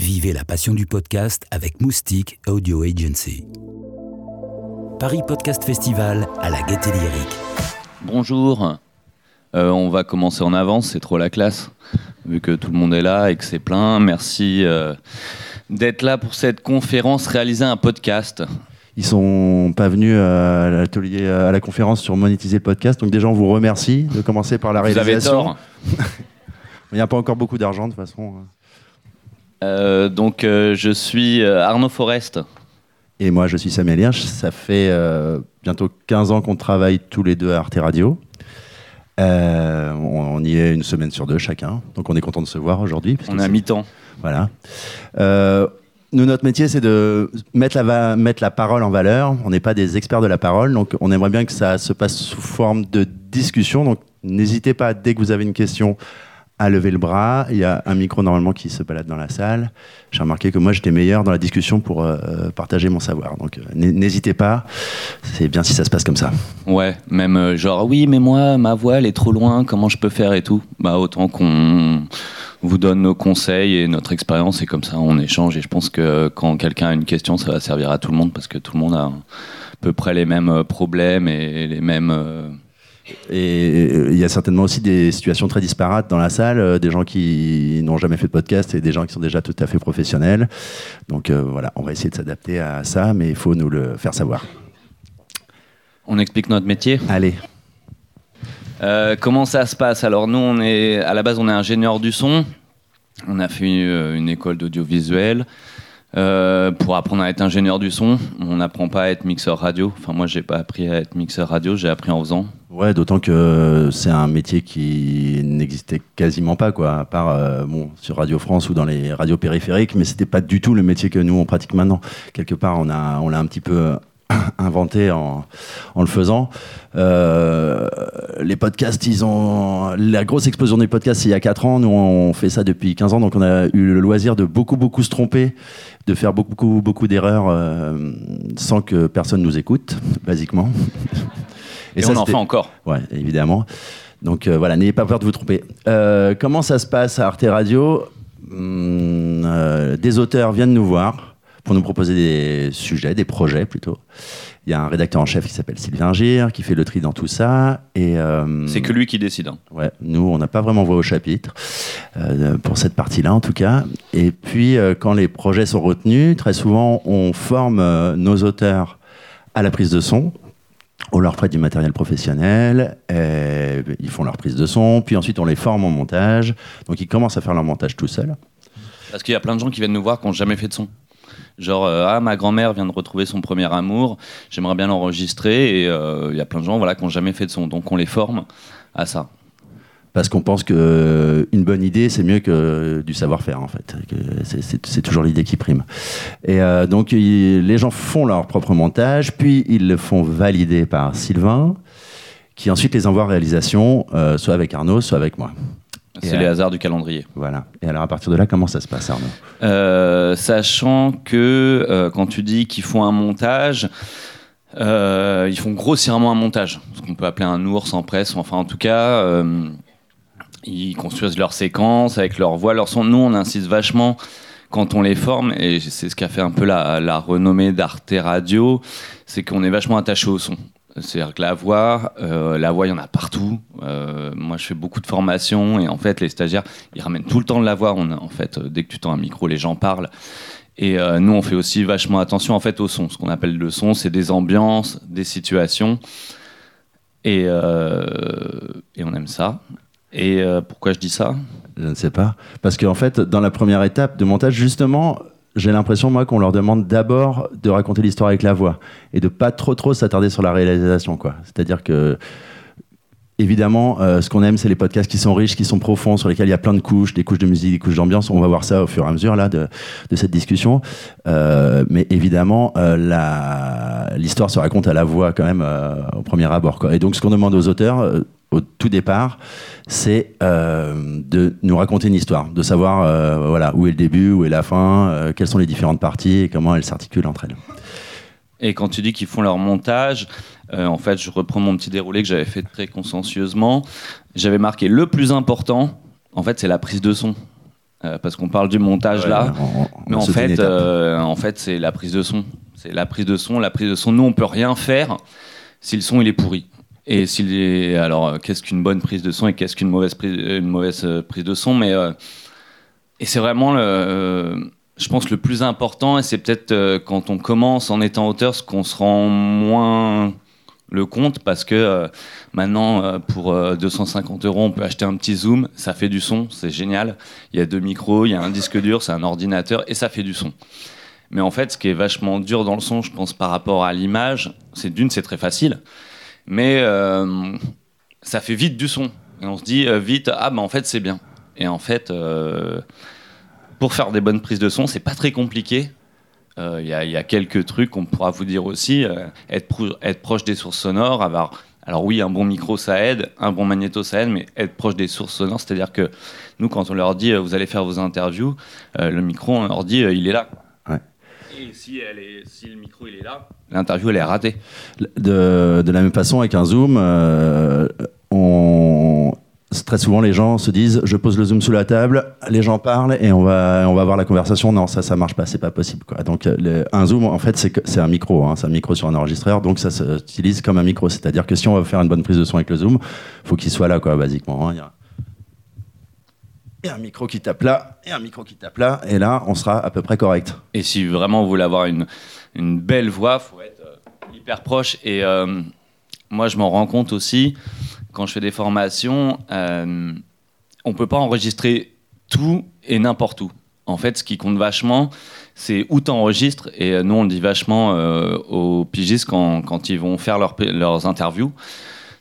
Vivez la passion du podcast avec Moustique Audio Agency. Paris Podcast Festival à la Gaîté Lyrique. Bonjour. Euh, on va commencer en avance, c'est trop la classe. Vu que tout le monde est là et que c'est plein, merci euh, d'être là pour cette conférence réaliser un podcast. Ils sont pas venus à l'atelier, à la conférence sur monétiser le podcast. Donc déjà, on vous remercie de commencer par la Vous avez réalisation. tort. Il n'y a pas encore beaucoup d'argent de toute façon. Euh, donc euh, je suis euh, Arnaud Forest. Et moi, je suis Samuel Hirsch. Ça fait bientôt 15 ans qu'on travaille tous les deux à Arte Radio. On, on y est une semaine sur deux chacun. Donc on est content de se voir aujourd'hui. On est à mi-temps. Voilà. Nous, notre métier, c'est de mettre la, va- mettre la parole en valeur. On n'est pas des experts de la parole, donc on aimerait bien que ça se passe sous forme de discussion. Donc n'hésitez pas, dès que vous avez une question, à lever le bras. Il y a un micro normalement qui se balade dans la salle. J'ai remarqué que moi, j'étais meilleur dans la discussion pour euh, partager mon savoir. Donc euh, n'hésitez pas. C'est bien si ça se passe comme ça. Ouais, même euh, genre oui, mais moi ma voix elle est trop loin, comment je peux faire et tout? Bah autant qu'on vous donne nos conseils et notre expérience et comme ça on échange et je pense que quand quelqu'un a une question ça va servir à tout le monde parce que tout le monde a à peu près les mêmes euh, problèmes et les mêmes euh, Et euh, il y a certainement aussi des situations très disparates dans la salle, euh, des gens qui n'ont jamais fait de podcast et des gens qui sont déjà tout à fait professionnels. Donc euh, voilà, on va essayer de s'adapter à ça, mais il faut nous le faire savoir. On explique notre métier. Allez, Euh, comment ça se passe? Alors nous, on est à la base, on est ingénieur du son. On a fait euh, une école d'audiovisuel euh, pour apprendre à être ingénieur du son. On n'apprend pas à être mixeur radio. Enfin, moi, j'ai pas appris à être mixeur radio. J'ai appris en faisant. ouais, d'autant que c'est un métier qui n'existait quasiment pas, quoi, à part euh, bon, sur Radio France ou dans les radios périphériques, mais c'était pas du tout le métier que nous on pratique maintenant. Quelque part, on a, on l'a un petit peu inventé en, en le faisant. Euh, les podcasts, ils ont la grosse explosion des podcasts, c'est il y a 4 ans. Nous, on fait ça depuis 15 ans, donc on a eu le loisir de beaucoup, beaucoup se tromper, de faire beaucoup, beaucoup, beaucoup d'erreurs euh, sans que personne nous écoute, basiquement. Et, ça, on en fait encore. Ouais, évidemment. Donc euh, voilà, n'ayez pas peur de vous tromper. Comment ça se passe à Arte Radio? Hum, euh, Des auteurs viennent nous voir pour nous proposer des sujets, des projets plutôt. Il y a un rédacteur en chef qui s'appelle Sylvain Gir, qui fait le tri dans tout ça. Et euh, C'est que lui qui décide. hein. Ouais, nous, on n'a pas vraiment voix au chapitre, euh, pour cette partie-là en tout cas. Et puis, euh, quand les projets sont retenus, très souvent, on forme nos auteurs à la prise de son. On leur prête du matériel professionnel, et ils font leur prise de son, puis ensuite on les forme en montage. Donc ils commencent à faire leur montage tout seuls. Parce qu'il y a plein de gens qui viennent nous voir qui n'ont jamais fait de son. Genre, euh, ah, ma grand-mère vient de retrouver son premier amour, j'aimerais bien l'enregistrer. Et euh, il y a plein de gens voilà, qui n'ont jamais fait de son. Donc on les forme à ça. Parce qu'on pense que une bonne idée, c'est mieux que du savoir-faire, en fait. C'est- toujours l'idée qui prime. Et euh, donc, les gens font leur propre montage, puis ils le font valider par Sylvain, qui ensuite les envoie en réalisation, euh, soit avec Arnaud, soit avec moi. C'est les hasards du calendrier. Voilà. Et alors, à partir de là, comment ça se passe, Arnaud? Euh, sachant que euh, quand tu dis qu'ils font un montage, euh, ils font grossièrement un montage, ce qu'on peut appeler un ours en presse. Enfin, en tout cas, ils construisent leur séquence avec leur voix, leur son. Nous, on insiste vachement quand on les forme, et c'est ce qui a fait un peu la, la renommée d'Arte Radio, c'est qu'on est vachement attaché au son. C'est-à-dire que la voix, euh, la voix, il y en a partout. Euh, moi, je fais beaucoup de formations et en fait, les stagiaires, ils ramènent tout le temps de la voix. On a, en fait, euh, dès que tu tends un micro, les gens parlent. Et nous, on fait aussi vachement attention en fait au son. Ce qu'on appelle le son, c'est des ambiances, des situations, et, et on aime ça. Et pourquoi je dis ça? Je ne sais pas. Parce qu'en fait, dans la première étape de montage, justement, j'ai l'impression, moi, qu'on leur demande d'abord de raconter l'histoire avec la voix et de pas trop, trop s'attarder sur la réalisation, quoi. C'est-à-dire que, évidemment, euh, ce qu'on aime, c'est les podcasts qui sont riches, qui sont profonds, sur lesquels il y a plein de couches, des couches de musique, des couches d'ambiance. On va voir ça au fur et à mesure, là, de, cette discussion. Euh, mais évidemment, euh, l'histoire se raconte à la voix, quand même, au premier abord, quoi. Et donc, ce qu'on demande aux auteurs, au tout départ, c'est euh, de nous raconter une histoire, de savoir euh, voilà, où est le début, où est la fin, euh, quelles sont les différentes parties et comment elles s'articulent entre elles. Et quand tu dis qu'ils font leur montage, en fait, je reprends mon petit déroulé que j'avais fait très consciencieusement. J'avais marqué le plus important, en fait, c'est la prise de son. parce qu'on parle du montage Ouais, là. on- on Mais en fait, en fait, c'est la prise de son. C'est la prise de son. La prise de son. Nous, on peut rien faire si le son il est pourri. Et alors, euh, qu'est-ce qu'une bonne prise de son et qu'est-ce qu'une mauvaise prise, euh, prise de son Mais euh, et c'est vraiment euh, je pense le plus important. Et c'est peut-être euh, quand on commence en étant auteur, ce qu'on se rend moins le compte parce que euh, maintenant euh, pour euh, 250 euros on peut acheter un petit zoom ça fait du son c'est génial il y a deux micros il y a un disque dur c'est un ordinateur et ça fait du son mais en fait ce qui est vachement dur dans le son je pense par rapport à l'image c'est d'une c'est très facile mais euh, ça fait vite du son on se dit euh, vite ah ben en fait c'est bien et en fait euh, pour faire des bonnes prises de son c'est pas très compliqué Il y, a- quelques trucs qu'on pourra vous dire aussi. être, pro- être proche des sources sonores, avoir. Alors oui, un bon micro ça aide, un bon magnéto ça aide, mais être proche des sources sonores, c'est-à-dire que nous, quand on leur dit vous allez faire vos interviews, le micro, on leur dit il est là. Si, elle est, si le micro il est là, l'interview elle est ratée. De, de la même façon, avec un zoom, euh, on, très souvent les gens se disent je pose le zoom sous la table, les gens parlent et on va, on va avoir la conversation. Non, ça, ça marche pas, c'est pas possible. Quoi. Donc, euh, le- un zoom, en fait, c'est un micro, hein, c'est un micro sur un enregistreur, donc ça s'utilise comme un micro. C'est-à-dire que si on veut faire une bonne prise de son avec le zoom, faut qu'il soit là, quoi, basiquement. hein. Il y a- il a un micro qui tape là, et un micro qui tape là, et là, on sera à peu près correct. Et si vraiment vous voulez avoir une, belle voix, faut être euh, hyper proche. Et euh, moi, je m'en rends compte aussi quand je fais des formations, euh, on peut pas enregistrer tout et n'importe où. En fait, ce qui compte vachement, c'est où tu enregistres. Et euh, nous, on le dit vachement aux pigistes quand, ils vont faire leurs interviews.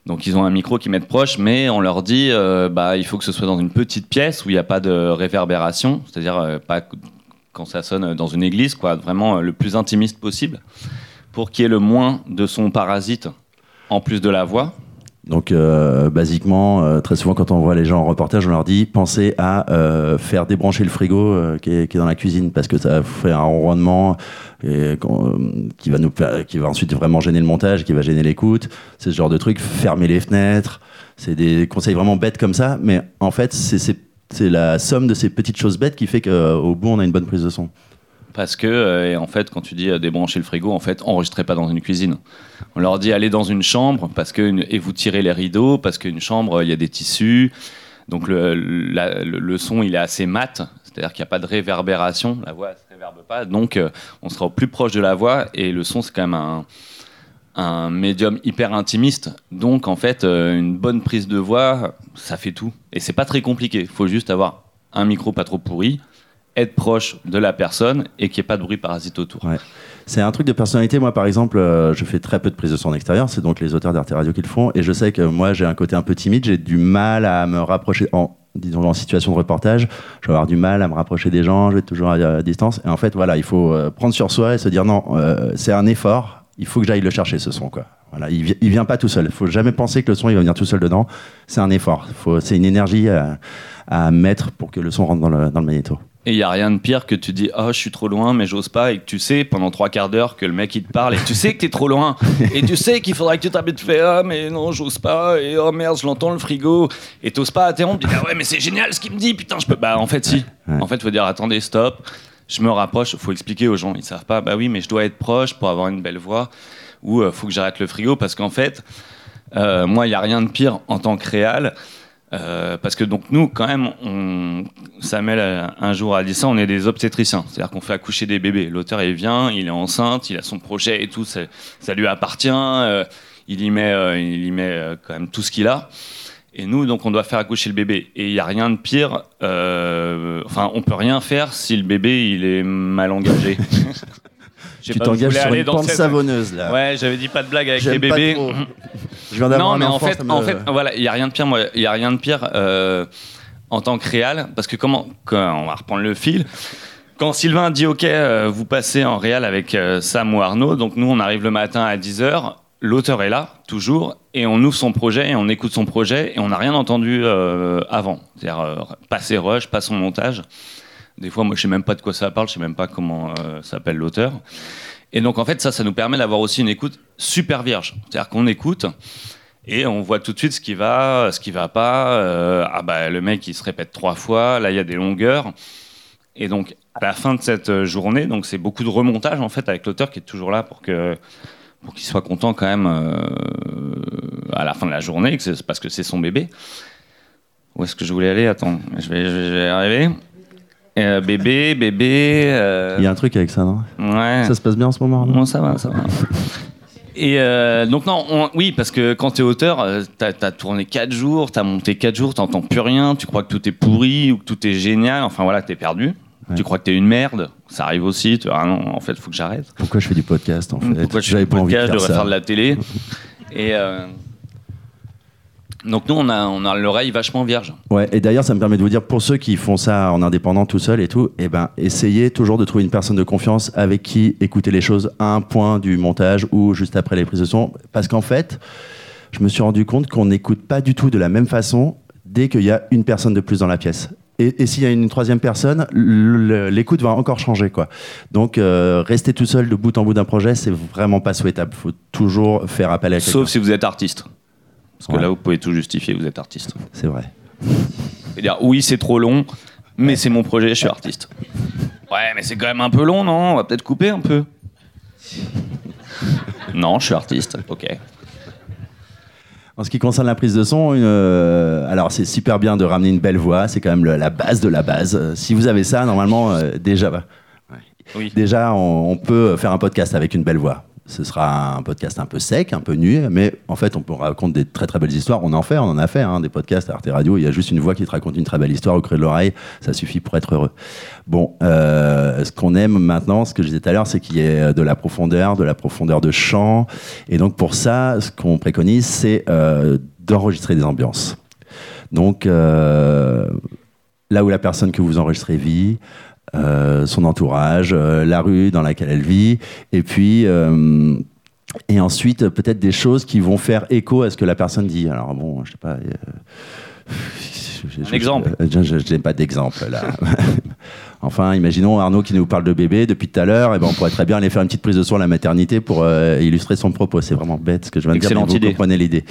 Donc ils ont un micro qui met proche, mais on leur dit euh, bah il faut que ce soit dans une petite pièce où il n'y a pas de réverbération, c'est-à-dire euh, pas quand ça sonne dans une église, quoi, vraiment euh, le plus intimiste possible, pour qu'il y ait le moins de son parasite en plus de la voix. Donc, euh, basiquement, euh, très souvent, quand on voit les gens en reportage, on leur dit pensez à euh, faire débrancher le frigo euh, qui, est, qui est dans la cuisine parce que ça fait un ronronnement et, qui, va nous, qui va ensuite vraiment gêner le montage, qui va gêner l'écoute. C'est ce genre de truc. Fermer les fenêtres. C'est des conseils vraiment bêtes comme ça, mais en fait, c'est la somme de ces petites choses bêtes qui fait qu'au bout, on a une bonne prise de son. Parce que, euh, en fait, quand tu dis euh, débrancher le frigo, en fait, enregistrez pas dans une cuisine. On leur dit allez dans une chambre parce que, une- et vous tirez les rideaux parce qu'une chambre, il y a des tissus. Donc le, son, il est assez mat, c'est-à-dire qu'il n'y a pas de réverbération, la voix ne se réverbe pas. Donc euh, on sera au plus proche de la voix et le son, c'est quand même un, médium hyper intimiste. Donc en fait, euh, une bonne prise de voix, ça fait tout. Et c'est pas très compliqué. Il faut juste avoir un micro pas trop pourri, être proche de la personne et qu'il n'y ait pas de bruit parasite autour. C'est un truc de personnalité. Moi, par exemple, euh, je fais très peu de prises de son extérieur. C'est donc les auteurs d'Arte Radio qui le font. Et je sais que moi, j'ai un côté un peu timide. J'ai du mal à me rapprocher. En, disons, en situation de reportage, je vais avoir du mal à me rapprocher des gens. Je vais toujours à, distance. Et en fait, voilà, il faut euh, prendre sur soi et se dire non, euh, c'est un effort. Il faut que j'aille le chercher, ce son. Voilà, il, il vient pas tout seul. Il faut jamais penser que le son il va venir tout seul dedans. C'est un effort. C'est une énergie à, mettre pour que le son rentre dans le magnéto. Et il n'y a rien de pire que tu dis Oh, je suis trop loin, mais j'ose pas. Et que tu sais pendant trois quarts d'heure que le mec il te parle et tu sais que t'es trop loin. Et tu sais qu'il faudra que tu t'habites fait Ah, mais non, j'ose pas. Et oh merde, je l'entends le frigo. Et t'oses pas interrompre. Tu dis Ah ouais, mais c'est génial ce qu'il me dit. Putain, je peux. Bah en fait, si. En fait, faut dire Attendez, stop. Je me rapproche. Faut expliquer aux gens. Ils savent pas. Bah oui, mais je dois être proche pour avoir une belle voix. Ou euh, faut que j'arrête le frigo parce qu'en fait, euh, moi, il n'y a rien de pire en tant que réal. Euh, parce que donc nous, quand même, on, Samuel euh, un jour a dit ça, on est des obstétriciens, c'est-à-dire qu'on fait accoucher des bébés. L'auteur il vient, il est enceinte, il a son projet et tout, ça, ça lui appartient. euh, il y met, il y met quand même tout ce qu'il a. Et nous, donc, on doit faire accoucher le bébé. Et il n'y a rien de pire. Enfin, on peut rien faire si le bébé il est mal engagé. Tu t'engages sur une pente cette- savonneuse là. Ouais, j'avais dit pas de blague avec les pas bébés. trop. Je viens d'avoir Non, un mais en enfant, fait, ça me- en fait, voilà, il y a rien de pire. Moi, il y a rien de pire euh, en tant que réal, parce que comment, quand on va reprendre le fil. Quand Sylvain dit OK, euh, vous passez en réal avec euh, Sam ou Arnaud, donc nous on arrive le matin à 10h, l'auteur est là, toujours, et on ouvre son projet et on écoute son projet et on n'a rien entendu euh, avant. C'est-à-dire pas ses rushs, pas son montage. Des fois, moi je sais même pas de quoi ça parle, je sais même pas comment euh, s'appelle l'auteur. Et donc en fait, ça, ça nous permet d'avoir aussi une écoute super vierge. C'est-à-dire qu'on écoute Et on voit tout de suite ce qui va, ce qui va pas. Euh, ah bah le mec il se répète trois fois, là il y a des longueurs. Et donc à la fin de cette journée, donc c'est beaucoup de remontage en fait avec l'auteur qui est toujours là pour que pour qu'il soit content quand même euh, à la fin de la journée, parce que c'est son bébé. Où est-ce que je voulais aller? Attends, je vais, je vais arriver. Euh, bébé, bébé. Euh, Il y a un truc avec ça, non Ouais. Ça se passe bien en ce moment non ça va, ça va. Et donc non, oui, parce que quand tu es auteur, t'as as tourné 4 jours, t'as monté 4 jours, t'entends plus rien, tu crois que tout est pourri ou que tout est génial, enfin voilà, t'es perdu. Tu crois que t'es une merde, ça arrive aussi. Tu ah non, en fait, faut que j'arrête. Pourquoi je fais du podcast en fait Pourquoi je fais du podcast Je devrais faire de la télé. Et euh, donc nous, on a, on a l'oreille vachement vierge. Ouais. Et d'ailleurs, ça me permet de vous dire pour ceux qui font ça en indépendant tout seul et tout, eh ben, essayez toujours de trouver une personne de confiance avec qui écouter les choses à un point du montage ou juste après les prises de son, parce qu'en fait, je me suis rendu compte qu'on n'écoute pas du tout de la même façon dès qu'il y a une personne de plus dans la pièce. Et, s'il y a une troisième personne, l'écoute va encore changer. Quoi. Donc, euh, rester tout seul de bout en bout d'un projet, c'est vraiment pas souhaitable. Il faut toujours faire appel à quelqu'un. Sauf si vous êtes artiste. Parce que là, vous pouvez tout justifier, vous êtes artiste. C'est vrai. dire, oui, c'est trop long, mais c'est mon projet, je suis artiste. Ouais, mais c'est quand même un peu long, non? On va peut-être couper un peu. non, je suis artiste, ok. En ce qui concerne la prise de son, euh, alors c'est super bien de ramener une belle voix, c'est quand même la base de la base. Euh, si vous avez ça, normalement, euh, déjà, bah, déjà on, peut faire un podcast avec une belle voix ce sera un podcast un peu sec, un peu nu, mais en fait, on peut raconter des très très belles histoires. On en fait, on en a fait, hein, des podcasts à Arte Radio. Il y a juste une voix qui te raconte une très belle histoire au creux de l'oreille. Ça suffit pour être heureux. Bon, euh, ce qu'on aime maintenant, ce que je disais tout à l'heure, c'est qu'il y ait de la profondeur, de la profondeur de chant. Et donc, pour ça, ce qu'on préconise, c'est euh, d'enregistrer des ambiances. Donc, euh, là où la personne que vous enregistrez vit, euh, son entourage, euh, la rue dans laquelle elle vit, et puis euh, et ensuite peut-être des choses qui vont faire écho à ce que la personne dit. Alors bon, je sais pas. Un exemple. Je n'ai pas d'exemple là. enfin, imaginons Arnaud qui nous parle de bébé depuis tout à l'heure. Et ben, on pourrait très bien aller faire une petite prise de son à la maternité pour illustrer son propos. C'est vraiment bête ce que je viens de dire. Mais vous comprenez l'idée.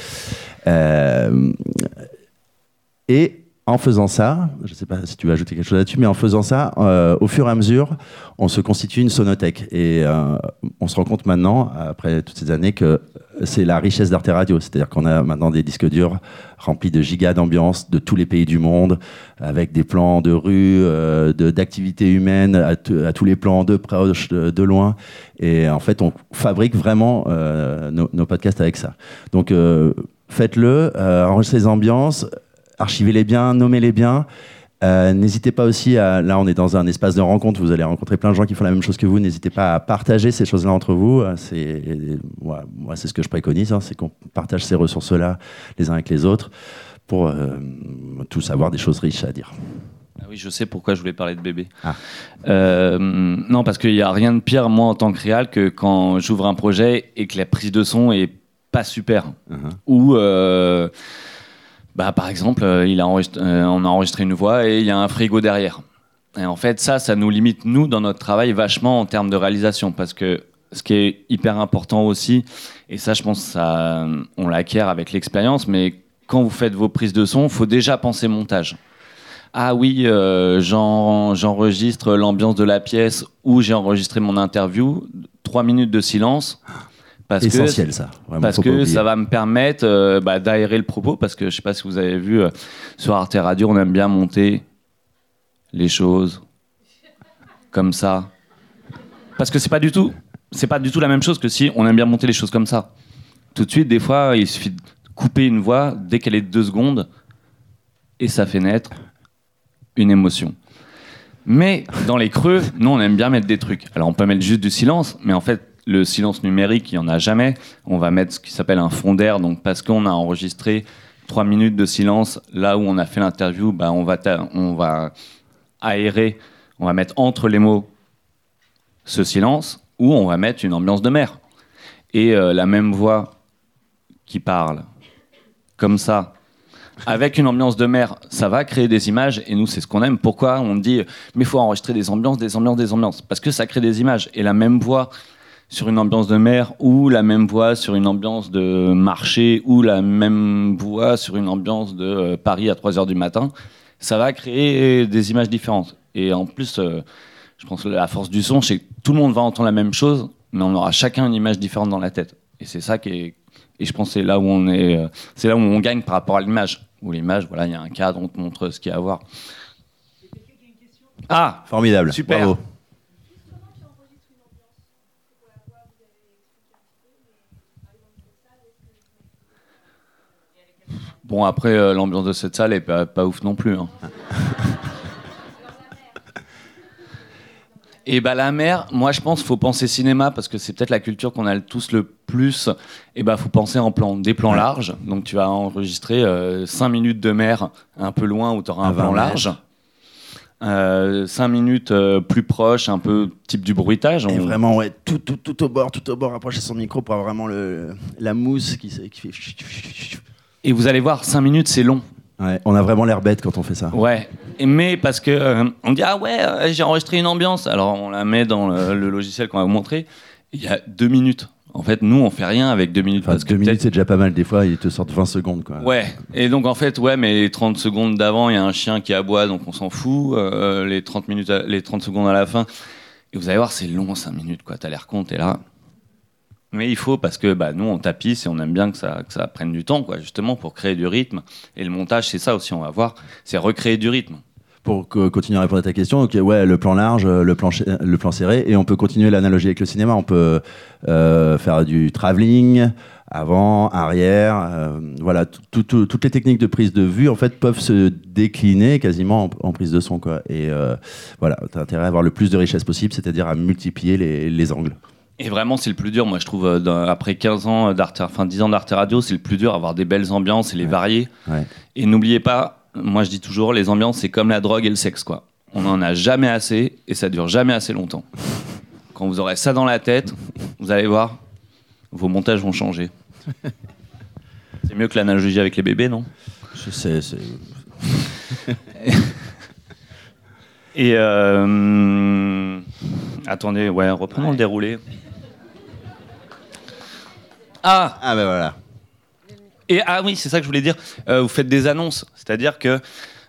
et en faisant ça, je ne sais pas si tu veux ajouter quelque chose là-dessus, mais en faisant ça, euh, au fur et à mesure, on se constitue une sonothèque. Et euh, on se rend compte maintenant, après toutes ces années, que c'est la richesse d'Arte Radio. C'est-à-dire qu'on a maintenant des disques durs remplis de gigas d'ambiance de tous les pays du monde, avec des plans de rue, euh, d'activités humaines à, tous les plans, de proche, de, loin. Et en fait, on fabrique vraiment nos, nos, podcasts avec ça. Donc, faites-le, enregistrez les ambiances archivez-les bien, nommez-les bien. Euh, n'hésitez pas aussi à, là on est dans un espace de rencontre, vous allez rencontrer plein de gens qui font la même chose que vous, n'hésitez pas à partager ces choses-là entre vous, euh, c'est, moi, c'est ce que je préconise, hein, c'est qu'on partage ces ressources-là les uns avec les autres pour euh, tous avoir des choses riches à dire. Ah oui, je sais pourquoi je voulais parler de bébé. Ah. non, parce qu'il n'y a rien de pire, moi, en tant que réal, que quand j'ouvre un projet et que la prise de son est pas super. Uh-huh. Ou bah, par exemple, euh, euh, on a enregistré une voix et il y a un frigo derrière. Et en fait, ça, ça nous limite, nous, dans notre travail, vachement en termes de réalisation. Parce que ce qui est hyper important aussi, et ça, je pense, ça, on l'acquiert avec l'expérience, mais quand vous faites vos prises de son, il faut déjà penser montage. Ah oui, euh, j'enregistre l'ambiance de la pièce où j'ai enregistré mon interview, trois minutes de silence. Parce essentiel ça. parce que ça va me permettre euh, bah, d'aérer le propos. Parce que je sais pas si vous avez vu euh, sur Arte Radio, on aime bien monter les choses comme ça. Parce que c'est pas du tout, c'est pas du tout la même chose que si on aime bien monter les choses comme ça. Tout de suite, des fois, il suffit de couper une voix dès qu'elle est deux secondes et ça fait naître une émotion. Mais dans les creux, nous, on aime bien mettre des trucs. Alors, on peut mettre juste du silence, mais en fait, le silence numérique, il n'y en a jamais. On va mettre ce qui s'appelle un fond d'air. Donc, parce qu'on a enregistré trois minutes de silence là où on a fait l'interview, bah, on, va aérer, on va mettre entre les mots ce silence ou on va mettre une ambiance de mer. Et euh, la même voix qui parle comme ça, avec une ambiance de mer, ça va créer des images et nous, c'est ce qu'on aime. Pourquoi on dit, mais il faut enregistrer des ambiances, des ambiances, des ambiances? Parce que ça crée des images. Et la même voix sur une ambiance de mer ou la même voix sur une ambiance de marché ou la même voix sur une ambiance de euh, Paris à 3 heures du matin, ça va créer des images différentes. Et en plus, euh, je pense que la force du son, c'est que tout le monde va entendre la même chose, mais on aura chacun une image différente dans la tête. Et c'est ça qui est. Et je pense que c'est là où on est. euh, C'est là où on gagne par rapport à l'image. Où l'image, voilà, il y a un cadre, on te montre ce qu'il y a à voir. Ah Formidable. Super. Bravo. Bon, après, euh, l'ambiance de cette salle est pas, pas ouf non plus. hein. Et bah la mer, moi je pense faut penser cinéma parce que c'est peut-être la culture qu'on a tous le plus. Et bah faut penser en plan, des plans larges. Donc tu vas enregistrer 5 minutes de mer un peu loin où tu auras un 20 plan large. 5 minutes euh, plus proche, un peu type du bruitage. Et On- vraiment, ouais, tout, tout, tout au bord, tout au bord, approcher son micro pour avoir vraiment le, la mousse qui, qui fait. Et vous allez voir, 5 minutes c'est long. Ouais, on a vraiment l'air bête quand on fait ça. Ouais, mais parce que euh, on dit ah ouais, euh, j'ai enregistré une ambiance. Alors on la met dans le, le logiciel qu'on va vous montrer. Il y a deux minutes. En fait, nous on fait rien avec deux minutes Enfin, parce que deux minutes, peut-être- c'est déjà pas mal. Des fois, ils te sortent 20 secondes. Quoi. Ouais. Et donc en fait, ouais, mais les 30 secondes d'avant, il y a un chien qui aboie, donc on s'en fout. Euh, les 30 minutes, à- les 30 secondes à la fin. Et vous allez voir, c'est long 5 minutes quoi. T'as l'air con, t'es là. Mais il faut parce que bah, nous on tapisse et on aime bien que ça, que ça prenne du temps quoi, justement pour créer du rythme. Et le montage, c'est ça aussi, on va voir, c'est recréer du rythme. Pour co- continuer à répondre à ta question, ok, ouais, le plan large, euh, le plan, ch- le plan serré, et on peut continuer l'analogie avec le cinéma. On peut euh, faire du travelling, avant, arrière, euh, voilà, tout- tout- tout- toutes les techniques de prise de vue en fait peuvent se décliner quasiment en, prise de son, quoi. Et euh, voilà, t'as intérêt à avoir le plus de richesse possible, c'est-à-dire à multiplier les angles. Et vraiment, c'est le plus dur, moi je trouve, euh, après 15 ans d'Arte, enfin 10 ans d'Arte Radio, c'est le plus dur, avoir des belles ambiances et les varier. Ouais. Et n'oubliez pas, moi je dis toujours, les ambiances c'est comme la drogue et le sexe, quoi. On n'en a jamais assez et ça dure jamais assez longtemps. Quand vous aurez ça dans la tête, vous allez voir, vos montages vont changer. C'est mieux que l'analogie avec les bébés, non? Je sais, c'est- Et euh, attendez, ouais, reprenons le déroulé. Ah, Ah ben voilà. Et ah oui, c'est ça que je voulais dire. Euh, vous faites des annonces, c'est-à-dire que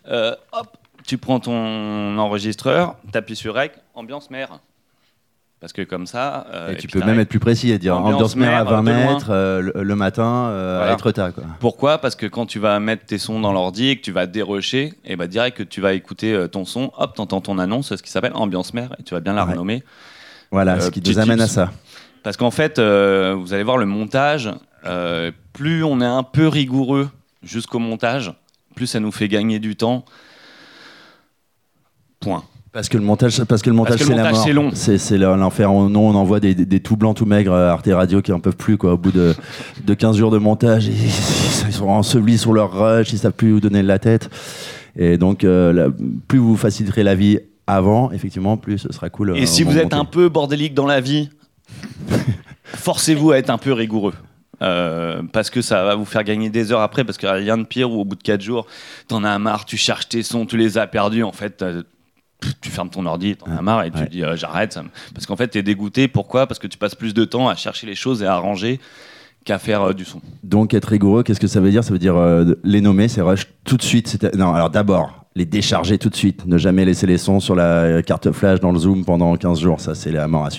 euh, hop, tu prends ton enregistreur, t'appuies sur Rec, ambiance mer. Parce que comme ça. euh, Et tu peux même être plus précis et dire Ambiance ambiance mer à mer, 20 de loin. mètres le, le matin Voilà. à Etretat, quoi. Pourquoi? Parce que quand tu vas mettre tes sons dans l'ordi et que tu vas dérocher, et bah direct que tu vas écouter ton son, hop, t'entends ton annonce, ce qui s'appelle ambiance mer, et tu vas bien la Ouais. renommer. Voilà, ce qui nous amène à ça. Parce qu'en fait, euh, vous allez voir le montage, euh, plus on est un peu rigoureux jusqu'au montage, plus ça nous fait gagner du temps. Point. Parce que le montage, parce que le montage, c'est la mort. c'est long. C'est l'enfer. On, on envoie des, des, des tout blancs, tout maigres à Arte Radio qui en peuvent plus, quoi. Au bout de, de 15 jours de montage, ils, ils sont ensevelis sur leur rush, ils savent plus où donner de la tête. Et donc, euh, plus vous faciliterez la vie avant, effectivement, plus ce sera cool. Et si vous êtes un peu bordélique dans la vie, forcez-vous à être un peu rigoureux. Euh, parce que ça va vous faire gagner des heures après, parce qu'il n'y a rien de pire où au bout de 4 jours, t'en as marre, tu cherches tes sons, tu les as perdus, en fait, pff, tu fermes ton ordi, t'en as marre et tu Ouais. dis euh, j'arrête. ça Parce qu'en fait, t'es dégoûté. Pourquoi? Parce que tu passes plus de temps à chercher les choses et à arranger qu'à faire euh, du son. Donc, être rigoureux, qu'est-ce que ça veut dire? Ça veut dire euh, les nommer, c'est rush tout de suite. Non, alors d'abord, les décharger tout de suite. Ne jamais laisser les sons sur la carte flash dans le Zoom pendant 15 jours. Ça, c'est la mort.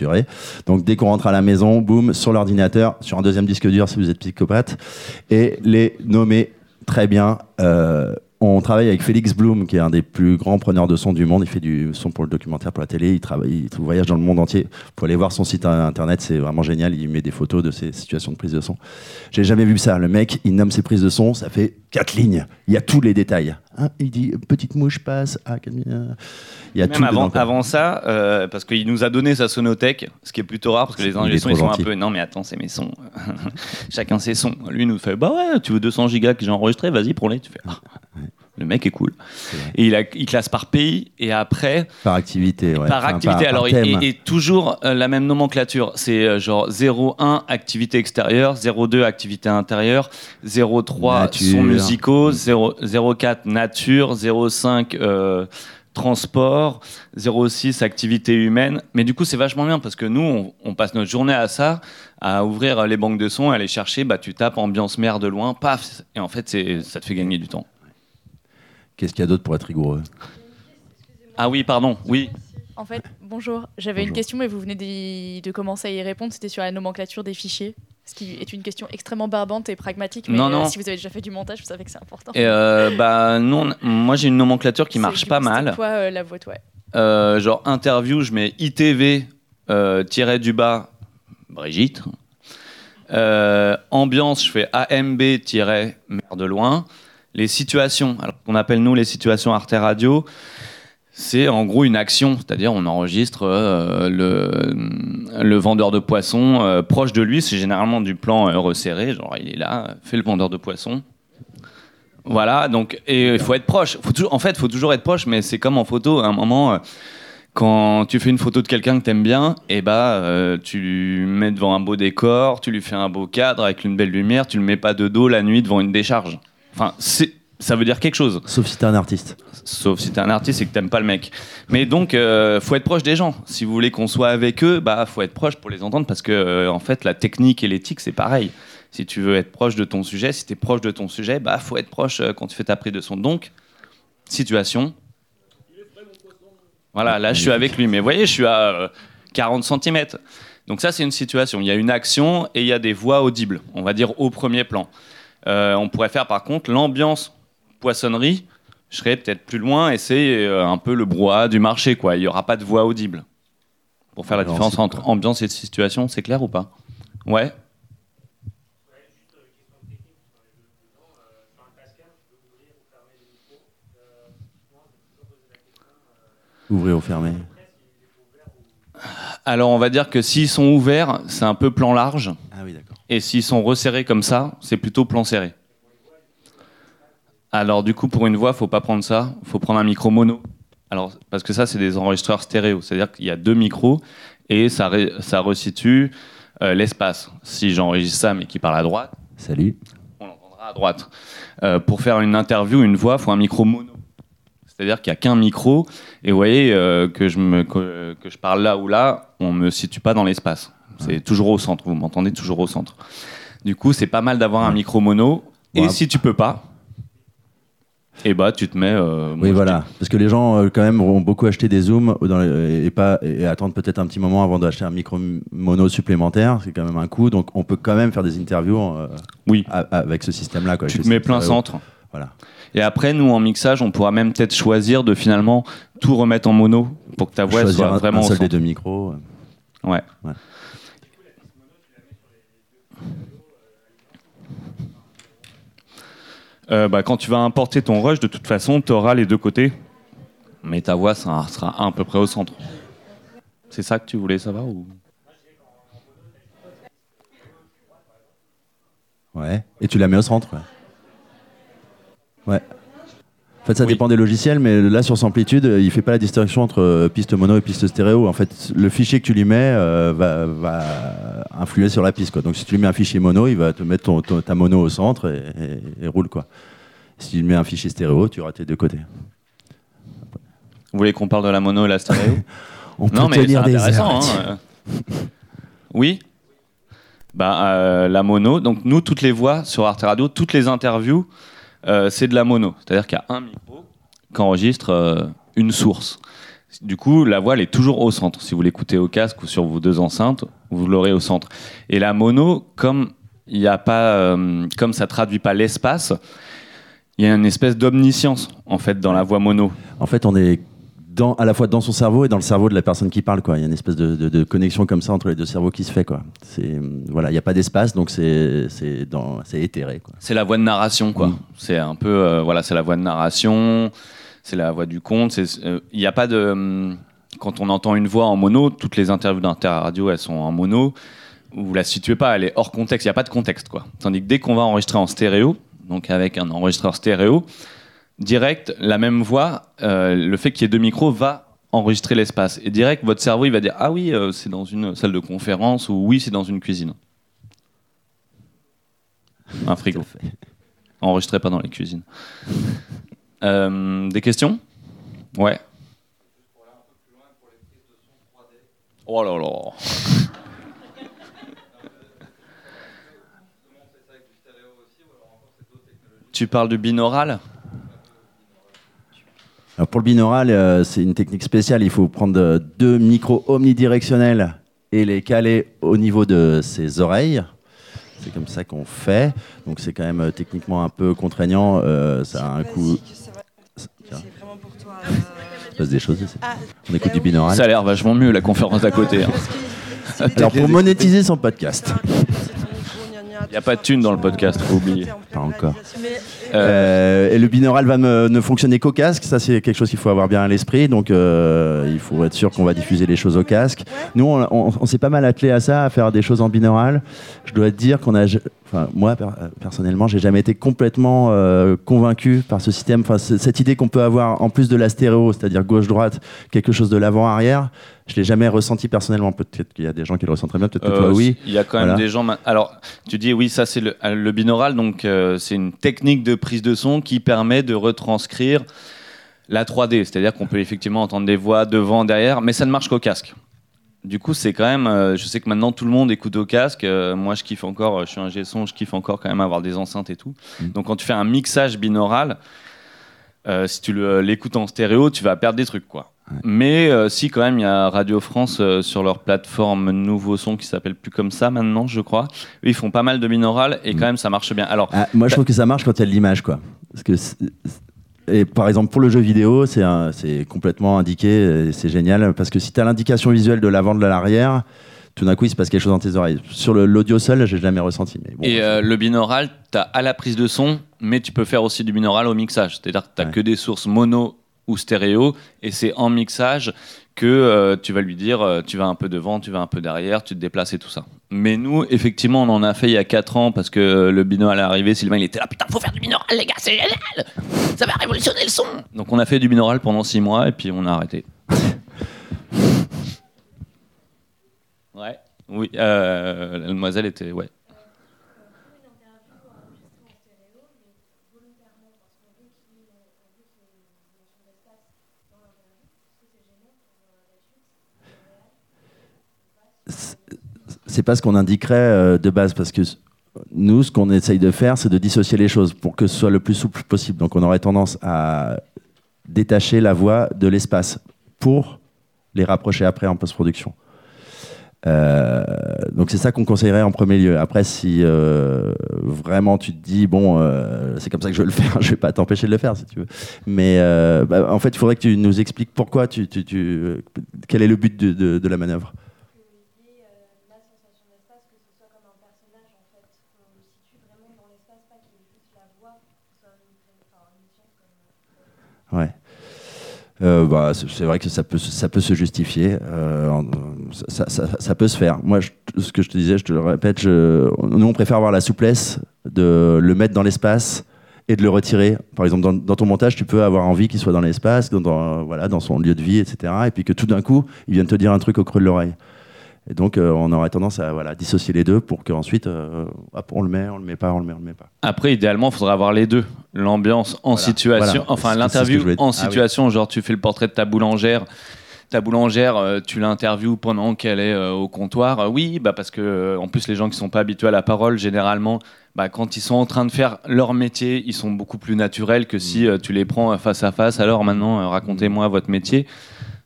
Donc, dès qu'on rentre à la maison, boum, sur l'ordinateur, sur un deuxième disque dur si vous êtes psychopathe, et les nommer très bien. Euh, on travaille avec Félix Blum, qui est un des plus grands preneurs de son du monde. Il fait du son pour le documentaire, pour la télé. Il, travaille, il voyage dans le monde entier. Vous pouvez aller voir son site internet, c'est vraiment génial. Il met des photos de ses situations de prise de son. J'ai jamais vu ça. Le mec, il nomme ses prises de son, ça fait quatre lignes. Il y a tous les détails. Hein, il dit petite mouche passe. Ah, il y a tout Même avant, dedans, quoi. avant ça, euh, parce qu'il nous a donné sa sonothèque, ce qui est plutôt rare, parce que les Il est ingé sons, trop ils sont gentil. un peu. Non, mais attends, c'est mes sons. Chacun ses sons. Lui, nous fait Bah ouais, tu veux 200 gigas que j'ai enregistré, vas-y, prends-les. Tu fais Ah, Le mec est cool. vrai. Et il, a, il classe par pays, et après, Par activité, ouais. par Enfin, activité. par Alors, il- thème. et, et toujours euh, la même nomenclature. C'est euh, genre 0,1 activité extérieure, 0,2 activité intérieure, 0,3 Nature. sons musicaux, 0 0,4 nature, 0,5 euh, transport, 06 activité humaine. Mais du coup, c'est vachement bien parce que nous, on, on passe notre journée à ça, à ouvrir les banques de sons, à aller chercher, bah, tu tapes ambiance mer de loin, paf, et en fait, ça te fait gagner du temps. Qu'est-ce qu'il y a d'autre pour être rigoureux Ah oui, pardon, oui. En fait, bonjour, j'avais une question, mais vous venez de commencer à y répondre. C'était sur la nomenclature des fichiers, ce qui est une question extrêmement barbante et pragmatique. Mais Non, euh, non. si vous avez déjà fait du montage, vous savez que c'est important. Et euh, bah, nous, on- moi, j'ai une nomenclature qui marche pas mal. quoi euh, la vôtre, ouais. Euh, genre interview, je mets ITV euh, tiré du bas Brigitte. Euh, ambiance, je fais AMB tiré mer de loin. Les situations, qu'on appelle nous les situations Arte Radio, c'est en gros une action, c'est-à-dire on enregistre euh, le, vendeur de poissons euh, proche de lui, c'est généralement du plan euh, resserré, genre il est là, fait le vendeur de poissons. Voilà, donc et il faut être proche. En fait, il faut toujours être proche, mais c'est comme en photo. À un moment, quand tu fais une photo de quelqu'un que t'aimes bien, et bah euh, tu le mets devant un beau décor, tu lui fais un beau cadre avec une belle lumière, tu le mets pas de dos la nuit devant une décharge. Enfin, c'est ça veut dire quelque chose. Sauf si t'es un artiste. Sauf si t'es un artiste et que t'aimes pas le mec. Mais donc, euh, faut être proche des gens. Si vous voulez qu'on soit avec eux, bah faut être proche pour les entendre parce que euh, en fait, la technique et l'éthique c'est pareil. Si tu veux être proche de ton sujet, si t'es proche de ton sujet, bah faut être proche euh, quand tu fais ta prise de son. Donc, situation. Voilà, là je suis avec lui, mais vous voyez, je suis à euh, 40 cm. Donc ça c'est une situation. Il y a une action et il y a des voix audibles. On va dire au premier plan. Euh, on pourrait faire par contre l'ambiance poissonnerie je serais peut-être plus loin et c'est euh, un peu le brouhaha du marché, quoi. Il n'y aura pas de voix audible. Pour faire la différence entre ambiance et situation, c'est clair ou pas? Ouais. Ouvrir ou fermer? Alors on va dire que s'ils sont ouverts, c'est un peu plan large. Ah oui, d'accord. Et s'ils sont resserrés comme ça, c'est plutôt plan serré. Alors du coup, pour une voix, faut pas prendre ça. faut prendre un micro mono. Alors parce que ça, c'est des enregistreurs stéréo. C'est-à-dire qu'il y a deux micros et ça, ré- ça resitue euh, l'espace. Si j'enregistre ça, mais qui parle à droite, Salut. on l'entendra à droite. Euh, pour faire une interview, une voix, il faut un micro mono. C'est-à-dire qu'il n'y a qu'un micro, et vous voyez euh, que, je me, que, que je parle là ou là, on ne me situe pas dans l'espace. C'est toujours au centre, vous m'entendez toujours au centre. Du coup, c'est pas mal d'avoir un micro mono, et si tu peux pas, et bah tu te mets... euh, Oui, voilà. Parce que les gens, euh, quand même, vont beaucoup acheter des zooms dans les- et, pas, et attendre peut-être un petit moment avant d'acheter un micro mono supplémentaire. C'est quand même un coût. Donc, on peut quand même faire des interviews euh, Oui. a- avec ce système-là. Tu te mets plein centre. Voilà. Et après, nous, en mixage, on pourra même peut-être choisir de finalement tout remettre en mono pour que ta voix soit un, vraiment un au seul centre. des deux micros. Ouais. Ouais. Euh, bah, quand tu vas importer ton rush, de toute façon, tu auras les deux côtés. Mais ta voix ça sera à peu près au centre. C'est ça que tu voulais savoir ou... Ouais. Et tu la mets au centre. Ouais. Ouais. En fait, ça Oui. dépend des logiciels, mais là, sur Samplitude, euh, il fait pas la distinction entre euh, piste mono et piste stéréo. En fait, le fichier que tu lui mets euh, va, va influer sur la piste. Quoi. Donc, si tu lui mets un fichier mono, il va te mettre ton- ton- ta mono au centre et, et- et roule. Quoi. Si tu lui mets un fichier stéréo, tu auras tes deux côtés. Vous voulez qu'on parle de la mono et la stéréo On peut Non, mais c'est intéressant. hein. Oui bah, euh, La mono, donc nous, toutes les voix sur Arte Radio, toutes les interviews, c'est de la mono. C'est-à-dire qu'il y a un micro qui enregistre euh, une source. Du coup, la voix, elle est toujours au centre. Si vous l'écoutez au casque ou sur vos deux enceintes, vous l'aurez au centre. Et la mono, comme y a pas, euh, comme ça traduit pas l'espace, il y a une espèce d'omniscience en fait dans la voix mono. En fait, on est dans, à la fois dans son cerveau et dans le cerveau de la personne qui parle. Quoi. Il y a une espèce de, de- de connexion comme ça entre les deux cerveaux qui se fait. Quoi. Hum, voilà, il n'y a pas d'espace, donc c'est, éthéré. Quoi. C'est la voix de narration, quoi. Mm. C'est un peu, euh, voilà, c'est la voix de narration, c'est la voix du conte. euh, Il n'y a pas de. hum, quand on entend une voix en mono, toutes les interviews d'Inter Radio, elles sont en mono. Vous la situez pas, elle est hors contexte. Il n'y a pas de contexte, quoi. Tandis que dès qu'on va enregistrer en stéréo, donc avec un enregistreur stéréo, direct, la même voix, euh, le fait qu'il y ait deux micros va enregistrer l'espace. Et direct, votre cerveau, il va dire Ah oui, euh, c'est dans une salle de conférence, ou oui, c'est dans une cuisine. Un frigo. Enregistré pas dans les cuisines. Euh, des questions? Ouais. Oh là là Tu parles du binaural? Alors pour le binaural, euh, c'est une technique spéciale. Il faut prendre euh, deux micros omnidirectionnels et les caler au niveau de ses oreilles. C'est comme ça qu'on fait. Donc c'est quand même euh, techniquement un peu contraignant. euh, ça a un coût. C'est vraiment pour toi. Il se passe des choses ici. Ah, On écoute du binaural. Ça a l'air vachement mieux la conférence d'à côté. hein. Alors pour monétiser son podcast. Y a pas de thune dans le podcast, faut oublier. Pas encore. Mais Euh, et le binaural va me- ne fonctionner qu'au casque. Ça, c'est quelque chose qu'il faut avoir bien à l'esprit. Donc, euh, il faut être sûr qu'on va diffuser les choses au casque. Nous, on, on- on s'est pas mal attelé à ça, à faire des choses en binaural. Je dois te dire qu'on a, enfin, moi per- euh, personnellement, j'ai jamais été complètement euh, convaincu par ce système. Enfin, cette idée qu'on peut avoir en plus de la stéréo, c'est-à-dire gauche-droite, quelque chose de l'avant-arrière. Je l'ai jamais ressenti personnellement. Peut-être qu'il y a des gens qui le ressentent très bien. Peut-être que toi, Euh, oui. Il y a quand même Voilà. des gens. Alors, tu dis oui, ça c'est le, le binaural, donc euh, c'est une technique de prise de son qui permet de retranscrire la 3D, c'est-à-dire qu'on peut effectivement entendre des voix devant, derrière, mais ça ne marche qu'au casque. Du coup, c'est quand même. euh, je sais que maintenant tout le monde écoute au casque. euh, moi, je kiffe encore. euh, Je suis un G-son, je kiffe encore quand même avoir des enceintes et tout. Mm. Donc, quand tu fais un mixage binaural, euh, si tu l'écoutes en stéréo, tu vas perdre des trucs, quoi. Mais si quand même, il y a Radio France sur leur plateforme Nouveau Son qui s'appelle plus comme ça maintenant, je crois. Eux, ils font pas mal de binaural et quand même ça marche bien. Alors, Ah, moi, je trouve que ça marche quand il y a de l'image, quoi. Parce que et par exemple, pour le jeu vidéo, c'est complètement indiqué, c'est génial, parce que si tu as l'indication visuelle de l'avant, de l'arrière, tout d'un coup, il se passe quelque chose dans tes oreilles. Sur l'audio seul, j'ai jamais ressenti. Mais bon, et euh, le binaural, tu as à la prise de son, mais tu peux faire aussi du binaural au mixage. C'est-à-dire que tu Ouais. que des sources mono ou stéréo et c'est en mixage que euh, tu vas lui dire euh, tu vas un peu devant, tu vas un peu derrière, tu te déplaces et tout ça. Mais nous, effectivement, on en a fait il y a 4 ans parce que euh, le binaural est arrivé. Sylvain, il était là, putain, faut faire du binaural, les gars, c'est génial Ça va révolutionner le son Donc on a fait du binaural pendant 6 mois et puis on a arrêté. ouais, oui, euh, la demoiselle était, ouais. C'est pas ce qu'on indiquerait euh, de base, parce que nous, ce qu'on essaye de faire, c'est de dissocier les choses pour que ce soit le plus souple possible. Donc, on aurait tendance à détacher la voix de l'espace pour les rapprocher après en post-production. Euh, donc c'est ça qu'on conseillerait en premier lieu. Après, si euh, vraiment tu te dis bon, c'est comme ça que je veux le faire, je vais pas t'empêcher de le faire si tu veux. Mais bah, en fait, il faudrait que tu nous expliques pourquoi tu, quel est le but de la manœuvre. Ouais. Euh, bah, c'est vrai que ça peut, ça peut se justifier. euh, ça, ça- peut se faire. Moi, ce que je te disais, je te le répète, nous, on préfère avoir la souplesse de le mettre dans l'espace et de le retirer. Par exemple, dans, ton montage, tu peux avoir envie qu'il soit dans l'espace, dans- voilà, dans son lieu de vie, etc. Et puis que tout d'un coup, il vienne te dire un truc au creux de l'oreille. Et donc, euh, on aurait tendance à voilà, dissocier les deux pour qu'ensuite, euh, hop, on le met, on le met pas, on le met, on le met pas. Après, idéalement, il faudrait avoir les deux. L'ambiance en Voilà, situation, voilà. enfin l'interview voulais- en Ah oui. situation, genre tu fais le portrait de ta boulangère. Ta boulangère, euh, tu l'interviews pendant qu'elle est euh, au comptoir. Oui, bah parce que en plus les gens qui sont pas habitués à la parole, généralement, bah, quand ils sont en train de faire leur métier, ils sont beaucoup plus naturels que si Mm. tu les prends face à face. Alors maintenant, racontez-moi votre métier,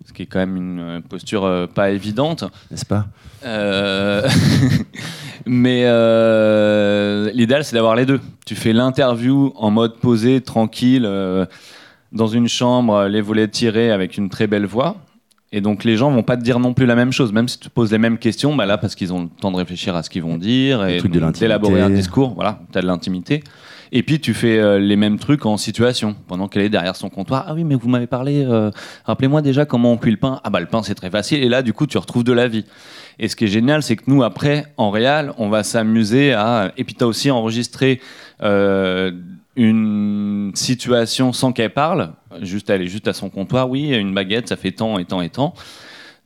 ce qui est quand même une euh, posture euh, pas évidente. N'est-ce pas? Euh, Mais euh, l'idéal, c'est d'avoir les deux. Tu fais l'interview en mode posé, tranquille, dans une chambre, les volets tirés avec une très belle voix. Et donc les gens vont pas te dire non plus la même chose, même si tu poses les mêmes questions, bah là parce qu'ils ont le temps de réfléchir à ce qu'ils vont dire et d'élaborer un discours. Voilà, tu as de l'intimité. Et puis tu fais euh, les mêmes trucs en situation pendant qu'elle est derrière son comptoir. Ah oui, mais vous m'avez parlé. euh, Rappelez-moi déjà comment on cuit le pain. Ah bah le pain c'est très facile. Et là du coup tu retrouves de la vie. Et ce qui est génial, c'est que nous après en réal, on va s'amuser à. Et puis tu as aussi enregistré. euh, une situation sans qu'elle parle, juste elle est juste à son comptoir, oui, une baguette, ça fait tant et tant et tant.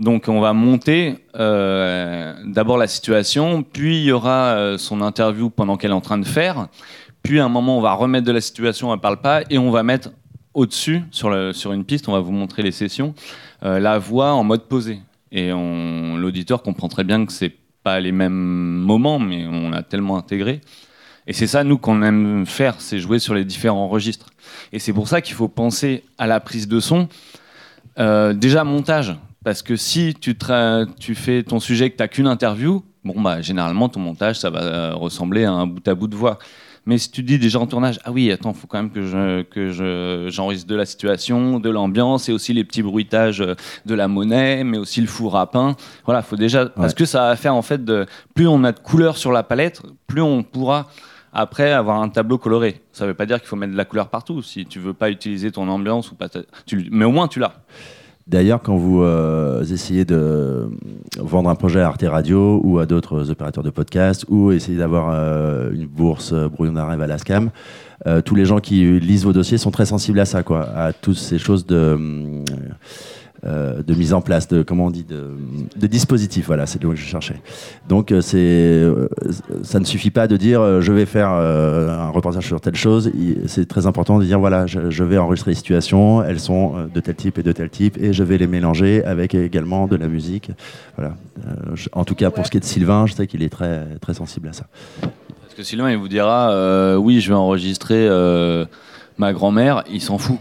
Donc on va monter d'abord la situation, puis il y aura son interview pendant qu'elle est en train de faire, puis à un moment on va remettre de la situation, elle parle pas, et on va mettre au-dessus, sur, une piste, on va vous montrer les sessions, euh, la voix en mode posé. Et l'auditeur comprend très bien que c'est pas les mêmes moments, mais on a tellement intégré. Et c'est ça, nous, qu'on aime faire, c'est jouer sur les différents registres. Et c'est pour ça qu'il faut penser à la prise de son. Euh, déjà, montage. Parce que si tu fais ton sujet que tu n'as qu'une interview, bon, bah, généralement, ton montage, ça va euh, ressembler à un bout à bout de voix. Mais si tu dis déjà en tournage, ah oui, attends, il faut quand même que je que je j'enregistre de la situation, de l'ambiance et aussi les petits bruitages euh, de la monnaie, mais aussi le four à pain. Voilà, faut déjà parce que ça va faire en fait de plus on a de couleurs sur la palette, plus on pourra après avoir un tableau coloré. Ça veut pas dire qu'il faut mettre de la couleur partout. Si tu veux pas utiliser ton ambiance ou pas, tu, mais au moins tu l'as. D'ailleurs, quand vous euh, essayez de vendre un projet à Arte Radio ou à d'autres opérateurs de podcast ou essayer d'avoir euh, une bourse brouillon d'un à la SCAM, euh, tous les gens qui lisent vos dossiers sont très sensibles à ça, quoi, à toutes ces choses de, euh, de mise en place, de comment on dit, de, de dispositifs. Voilà, c'est le que je cherchais. Donc, euh, c'est, euh, ça ne suffit pas de dire je vais faire un reportage sur telle chose. C'est très important de dire voilà, je, vais enregistrer les situations, elles sont de tel type et de tel type, et je vais les mélanger avec également de la musique. Voilà. En tout cas, pour ce qui est de Sylvain, je sais qu'il est très, très sensible à ça. Parce que Sylvain, il vous dira oui, je vais enregistrer ma grand-mère, il s'en fout.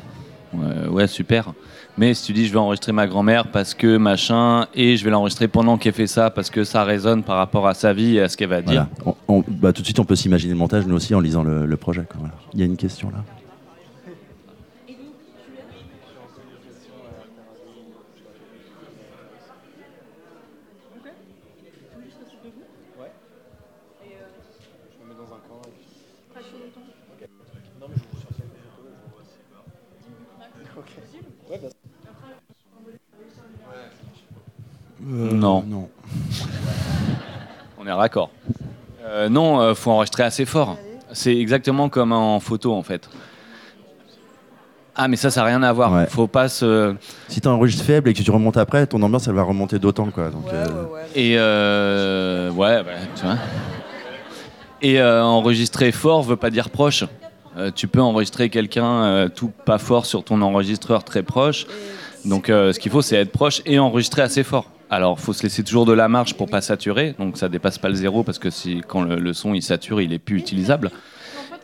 Ouais, super. Mais si tu dis je vais enregistrer ma grand-mère parce que machin, et je vais l'enregistrer pendant qu'elle fait ça parce que ça résonne par rapport à sa vie et à ce qu'elle va dire. Bah, tout de suite, on peut s'imaginer le montage, nous aussi, en lisant le, projet. Il y a une question là. Non. Non. On est raccord. Euh, non, euh, faut enregistrer assez fort. C'est exactement comme en photo en fait. Ah mais ça, ça n'a rien à voir. Ouais. Faut pas se... Si tu enregistres faible et que tu remontes après, ton ambiance, elle va remonter d'autant. Quoi. Donc, Ouais, euh, ouais, ouais. Et euh, ouais, bah, tu vois. Et euh, enregistrer fort veut pas dire proche. Euh, tu peux enregistrer quelqu'un euh, tout pas fort sur ton enregistreur très proche. Donc euh, ce qu'il faut, c'est être proche et enregistrer assez fort. Alors, faut se laisser toujours de la marge pour pas saturer, donc ça dépasse pas le zéro parce que si quand le, le son il sature, il est plus utilisable.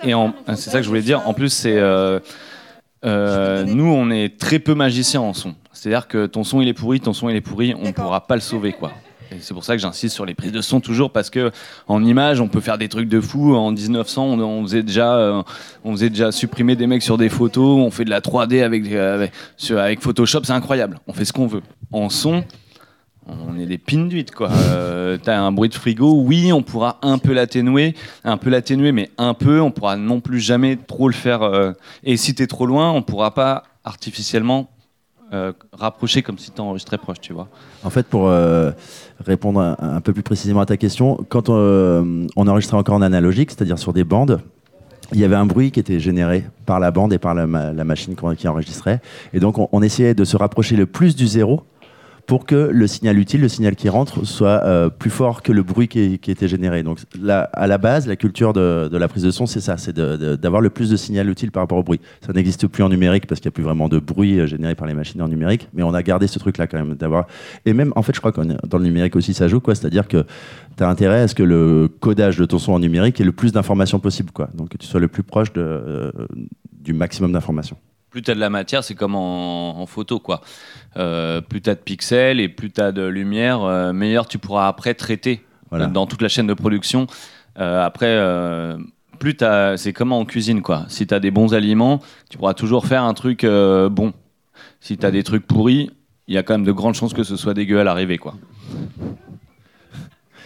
Et en- c'est ça que je voulais dire. En plus, c'est euh, euh, nous, on est très peu magiciens en son. C'est-à-dire que ton son il est pourri, ton son il est pourri, on pourra pas le sauver, quoi. Et c'est pour ça que j'insiste sur les prises de son toujours parce que en image, on peut faire des trucs de fou. En 1900, on, on faisait déjà, euh, on faisait déjà supprimer des mecs sur des photos. On fait de la 3D avec avec Photoshop, c'est incroyable. On fait ce qu'on veut. En son, on est des pins d'huître, quoi. Euh, T'as un bruit de frigo, oui, on pourra un peu l'atténuer, un peu l'atténuer, mais un peu. On pourra non plus jamais trop le faire. euh, et si t'es trop loin, on pourra pas artificiellement euh, rapprocher comme si t'enregistrais proche, tu vois. En fait, pour euh, répondre un, peu plus précisément à ta question, quand on enregistrait encore en analogique, c'est-à-dire sur des bandes, il y avait un bruit qui était généré par la bande et par la, ma- la machine qui enregistrait. Et donc, on, on essayait de se rapprocher le plus du zéro pour que le signal utile, le signal qui rentre, soit euh, plus fort que le bruit qui, était généré. Donc, là, à la base, la culture de, la prise de son, c'est ça, c'est d'avoir le plus de signal utile par rapport au bruit. Ça n'existe plus en numérique parce qu'il n'y a plus vraiment de bruit euh, généré par les machines en numérique, mais on a gardé ce truc-là quand même, d'avoir. Et même, en fait, je crois que dans le numérique aussi, ça joue, quoi. C'est-à-dire que tu as intérêt à ce que le codage de ton son en numérique ait le plus d'informations possible, quoi. Donc, que tu sois le plus proche euh, du maximum d'informations. Plus tu as de la matière, c'est comme en, en photo, quoi. Euh, plus tu as de pixels et plus tu as de lumière, euh, meilleur tu pourras après traiter Voilà. dans toute la chaîne de production. Euh, après, plus t'as- c'est comme en cuisine, quoi. Si tu as des bons aliments, tu pourras toujours faire un truc bon. Si tu as des trucs pourris, il y a quand même de grandes chances que ce soit dégueu à l'arrivée, quoi.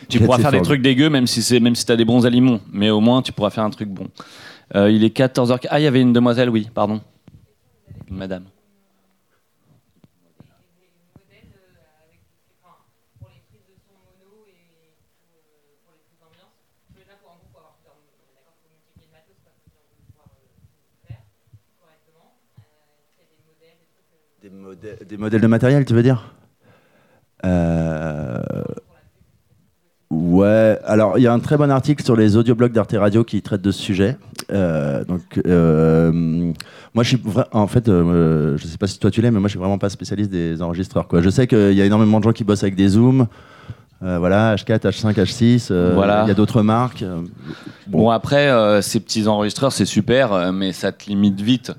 Tu pourras faire des trucs dégueux même si c'est même si t'as des bons aliments, mais au moins tu pourras faire un truc bon. Il est 14h. Ah, il y avait une demoiselle, oui, pardon. Madame. Des modèles de matériel, tu veux dire? Euh, Ouais, alors il y a un très bon article sur les audioblogs d'Arte Radio qui traite de ce sujet. Euh, donc, euh, moi, je suis en fait, euh, je sais pas si toi tu l'es, mais moi, je suis vraiment pas spécialiste des enregistreurs. Quoi. Je sais qu'il y a énormément de gens qui bossent avec des zooms. Voilà, H4, H5, H6. euh, Voilà. Il y a d'autres marques. Bon, après, ces petits enregistreurs, c'est super, mais ça te limite vite.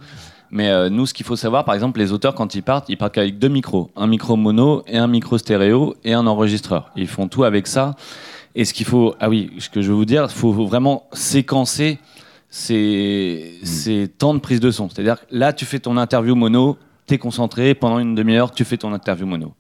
Mais euh, nous, ce qu'il faut savoir, par exemple, les auteurs, quand ils partent, ils partent qu'avec deux micros. Un micro mono et un micro stéréo et un enregistreur. Ils font tout avec ça. Et ce qu'il faut... Ah oui, ce que je veux vous dire, il faut vraiment séquencer ces, ces temps de prise de son. C'est-à-dire là, tu fais ton interview mono, t'es concentré, pendant une demi-heure, tu fais ton interview mono.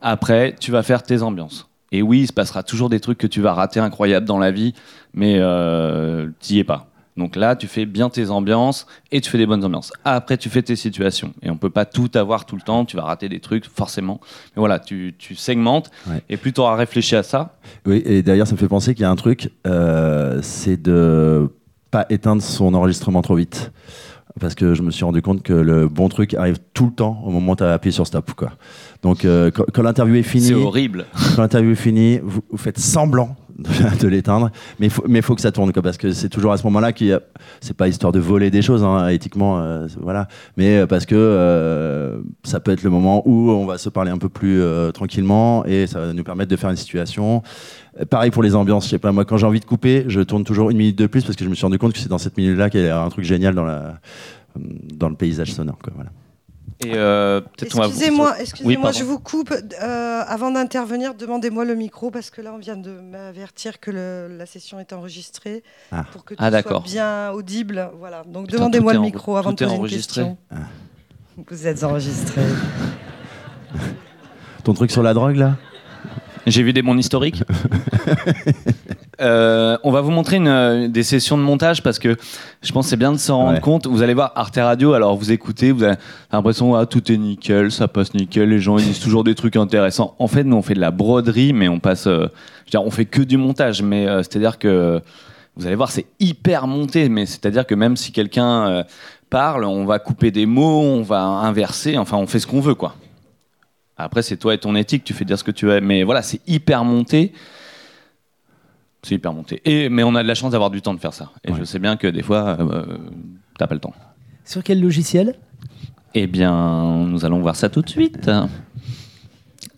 Après, tu vas faire tes ambiances. Et oui, il se passera toujours des trucs que tu vas rater incroyables dans la vie, mais euh, t'y es pas. Donc là, tu fais bien tes ambiances et tu fais des bonnes ambiances. Après, tu fais tes situations. Et on peut pas tout avoir tout le temps. Tu vas rater des trucs, forcément. Mais voilà, tu, tu segmentes. Ouais. Et plus tu auras réfléchi à ça, Oui, et d'ailleurs, ça me fait penser qu'il y a un truc, euh, c'est de pas éteindre son enregistrement trop vite. Parce que je me suis rendu compte que le bon truc arrive tout le temps au moment où tu as appuyé sur stop. Quoi. Donc, euh, quand, quand l'interview est c'est finie, horrible. quand l'interview est finie, vous, vous faites semblant de, de l'éteindre, mais il faut, mais faut que ça tourne, quoi, parce que c'est toujours à ce moment-là qu'il y a. C'est pas histoire de voler des choses, hein, éthiquement, euh, c'est- voilà, mais euh, parce que euh, ça peut être le moment où on va se parler un peu plus euh, tranquillement et ça va nous permettre de faire une situation. Pareil pour les ambiances, je sais pas, moi quand j'ai envie de couper, je tourne toujours une minute de plus parce que je me suis rendu compte que c'est dans cette minute-là qu'il y a un truc génial dans, la, dans le paysage sonore. Quoi, voilà. Et euh, peut-être on va- Excusez-moi, Oui, excusez-moi, je vous coupe. Euh, avant d'intervenir, demandez-moi le micro parce que là, on vient de m'avertir que le- la session est enregistrée Ah. pour que tout Ah, soit d'accord. bien audible. Voilà. Donc demandez-moi tout le micro avant de tout poser une question. Vous êtes enregistré. Ton truc sur la drogue là? J'ai vu des bons historiques. Euh, on va vous montrer une, euh, des sessions de montage parce que je pense que c'est bien de s'en rendre Ouais. compte. Vous allez voir Arte Radio, alors vous écoutez, vous avez l'impression ah, tout est nickel, ça passe nickel, les gens ils disent toujours des trucs intéressants. En fait, nous on fait de la broderie, mais on passe, euh, je veux dire, on fait que du montage, mais euh, c'est-à-dire que vous allez voir, c'est hyper monté, mais c'est-à-dire que même si quelqu'un parle, on va couper des mots, on va inverser, enfin on fait ce qu'on veut quoi. Après, c'est toi et ton éthique, tu fais dire ce que tu veux. Mais voilà, c'est hyper monté. C'est hyper monté. Et, mais on a de la chance d'avoir du temps de faire ça. Et Ouais. je sais bien que des fois, euh, t'as pas le temps. Sur quel logiciel? Eh bien, nous allons voir ça tout de suite.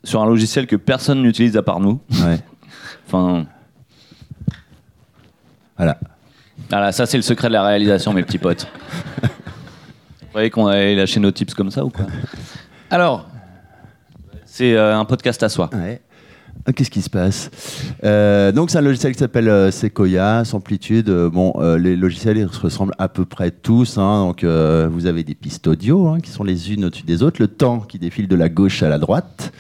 Sur un logiciel que personne n'utilise à part nous. Ouais. Enfin, Voilà. voilà, ça c'est le secret de la réalisation, mes petits potes. Vous croyez qu'on allait lâcher nos tips comme ça ou quoi? Alors, c'est euh, un podcast à soi. Ah, Qu'est-ce qui se passe? Euh, Donc, c'est un logiciel qui s'appelle euh, Sequoia, Amplitude. Euh, bon, euh, les logiciels ils se ressemblent à peu près tous. hein. donc, euh, vous avez des pistes audio hein, qui sont les unes au-dessus des autres, le temps qui défile de la gauche à la droite.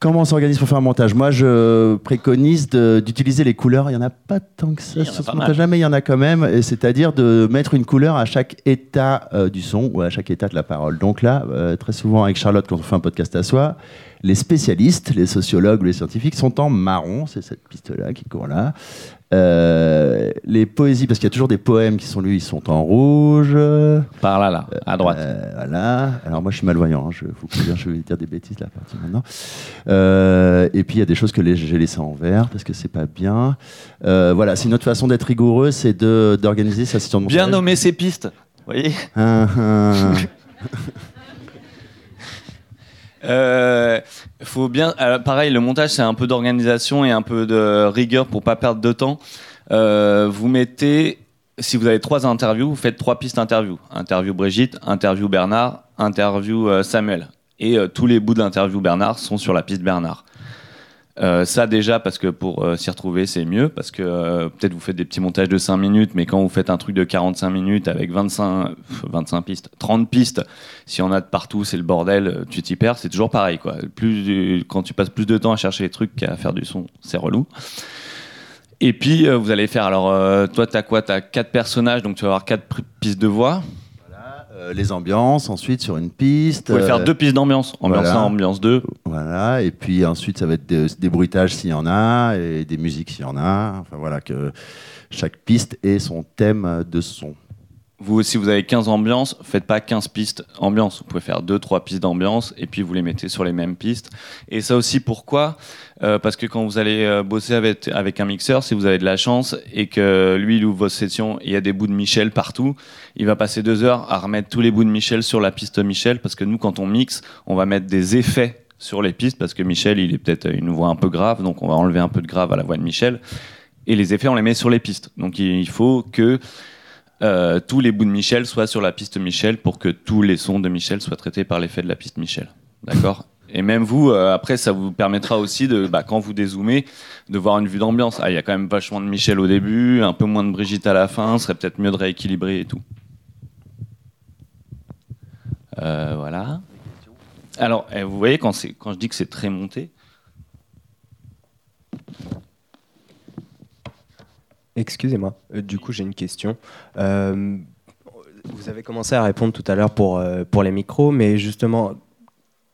Comment on s'organise pour faire un montage? Moi, je préconise d'utiliser les couleurs. Il n'y en a pas tant que ça Il sur ce montage-là, mais il y en a quand même. C'est-à-dire de mettre une couleur à chaque état euh, du son ou à chaque état de la parole. Donc là, euh, très souvent avec Charlotte, quand on fait un podcast à soi, les spécialistes, les sociologues ou les scientifiques sont en marron. C'est cette piste-là qui court là. Euh, les poésies, parce qu'il y a toujours des poèmes qui sont lus, ils sont en rouge. Par là, là, à droite. Euh, voilà. Alors moi je suis malvoyant, hein, je vous préviens, je vais dire des bêtises là à partir maintenant. Euh, et puis il y a des choses que j'ai laissées en vert parce que c'est pas bien. Voilà, c'est une autre façon d'être rigoureux, c'est de d'organiser sa de Bien nommer ses pistes. Vous voyez. Euh, faut bien. pareil, le montage, c'est un peu d'organisation et un peu de rigueur pour pas perdre de temps. Euh, vous mettez, si vous avez trois interviews, vous faites trois pistes interview. Interview Brigitte, interview Bernard, interview euh, Samuel. Et tous les bouts de l'interview Bernard sont sur la piste Bernard. Euh, ça déjà parce que pour euh, s'y retrouver c'est mieux parce que euh, peut-être vous faites des petits montages de 5 minutes mais quand vous faites un truc de 45 minutes avec 25, pff, 25 pistes, 30 pistes si on a de partout, c'est le bordel, tu t'y perds, c'est toujours pareil quoi. Plus quand tu passes plus de temps à chercher les trucs qu'à faire du son, c'est relou. Et puis vous allez faire alors toi t'as quoi? T'as quatre personnages donc tu vas avoir quatre pr- pistes de voix. Euh, les ambiances, ensuite sur une piste. Vous pouvez faire euh, deux pistes d'ambiance, ambiance voilà. 1, ambiance 2. Voilà, et puis ensuite ça va être des, des bruitages s'il y en a, et des musiques s'il y en a. Enfin voilà, que chaque piste ait son thème de son. Vous, si vous avez 15 ambiances, faites pas 15 pistes ambiance. Vous pouvez faire 2-3 pistes d'ambiance et puis vous les mettez sur les mêmes pistes. Et ça aussi, pourquoi? Euh, Parce que quand vous allez euh, bosser avec, avec un mixeur, si vous avez de la chance et que lui, il ouvre vos sessions il y a des bouts de Michel partout, il va passer deux heures à remettre tous les bouts de Michel sur la piste Michel. Parce que nous, quand on mixe, on va mettre des effets sur les pistes parce que Michel, il est peut-être une voix un peu grave, donc on va enlever un peu de grave à la voix de Michel. Et les effets, on les met sur les pistes. Donc il faut que euh, tous les bouts de Michel soient sur la piste Michel pour que tous les sons de Michel soient traités par l'effet de la piste Michel. D'accord? Et même vous, euh, après, ça vous permettra aussi, de, bah, quand vous dézoomez, de voir une vue d'ambiance. Ah, il y a quand même vachement de Michel au début, un peu moins de Brigitte à la fin, ce serait peut-être mieux de rééquilibrer et tout. Euh, voilà. Alors, eh, vous voyez, quand, je dis que c'est très monté, Excusez-moi. Euh, du coup, j'ai une question. Euh, vous avez commencé à répondre tout à l'heure pour, euh, pour les micros, mais justement,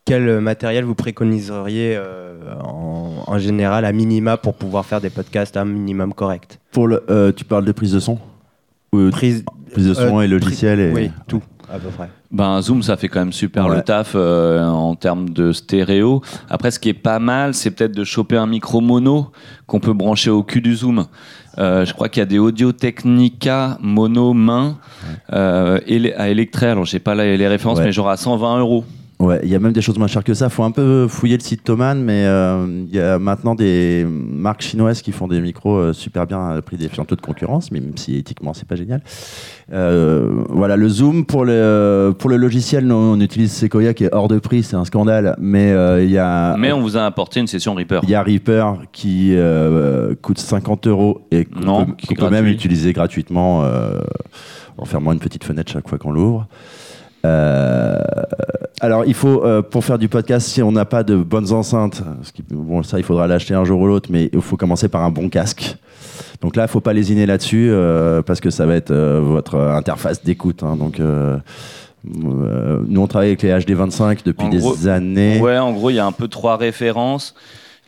quel matériel vous préconiseriez euh, en, en général à minima pour pouvoir faire des podcasts à un minimum correct Pour le, euh, tu parles de prise de son Ou Prise, prise de son euh, et logiciel et... Oui, tout, à peu près. Ben, Zoom, ça fait quand même super Ouais. le taf euh, en termes de stéréo. Après, ce qui est pas mal, c'est peut-être de choper un micro mono qu'on peut brancher au cul du Zoom. Euh, je crois qu'il y a des Audio Technica mono main euh, à Electray. Alors, j'ai pas les références, Ouais. mais genre à 120 euros. Ouais, il y a même des choses moins chères que ça. Faut un peu fouiller le site Thomann, mais euh, il y a maintenant des marques chinoises qui font des micros euh, super bien à prix défiant toute concurrence, mais même si éthiquement c'est pas génial. Euh, voilà, le zoom pour le pour le logiciel, nous, on utilise Sequoia qui est hors de prix, c'est un scandale, mais euh, il y a Mais on vous a apporté une session Reaper. il y a Reaper qui euh, coûte 50 euros et qu'on peut, est peut même utiliser gratuitement euh, en fermant une petite fenêtre chaque fois qu'on l'ouvre. Euh, alors, il faut, euh, pour faire du podcast, si on n'a pas de bonnes enceintes, ce qui- bon, ça, il faudra l'acheter un jour ou l'autre, mais il faut commencer par un bon casque. Donc là, il faut pas lésiner là-dessus euh, parce que ça va être votre interface d'écoute. hein. donc, nous, on travaille avec les HD25 depuis En des gros, années. Ouais, en gros, il y a un peu trois références.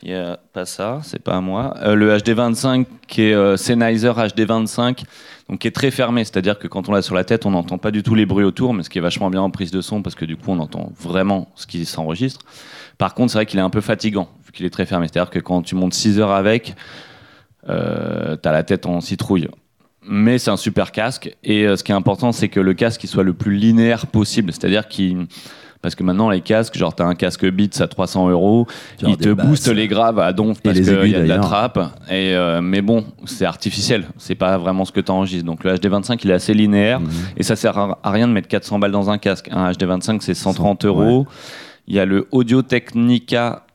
Il y a pas ça, c'est pas à moi. Le HD25 qui est Sennheiser HD25, donc qui est très fermé, c'est-à-dire que quand on l'a sur la tête, on n'entend pas du tout les bruits autour, mais ce qui est vachement bien en prise de son parce que du coup, on entend vraiment ce qui s'enregistre. Par contre, c'est vrai qu'il est un peu fatigant vu qu'il est très fermé, c'est-à-dire que quand tu montes 6 heures avec, euh, t'as la tête en citrouille. Mais c'est un super casque et euh, ce qui est important, c'est que le casque soit le plus linéaire possible, c'est-à-dire qu'il parce que maintenant les casques, genre t'as un casque Beats à 300 euros, il te booste les graves à donf parce qu'il y a de la trappe. Et euh, mais bon, c'est artificiel, c'est pas vraiment ce que t'enregistres. Donc le HD25 il est assez linéaire Mhm. et ça sert à rien de mettre 400 balles dans un casque. Un HD25 c'est 130 euros. Il y a le Audio Technica,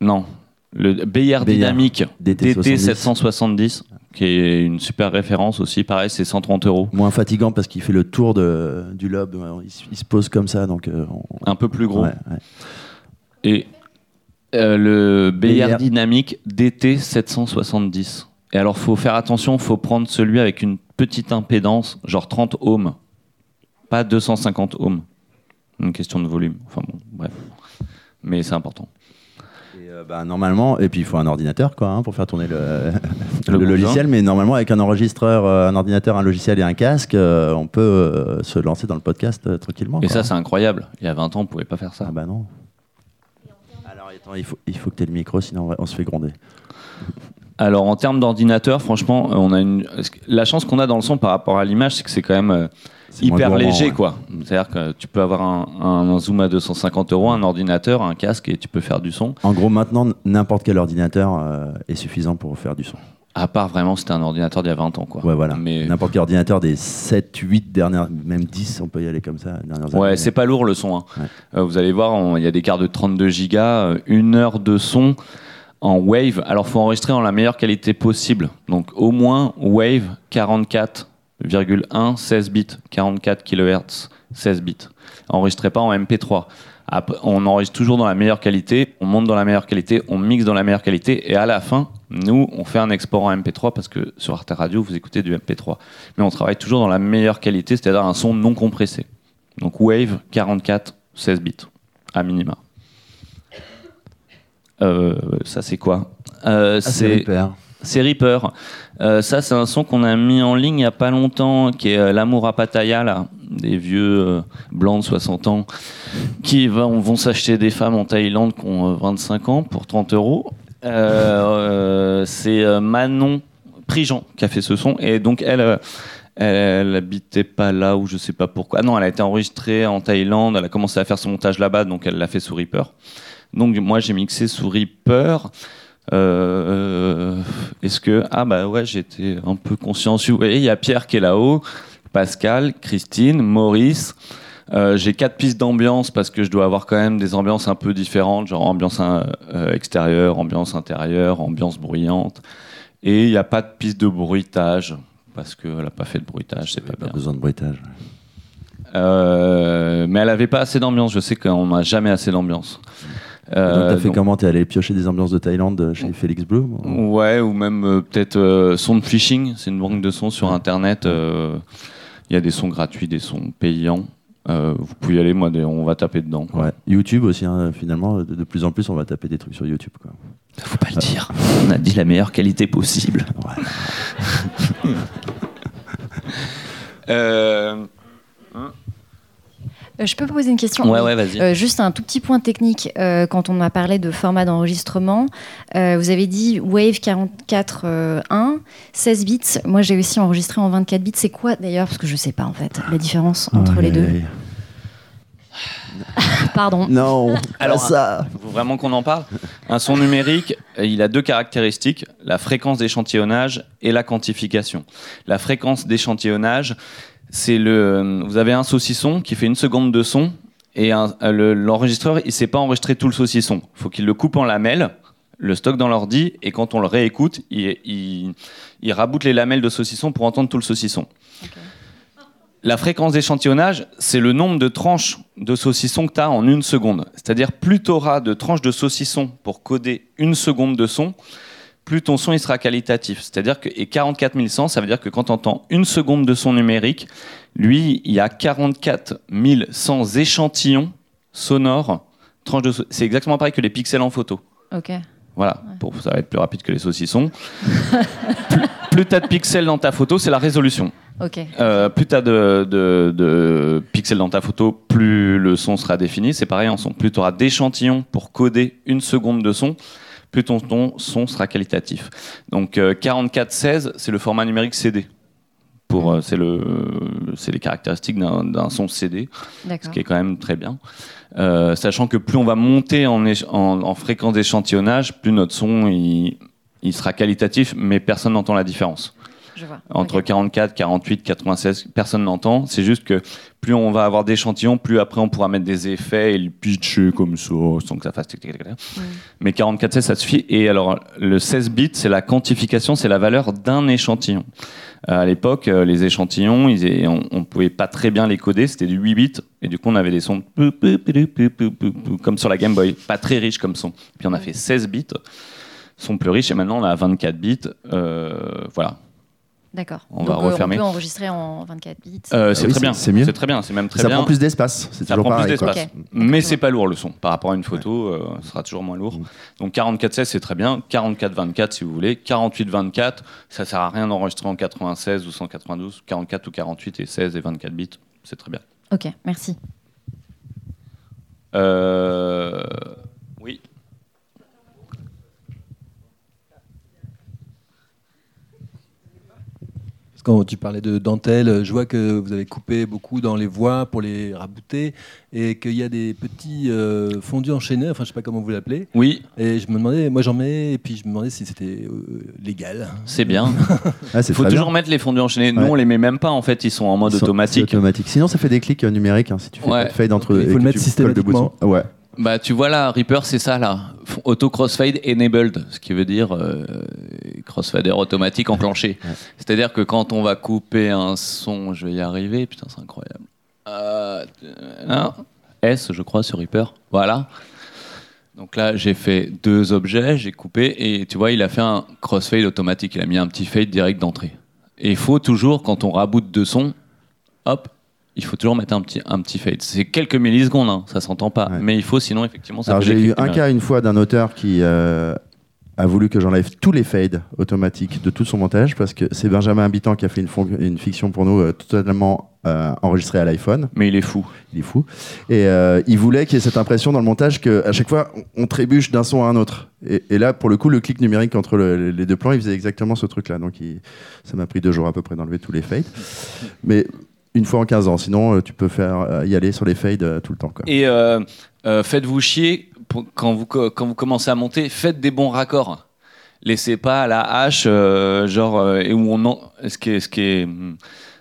non, le BR DT70. DT770 qui est une super référence aussi. Pareil, c'est 130 euros. Moins fatigant parce qu'il fait le tour de, du lobe. Il, se- il se pose comme ça, donc. euh, on- Un peu plus gros. ouais, ouais. Et euh, le BR BR. Dynamic DT770. Et alors, faut faire attention, faut prendre celui avec une petite impédance, genre 30 ohms, pas 250 ohms. Une question de volume. Enfin bon, bref. Mais c'est important. Et, euh, bah, normalement, et puis il faut un ordinateur quoi, hein, pour faire tourner le, Le le bousin. logiciel, mais normalement avec un enregistreur, euh, un ordinateur, un logiciel et un casque, euh, on peut se lancer dans le podcast tranquillement. Et quoi. ça, c'est incroyable. Il y a 20 ans, on pouvait pas faire ça. Ah bah non. Alors attends, il faut, il faut que tu aies le micro, sinon on, se fait gronder. Alors en termes d'ordinateur, franchement, on a une la chance qu'on a dans le son par rapport à l'image, c'est que c'est quand même hyper léger, ouais. quoi. C'est-à-dire que tu peux avoir un, un- un zoom à 250 euros, un ordinateur, un casque et tu peux faire du son. En gros, maintenant, n'importe quel ordinateur euh, est suffisant pour faire du son. À part vraiment, c'était un ordinateur d'il y a 20 ans, quoi. Ouais, voilà. Mais N'importe quel ordinateur des 7, 8 dernières, même 10, on peut y aller comme ça. Dernières ouais, c'est pas lourd le son. hein. Ouais. Euh, vous allez voir, il y a des cartes de 32 gigas, euh, une heure de son en wave. Alors, faut enregistrer en la meilleure qualité possible. Donc, au moins wave 44,1 16 bits, 44 kHz 16 bits. Enregistrez pas en MP3. Après, on enregistre toujours dans la meilleure qualité, on monte dans la meilleure qualité, on mixe dans la meilleure qualité, et à la fin, nous, on fait un export en MP3 parce que sur Arte Radio, vous écoutez du MP3. Mais on travaille toujours dans la meilleure qualité, c'est-à-dire un son non compressé. Donc Wave 44, 16 bits, à minima. Euh, ça c'est quoi? Euh, Ah, c'est C'est Reaper. Euh, ça, c'est un son qu'on a mis en ligne il n'y a pas longtemps, qui est euh, L'amour à Pattaya, là, des vieux euh, blancs de 60 ans qui vont, s'acheter des femmes en Thaïlande qui ont euh, 25 ans pour 30 euros. C'est Manon Prigent qui a fait ce son. Et donc, elle, elle, elle habitait pas là ou je sais pas pourquoi. Non, elle a été enregistrée en Thaïlande. Elle a commencé à faire son montage là-bas, donc elle l'a fait sous Reaper. Donc, moi, j'ai mixé sous Reaper. Euh, Est-ce que ah bah ouais j'étais un peu consciencieux. Vous voyez, il y a Pierre qui est là-haut, Pascal, Christine, Maurice. Euh, J'ai quatre pistes d'ambiance parce que je dois avoir quand même des ambiances un peu différentes, genre ambiance euh, extérieure, ambiance intérieure, ambiance bruyante. Et il n'y a pas de piste de bruitage parce qu'elle n'a pas fait de bruitage, c'est pas Pas bien. besoin de bruitage. Mais elle avait pas assez d'ambiance. Je sais qu'on n'a jamais assez d'ambiance. Et donc, Euh, t'as fait donc- comment? T'es allé piocher des ambiances de Thaïlande euh, chez Félix Bleu ou- Ouais, ou même euh, peut-être euh, son de phishing. C'est une banque de sons sur Internet. euh, Il y a des sons gratuits, des sons payants. Euh, vous pouvez y aller, moi, on va taper dedans. quoi. Ouais. YouTube aussi, hein, finalement, de, de plus en plus, on va taper des trucs sur YouTube. Quoi. Faut pas le dire. On a dit la meilleure qualité possible. Euh, Euh, je peux poser une question ouais, Oui. ouais, vas-y. Euh, juste un tout petit point technique. euh, quand on a parlé de format d'enregistrement, euh, vous avez dit Wave 44.1, 16 bits. Moi, j'ai aussi enregistré en 24 bits. C'est quoi d'ailleurs Parce que je sais pas en fait la différence entre Aïe, les deux. Pardon. Non, Alors, ça. Faut vraiment qu'on en parle. Un son numérique, euh, il a deux caractéristiques la fréquence d'échantillonnage et la quantification. La fréquence d'échantillonnage, c'est le. Vous avez un saucisson qui fait une seconde de son et euh, le- l'enregistreur, il sait pas enregistrer tout le saucisson. Il faut qu'il le coupe en lamelles, le stocke dans l'ordi et quand on le réécoute, il, il, il raboute les lamelles de saucisson pour entendre tout le saucisson. La fréquence d'échantillonnage, c'est le nombre de tranches de saucisson que tu as en une seconde. C'est-à-dire, plus tu auras de tranches de saucisson pour coder une seconde de son, plus ton son il sera qualitatif. C'est-à-dire que, et 44 100, ça veut dire que quand tu entends une seconde de son numérique, lui, il y a 44 100 échantillons sonores. tranches de C'est exactement pareil que les pixels en photo. Ok. Voilà, pour, ça va être plus rapide que les saucissons. plus plus tu as de pixels dans ta photo, c'est la résolution. Ok. Euh, plus tu as de, de- de pixels dans ta photo, plus le son sera défini. C'est pareil en son. Plus tu auras d'échantillons pour coder une seconde de son, plus ton, ton son sera qualitatif. Donc euh, 44-16, c'est le format numérique CD. Pour, euh, c'est, le, c'est les caractéristiques d'un, d'un son CD, ce D'accord. qui est quand même très bien. Euh, sachant que plus on va monter en, éch- en, en fréquence d'échantillonnage, plus notre son il, il sera qualitatif, mais personne n'entend la différence vois. entre Ok. 44, 48, 96, personne n'entend. C'est juste que plus on va avoir d'échantillons, plus après on pourra mettre des effets et le pitcher comme ça, sans que ça fasse. tic, tic, tic, tic. Mm. Mais 44, 16, ça suffit. Et alors, le 16 bits, c'est la quantification, c'est la valeur d'un échantillon. Euh, à l'époque, euh, les échantillons, ils on, on pouvait pas très bien les coder, c'était du 8 bits, et du coup, on avait des sons comme sur la Game Boy, pas très riches comme son. Puis on a fait 16 bits, son plus riches, et maintenant on a 24 bits. Euh, voilà. D'accord. On Donc, va euh, refermer. on peut enregistrer en 24 bits. Euh, c'est oui, très bien. c'est mieux. C'est très bien. C'est même très ça bien. prend plus d'espace. C'est Ça prend plus pareil. d'espace. Mais c'est pas lourd le son. Par rapport à une photo, euh, ce sera toujours moins lourd. Mm. Donc 44-16, c'est très bien. 44-24, si vous voulez. 48-24, ça sert à rien d'enregistrer en 96 ou 192. 44 ou 48 et 16 et 24 bits, c'est très bien. Ok, merci. Euh, Oui. Parce que Quand tu parlais de dentelle, je vois que vous avez coupé beaucoup dans les voix pour les rabouter et qu'il y a des petits euh, fondus enchaînés, enfin je sais pas comment vous l'appelez. Oui, Et je me demandais, moi j'en mets, et puis je me demandais si c'était euh, légal. c'est bien. Ah, Il faut très toujours bien. mettre les fondus enchaînés. Nous, Ouais. on les met même pas en fait. Ils sont en mode sont- c'est automatique. automatique. Sinon, ça fait des clics euh, numériques. hein, si tu fais Ouais. pas de fade entre Il faut le mettre systématiquement. boutons. Ouais. Bah, tu vois là, Reaper, c'est ça là. Auto crossfade enabled, ce qui veut dire euh, crossfader automatique enclenché. Ouais. C'est-à-dire que quand on va couper un son, je vais y arriver, putain, c'est incroyable. Euh, S, je crois, sur Reaper. Voilà. Donc là, j'ai fait deux objets, j'ai coupé, et tu vois, il a fait un crossfade automatique. Il a mis un petit fade direct d'entrée. Et il faut toujours, quand on raboute deux sons, hop, il faut toujours mettre un petit, un petit fade. C'est quelques millisecondes, hein, ça s'entend pas. Ouais. Mais il faut, sinon, effectivement, ça Alors j'ai eu un cas une fois d'un auteur qui euh, a voulu que j'enlève tous les fades automatiques de tout son montage parce que c'est Benjamin Habitant qui a fait une, fiction pour nous euh, totalement euh, enregistrée à l'iPhone. Mais il est fou. Il est fou. Et il voulait qu'il y ait cette impression dans le montage qu'à chaque fois, on on trébuche d'un son à un autre. Et, et là, pour le coup, le clic numérique entre le- les deux plans, il faisait exactement ce truc-là. Donc il- ça m'a pris deux jours à peu près d'enlever tous les fades. Mais une fois en 15 ans. Sinon, euh, tu peux faire euh, y aller sur les fades euh, tout le temps. Quoi. Et euh, euh, faites-vous chier pour- quand, vous, co- quand vous commencez à monter, faites des bons raccords. Laissez pas à la hache, euh, genre, euh, et où on en- ce qui est, ce qui est hum,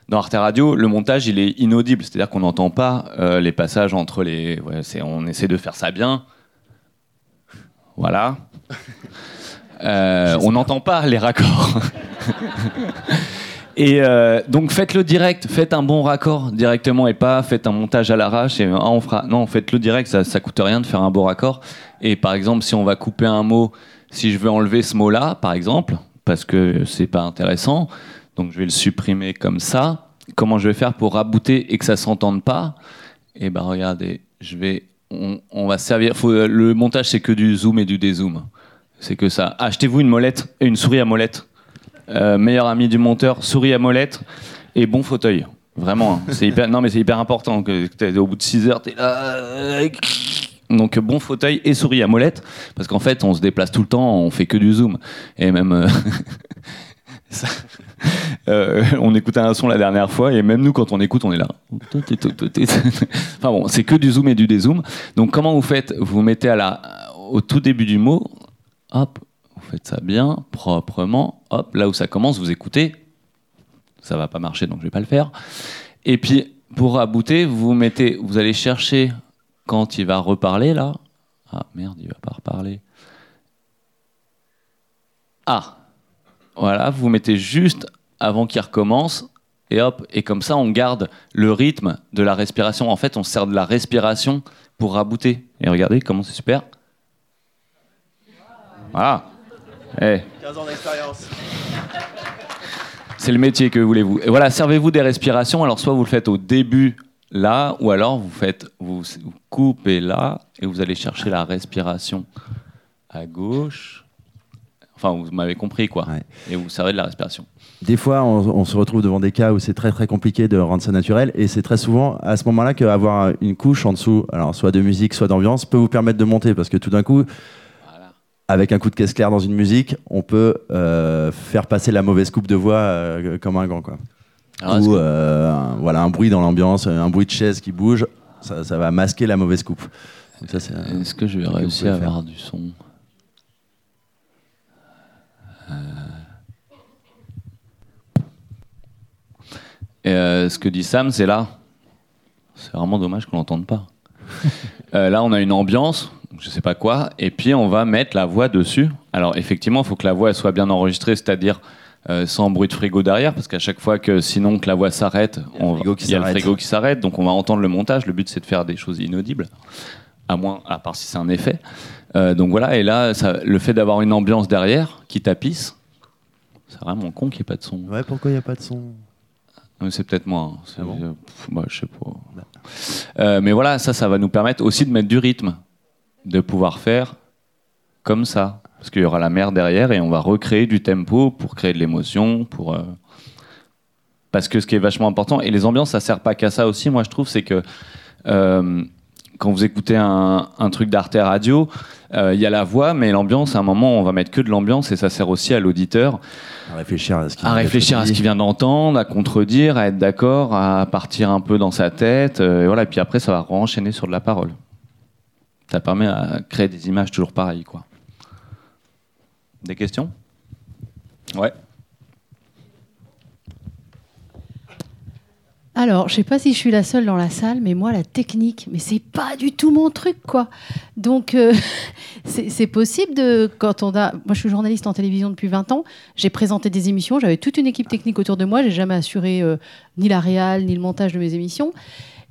dans Arte Radio, le montage il est inaudible, c'est-à-dire qu'on n'entend pas euh, les passages entre les. ouais, c'est- on essaie de faire ça bien. Voilà. Euh, on n'entend pas les raccords. Et euh, donc faites-le direct, faites un bon raccord directement et pas faites un montage à l'arrache ah, on fera. Non, faites-le direct, ça, ça coûte rien de faire un bon raccord. Et par exemple, si on va couper un mot, si je veux enlever ce mot-là, par exemple, parce que c'est pas intéressant, donc je vais le supprimer comme ça. Comment je vais faire pour rabouter et que ça s'entende pas? Et ben regardez, je vais, on, va servir. Le montage c'est que du zoom et du dézoom. C'est que ça. Achetez-vous une molette, une souris à molette. Euh, meilleur ami du monteur, souris à molette et bon fauteuil. Vraiment, hein. c'est hyper. Non, mais c'est hyper important au bout de 6 heures, t'es là. euh, Donc bon fauteuil et souris à molette, parce qu'en fait, on se déplace tout le temps, on fait que du zoom et même. euh, on écoutait un son la dernière fois et même nous, quand on écoute, on est là. Enfin bon, c'est que du zoom et du dézoom. Donc comment vous faites? Vous mettez à la, au tout début du mot, hop, vous faites ça bien, proprement, hop, là où ça commence, vous écoutez. Ça va pas marcher, donc je vais pas le faire. Et puis, pour abouter, vous mettez, vous allez chercher quand il va reparler là. Ah merde, il va pas reparler. Ah, voilà, vous mettez juste avant qu'il recommence. Et hop, et comme ça, on garde le rythme de la respiration. En fait, on se sert de la respiration pour rabouter. Et regardez comment c'est super. Voilà. Eh. 15 ans d'expérience. C'est le métier que voulez-vous. Et voilà, servez-vous des respirations. Alors, soit vous le faites au début, là, ou alors vous faites, vous, vous coupez là, et vous allez chercher la respiration à gauche. Enfin, vous m'avez compris, quoi. Ouais. Et vous servez de la respiration. Des fois, on, on se retrouve devant des cas où c'est très très compliqué de rendre ça naturel, et c'est très souvent à ce moment-là qu'avoir une couche en dessous, alors soit de musique, soit d'ambiance, peut vous permettre de monter, parce que tout d'un coup. Avec un coup de caisse claire dans une musique, on peut euh, faire passer la mauvaise coupe de voix euh, comme un gant, quoi. Est-ce Ou que- euh, un- voilà un bruit dans l'ambiance, un bruit de chaise qui bouge, ça, ça va masquer la mauvaise coupe. Un- Est-ce que je vais réussir à faire. avoir du son? Et ce que dit Sam, c'est là. C'est vraiment dommage qu'on l'entende pas. Là, on a une ambiance, je sais pas quoi, et puis on va mettre la voix dessus. Alors, effectivement, il faut que la voix elle soit bien enregistrée, c'est-à-dire euh, sans bruit de frigo derrière, parce qu'à chaque fois que sinon que la voix s'arrête, Il y a le on- frigo qui il y a le s'arrête. frigo qui s'arrête, donc on va entendre le montage. Le but, c'est de faire des choses inaudibles, à moins, à part si c'est un effet. Euh, donc voilà, et là, ça- le fait d'avoir une ambiance derrière qui tapisse, c'est vraiment con qu'il n'y ait pas de son. Ouais, pourquoi il n'y a pas de son? Euh, C'est peut-être moi. hein. Ah bon? Euh, pff, bah, je sais pas. Euh, mais voilà, ça, ça va nous permettre aussi de mettre du rythme, de pouvoir faire comme ça, parce qu'il y aura la mer derrière et on va recréer du tempo pour créer de l'émotion, pour. euh, Parce que ce qui est vachement important, et les ambiances, ça sert pas qu'à ça aussi, moi je trouve, c'est que euh, quand vous écoutez un, un truc d'Arte Radio, euh, il y a la voix, mais l'ambiance, à un moment, on va mettre que de l'ambiance et ça sert aussi à l'auditeur À réfléchir à ce qui à réfléchir à ce qu'il vient d'entendre, à contredire, à être d'accord, à partir un peu dans sa tête. euh, et voilà, et puis après, ça va enchaîner sur de la parole. Ça permet à créer des images toujours pareilles. Quoi. Des questions? Ouais. Alors, je sais pas si je suis la seule dans la salle, mais moi, la technique, mais c'est pas du tout mon truc, quoi. Donc, euh, c'est possible de, quand on a. Moi, je suis journaliste en télévision depuis 20 ans. J'ai présenté des émissions, j'avais toute une équipe technique autour de moi. J'ai jamais assuré euh, ni la réal, ni le montage de mes émissions.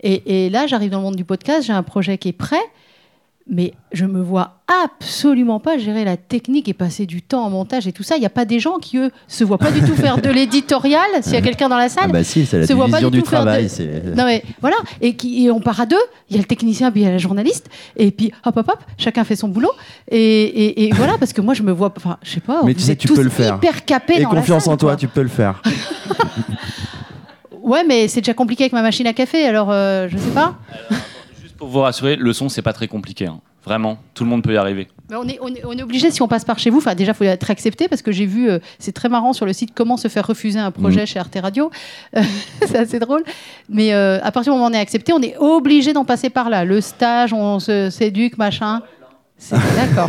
Et là, j'arrive dans le monde du podcast, j'ai un projet qui est prêt. Mais je me vois absolument pas gérer la technique et passer du temps en montage et tout ça. Il n'y a pas des gens qui, eux, se voient pas du tout faire de l'éditorial, s'il y a quelqu'un dans la salle. Ah bah si, c'est la se voit pas du du tout faire de- travail. c'est- Non mais voilà, et, qui, et on part à deux, il y a le technicien, puis il y a la journaliste, et puis hop hop hop, chacun fait son boulot, et, et- et voilà, parce que moi je me vois, enfin je sais pas, Mais tu sais tu peux le faire. hyper Et dans la confiance salle, en toi, quoi. tu peux le faire. Ouais, mais c'est déjà compliqué avec ma machine à café, alors euh, je sais pas. pour vous rassurer, le son, c'est pas très compliqué. hein. Vraiment, tout le monde peut y arriver. Mais on est, on est, on est obligé si on passe par chez vous. Enfin, déjà, faut être accepté parce que j'ai vu, euh, c'est très marrant sur le site comment se faire refuser un projet Mm. chez Arte Radio. Euh, c'est assez drôle. Mais euh, à partir du moment où on est accepté, on est obligé d'en passer par là. Le stage, on se s'éduque, machin. C'est d'accord.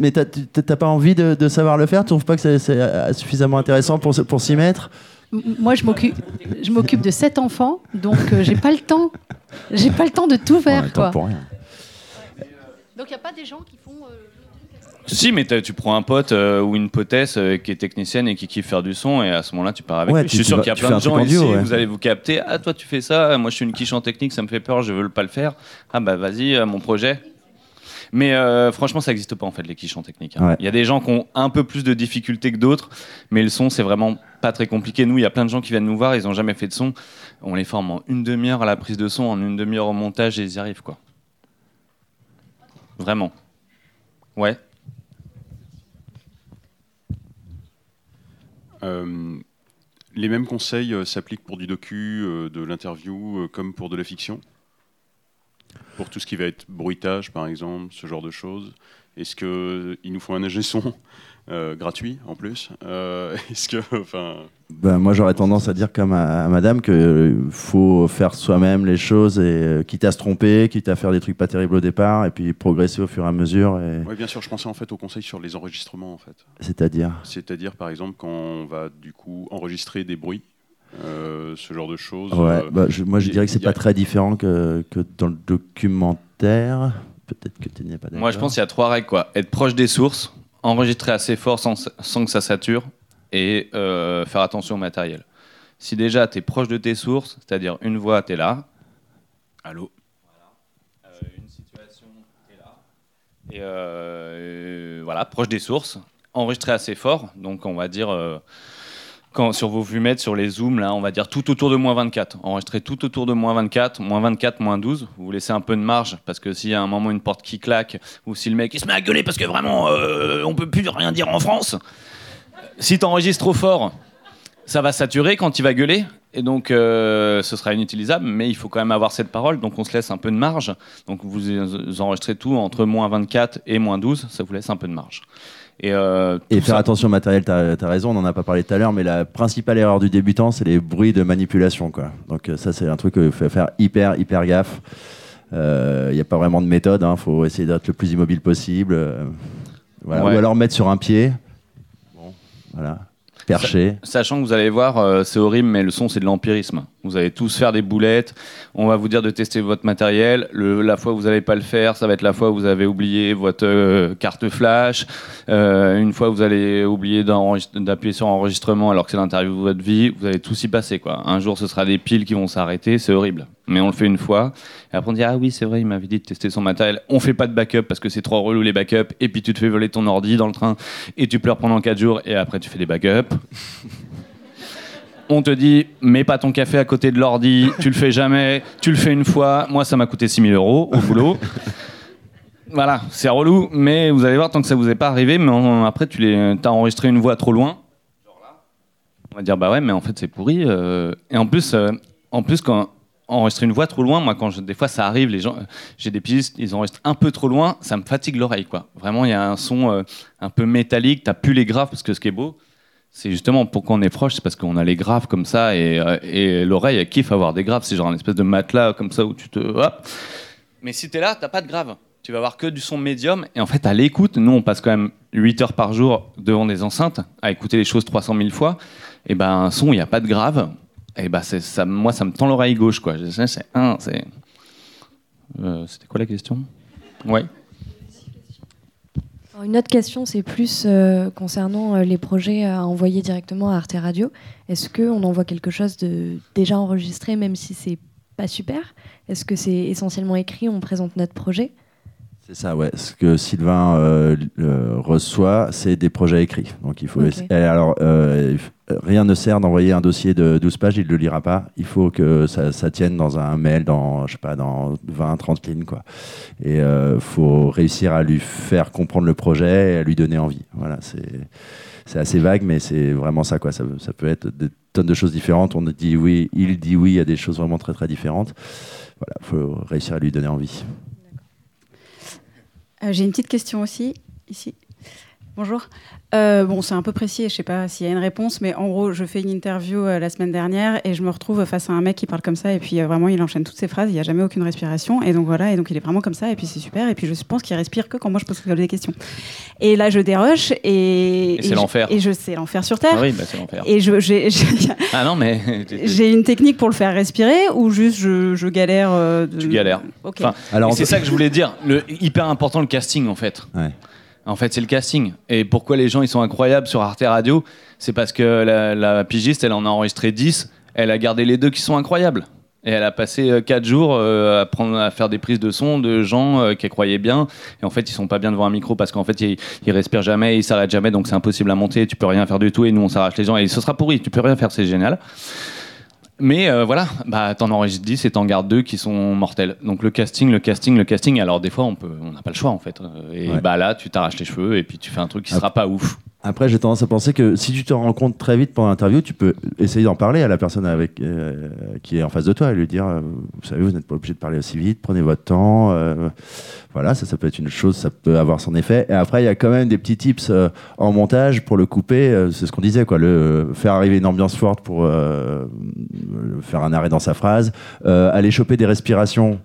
Mais t'as- pas envie de, de savoir le faire? Tu trouves pas que c'est- suffisamment intéressant pour, pour s'y mettre? Moi, je m'occupe, je m'occupe de sept enfants, donc euh, j'ai pas le temps. J'ai pas le temps de tout faire, quoi. pour rien. Donc il y a pas des gens qui font. euh, Si, mais t'as- tu prends un pote euh, ou une potesse euh, qui est technicienne et qui kiffe faire du son, et à ce moment-là, tu pars avec Ouais, lui. tu- Je suis tu sûr vas- qu'il y a tu plein fais de un truc gens en duo, ici, ouais. vous allez vous capter. Ah, toi, tu fais ça, moi, je suis une quiche en technique, ça me fait peur, je veux pas le faire. Ah, bah, vas-y, euh, mon projet. Mais euh, franchement, ça n'existe pas en fait les quiches en technique. hein. Ouais. Il y a des gens qui ont un peu plus de difficultés que d'autres, mais le son c'est vraiment pas très compliqué. Nous, il y a plein de gens qui viennent nous voir, ils ont jamais fait de son. On les forme en une demi-heure à la prise de son, en une demi-heure au montage et ils y arrivent quoi. Vraiment. Ouais. Euh, les mêmes conseils euh, s'appliquent pour du docu, euh, de l'interview, euh, comme pour de la fiction? Pour tout ce qui va être bruitage, par exemple, ce genre de choses. Est-ce qu'il nous faut un ingé son euh, gratuit, en plus Euh, Est-ce que... Enfin, Ben, moi, j'aurais tendance à dire comme à, à madame qu'il faut faire soi-même les choses, et euh, quitte à se tromper, quitte à faire des trucs pas terribles au départ, et puis progresser au fur et à mesure. Et... ouais, bien sûr, je pensais en fait aux conseils sur les enregistrements, en fait. C'est-à-dire? C'est-à-dire, par exemple, quand on va du coup enregistrer des bruits, euh, ce genre de choses. Ouais, euh, bah, je- moi je dirais que c'est pas très différent que, que dans le documentaire. Peut-être que tu n'y es pas d'accord. Moi, je pense qu'il y a trois règles. Quoi. Être proche des sources, enregistrer assez fort sans, sans que ça sature et euh, faire attention au matériel. Si déjà tu es proche de tes sources, c'est-à-dire une voix, tu es là. Allô? Euh, Une situation, tu es là. Et euh, euh, voilà, proche des sources. Enregistrer assez fort, donc on va dire. Sur vos vumettes, sur les zooms, là, on va dire tout autour de moins 24. Enregistrez tout autour de moins 24, moins 24, moins 12. Vous laissez un peu de marge parce que s'il y a un moment une porte qui claque ou si le mec il se met à gueuler parce que vraiment euh, on peut plus rien dire en France. Si tu enregistres trop fort, ça va saturer quand il va gueuler et donc euh, ce sera inutilisable. Mais il faut quand même avoir cette parole, donc on se laisse un peu de marge. Donc vous enregistrez tout entre moins 24 et moins 12, ça vous laisse un peu de marge. Et, euh, Et faire ça- attention au matériel, t'as as raison, on n'en a pas parlé tout à l'heure, mais la principale erreur du débutant, c'est les bruits de manipulation. Quoi. Donc euh, ça, c'est un truc qu'il faut faire hyper, hyper gaffe. Il n'y a pas vraiment de méthode, il faut essayer d'être le plus immobile possible. euh, voilà. Ouais. Ou alors mettre sur un pied. Bon, voilà. Perché. Sachant que vous allez voir, euh, c'est horrible, mais le son, c'est de l'empirisme. Vous allez tous faire des boulettes. On va vous dire de tester votre matériel. Le- la fois où vous n'allez pas le faire, ça va être la fois où vous avez oublié votre euh, carte flash. Euh, une fois, vous allez oublier d'appuyer sur enregistrement alors que c'est l'interview de votre vie. Vous allez tous y passer. Quoi. Un jour, ce sera des piles qui vont s'arrêter. C'est horrible. Mais on le fait une fois. Et après, on dit Ah oui, c'est vrai, il m'avait dit de tester son matériel. On fait pas de backup parce que c'est trop relou les backups. Et puis, tu te fais voler ton ordi dans le train et tu pleures pendant 4 jours. Et après, tu fais des backups. On te dit, mets pas ton café à côté de l'ordi, tu le fais jamais, tu le fais une fois. Moi, ça m'a coûté 6000 euros au boulot. voilà, c'est relou, mais vous allez voir, tant que ça vous est pas arrivé, mais après, tu les, as enregistré une voix trop loin. On va dire, bah ouais, mais en fait, c'est pourri. euh. Et en plus, euh, en plus, quand enregistrer une voix trop loin, moi, quand je- des fois ça arrive, les gens, j'ai des pistes, ils enregistrent un peu trop loin, ça me fatigue l'oreille, quoi. Vraiment, il y a un son euh, un peu métallique, t'as plus les graves, parce que ce qui est beau, c'est justement pourquoi on est proche, c'est parce qu'on a les graves comme ça et, euh, et l'oreille elle kiffe avoir des graves. C'est genre un espèce de matelas comme ça où tu te. Mais si t'es là, t'as pas de grave. Tu vas avoir que du son médium. Et en fait, à l'écoute, nous on passe quand même 8 heures par jour devant des enceintes à écouter les choses 300 000 fois. Et ben un son, il n'y a pas de grave. Et ben c'est ça, moi ça me tend l'oreille gauche quoi. C'est. Euh, C'était quoi la question? Une autre question, c'est plus euh, concernant euh, les projets à envoyer directement à Arte Radio. Est-ce qu'on envoie quelque chose de déjà enregistré, même si c'est pas super? Est-ce que c'est essentiellement écrit, on présente notre projet? C'est ça, ouais. Ce que Sylvain euh, euh, reçoit, c'est des projets écrits. Donc il faut. Ok. essa- et alors, euh, il rien ne sert d'envoyer un dossier de 12 pages, il ne le lira pas. Il faut que ça, ça tienne dans un mail, dans, je sais pas, dans 20, 30 lignes, quoi. Et il faut réussir à lui faire comprendre le projet et à lui donner envie. Voilà, c'est. C'est assez vague, mais c'est vraiment ça, quoi. Ça, ça peut être des tonnes de choses différentes. On dit oui, il dit oui à des choses vraiment très très différentes. Voilà, faut réussir à lui donner envie. Euh, J'ai une petite question aussi, ici. Bonjour. Euh, bon, c'est un peu précis, je sais pas s'il y a une réponse, mais en gros, je fais une interview euh, la semaine dernière et je me retrouve face à un mec qui parle comme ça et puis euh, vraiment il enchaîne toutes ses phrases, il n'y a jamais aucune respiration et donc voilà, et donc il est vraiment comme ça et puis c'est super et puis je pense qu'il respire que quand moi je pose des questions. Et là je déroche et. Et c'est je- l'enfer. Et je sais l'enfer sur terre. Ah oui, bah, c'est l'enfer. Et je- Ah non, mais. j'ai une technique pour le faire respirer ou juste je, je galère. euh, de- Tu galères. Ok. Enfin, Alors, c'est peut- ça que je voulais dire. Le, hyper important le casting en fait. Ouais. En fait, c'est le casting. Et pourquoi les gens ils sont incroyables sur Arte Radio C'est parce que la, pigiste, elle en a enregistré 10, elle a gardé les deux qui sont incroyables. Et elle a passé 4 jours euh, à, prendre, à faire des prises de son de gens euh, qu'elle croyait bien. Et en fait, ils sont pas bien devant un micro parce qu'en fait, ils, ils respirent jamais, ils s'arrêtent jamais, donc c'est impossible à monter. Tu peux rien faire du tout. Et nous, on s'arrache les gens. Et ce sera pourri. Tu peux rien faire, c'est génial. Mais euh, voilà, bah, t'en enregistres 10 et t'en gardes deux qui sont mortels. Donc le casting, le casting, le casting. Alors des fois, on peut, on n'a pas le choix en fait. Euh, Et Ouais. bah là, tu t'arraches les cheveux et puis tu fais un truc qui sera pas ouf. Après, j'ai tendance à penser que si tu te rends compte très vite pendant l'interview, tu peux essayer d'en parler à la personne avec, euh, qui est en face de toi et lui dire euh, Vous savez, vous n'êtes pas obligé de parler aussi vite, prenez votre temps. euh, voilà, ça, ça peut être une chose, ça peut avoir son effet. Et après, il y a quand même des petits tips euh, en montage pour le couper. euh, c'est ce qu'on disait, quoi. Le, faire arriver une ambiance forte pour faire un arrêt dans sa phrase, aller choper des respirations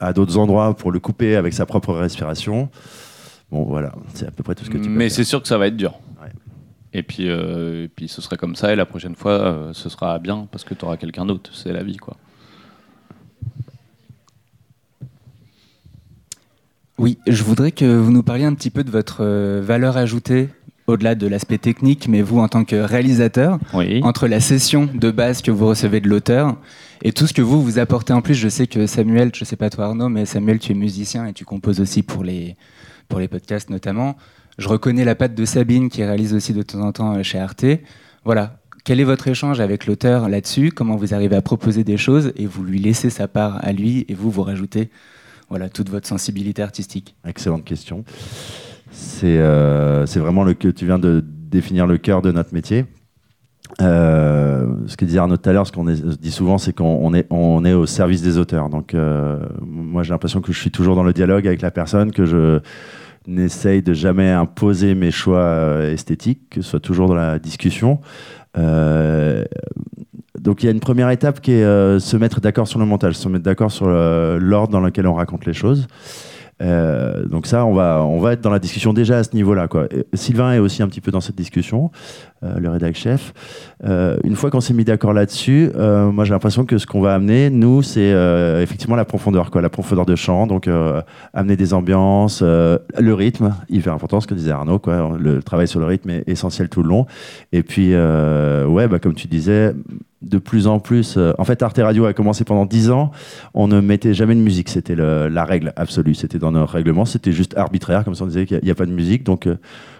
à d'autres endroits pour le couper avec sa propre respiration. Bon, voilà, c'est à peu près tout ce que tu peux Mais c'est sûr que ça va être dur. Ouais. Et puis, euh, et puis ce serait comme ça et la prochaine fois, euh, ce sera bien parce que tu auras quelqu'un d'autre. C'est la vie, quoi. Oui, je voudrais que vous nous parliez un petit peu de votre euh, valeur ajoutée, au-delà de l'aspect technique, mais vous en tant que réalisateur, Oui. entre la session de base que vous recevez de l'auteur et tout ce que vous vous apportez en plus. Je sais que Samuel, je sais pas toi Arnaud, mais Samuel, tu es musicien et tu composes aussi pour les, pour les podcasts notamment. Je reconnais la patte de Sabine qui réalise aussi de temps en temps euh, chez Arte. Voilà. Quel est votre échange avec l'auteur là-dessus? Comment vous arrivez à proposer des choses et vous lui laissez sa part à lui et vous vous rajoutez voilà toute votre sensibilité artistique? Excellente question. C'est euh, vraiment le que tu viens de définir le cœur de notre métier. Euh, ce que disait Arnaud tout à l'heure, ce qu'on dit souvent, c'est qu'on on est, au service des auteurs. Donc, euh, moi, j'ai l'impression que je suis toujours dans le dialogue avec la personne, que je n'essaye de jamais imposer mes choix euh, esthétiques, que ce soit toujours dans la discussion. Donc il y a une première étape qui est se mettre d'accord sur le montage, se mettre d'accord sur l'ordre dans lequel on raconte les choses. Donc ça, on va, être dans la discussion déjà à ce niveau-là. Sylvain est aussi un petit peu dans cette discussion, le rédac chef. Euh, une fois qu'on s'est mis d'accord là-dessus, euh, moi j'ai l'impression que ce qu'on va amener, nous, c'est euh, effectivement la profondeur, quoi, la profondeur de chant. Donc euh, amener des ambiances, euh, le rythme, hyper important, ce que disait Arnaud. Quoi, le travail sur le rythme est essentiel tout le long. Et puis, euh, ouais, bah, comme tu disais, de plus en plus. euh, en fait, Arte Radio a commencé pendant 10 ans. On ne mettait jamais de musique. C'était la règle absolue. C'était dans nos règlements. C'était juste arbitraire. Comme ça, on disait qu'il n'y a, pas de musique. Donc, euh,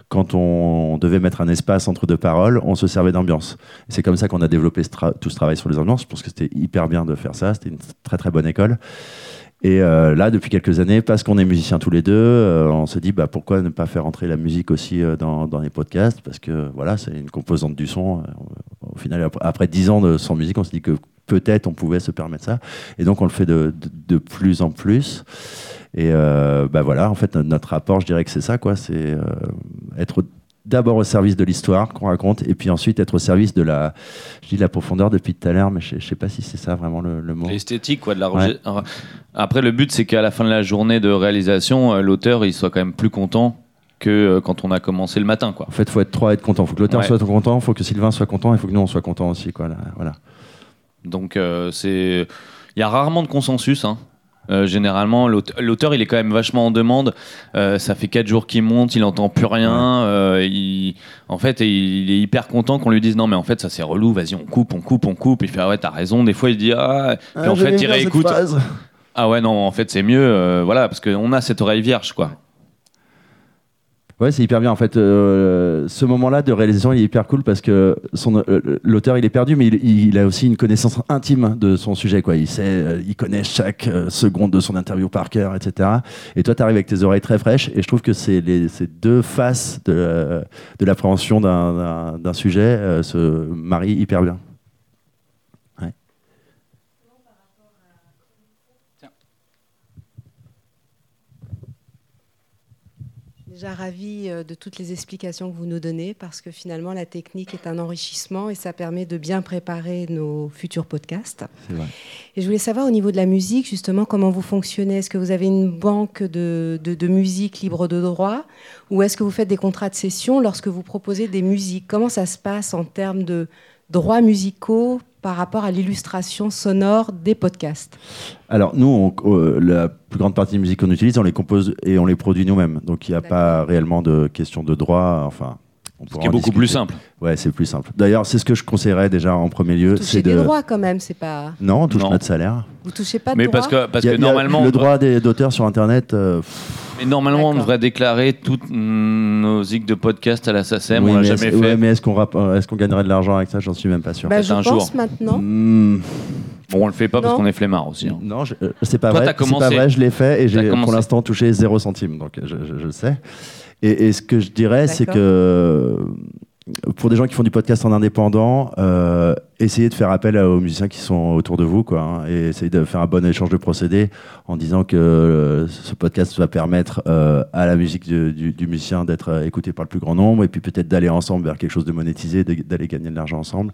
quand on devait mettre un espace entre deux paroles, on se servait d'ambiance. C'est comme ça qu'on a développé tout ce travail sur les ambiances. Je pense que c'était hyper bien de faire ça. C'était une très très bonne école. Et euh, là, depuis quelques années, parce qu'on est musiciens tous les deux, euh, on s'est dit bah, pourquoi ne pas faire entrer la musique aussi euh, dans, les podcasts? Parce que voilà, c'est une composante du son. Au final, ap- après dix ans de sans musique, on s'est dit que peut-être on pouvait se permettre ça. Et donc, on le fait de, plus en plus. Et bah voilà, en fait, notre- rapport, je dirais que c'est ça, quoi. C'est être d'abord au service de l'histoire qu'on raconte, et puis ensuite être au service de la, je dis de la profondeur depuis tout à l'heure, mais je, je sais pas si c'est ça vraiment le, le mot. L'esthétique, quoi, de la Ouais. Après, le but, c'est qu'à la fin de la journée de réalisation, euh, l'auteur, il soit quand même plus content que euh, quand on a commencé le matin, quoi. En fait, faut être trois, être content. Faut que l'auteur Ouais. soit content, faut que Sylvain soit content, il faut que nous on soit content aussi, quoi. là, voilà. Donc, euh, c'est. Il y a rarement de consensus, hein. Euh, généralement, l'aute- l'auteur, il est quand même vachement en demande. Euh, ça fait quatre jours qu'il monte, il n'entend plus rien. Euh, il- en fait, il est hyper content qu'on lui dise non, mais en fait, ça c'est relou. Vas-y, on coupe, on coupe, on coupe. Il fait ah ouais, t'as raison. Des fois, il dit ah. Puis Ah, en fait, il réécoute. Ah ouais, non, en fait, c'est mieux. voilà, parce qu'on a cette oreille vierge, quoi. Ouais, c'est hyper bien. En fait, euh, ce moment-là de réalisation, il est hyper cool parce que son, euh, l'auteur, il est perdu, mais il, il a aussi une connaissance intime de son sujet. Quoi. Il sait, euh, il connaît chaque euh, seconde de son interview par cœur, etc. Et toi, tu arrives avec tes oreilles très fraîches. Et je trouve que c'est ces deux faces de, de l'appréhension d'un, sujet se marient hyper bien. Déjà ravi euh, de toutes les explications que vous nous donnez parce que finalement la technique est un enrichissement et ça permet de bien préparer nos futurs podcasts. Vrai. Et je voulais savoir au niveau de la musique justement comment vous fonctionnez? Est-ce que vous avez une banque de, de- de musique libre de droit? Ou est-ce que vous faites des contrats de session lorsque vous proposez des musiques? Comment ça se passe en termes de droits musicaux par rapport à l'illustration sonore des podcasts Alors, nous, on- euh, la plus grande partie des musiques qu'on utilise, on les compose et on les produit nous-mêmes. Donc, il n'y a pas réellement de question de droit. Enfin, pourra qui est beaucoup discuter. plus simple. Ouais, c'est plus simple. D'ailleurs, c'est ce que je conseillerais déjà en premier lieu. Touchez C'est des de. droits quand même, c'est pas. Non, on touche Non. notre salaire. Vous touchez pas de Mais droits parce que, parce a- que normalement. le droit des- d'auteur sur Internet. euh, Mais normalement, on devrait déclarer toutes nos zigs de podcast à la SACEM. oui, on l'a mais jamais fait. ouais, mais est-ce qu'on rap- euh, est-ce qu'on gagnerait de l'argent avec ça? J'en suis même pas sûr. Bah, je un pense jour. maintenant. Hmm. Bon, on le fait pas parce qu'on est flemmard aussi. hein. Non, je- euh, c'est pas Toi, vrai. pas vrai, je l'ai fait et j'ai pour l'instant touché 0 centime, donc euh, je, je- je le sais. Et, et ce que je dirais, c'est que pour des gens qui font du podcast en indépendant, euh, essayez de faire appel aux musiciens qui sont autour de vous, quoi, hein, et essayez de faire un bon échange de procédés en disant que euh, ce podcast va permettre euh, à la musique du, du- du musicien d'être écoutée par le plus grand nombre, et puis peut-être d'aller ensemble vers quelque chose de monétisé, d'aller gagner de l'argent ensemble.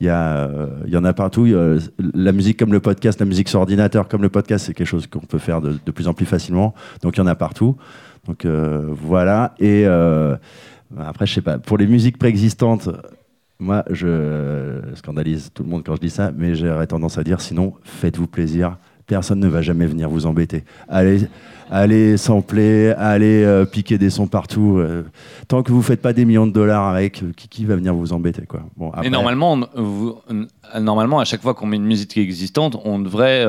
Il y, a, il y en a partout. A- la musique comme le podcast, la musique sur ordinateur comme le podcast, c'est quelque chose qu'on peut faire de, de plus en plus facilement. Donc il y en a partout. Donc euh, voilà. Et euh, après, je sais pas. Pour les musiques préexistantes, moi, je scandalise tout le monde quand je dis ça, mais j'aurais tendance à dire sinon, faites-vous plaisir. Personne ne va jamais venir vous embêter. Allez, allez sampler, allez euh, piquer des sons partout. euh, tant que vous faites pas des millions de dollars avec, euh, qui, qui va venir vous embêter quoi. Bon, Et après- normalement, on- vous- normalement, à chaque fois qu'on met une musique existante, on devrait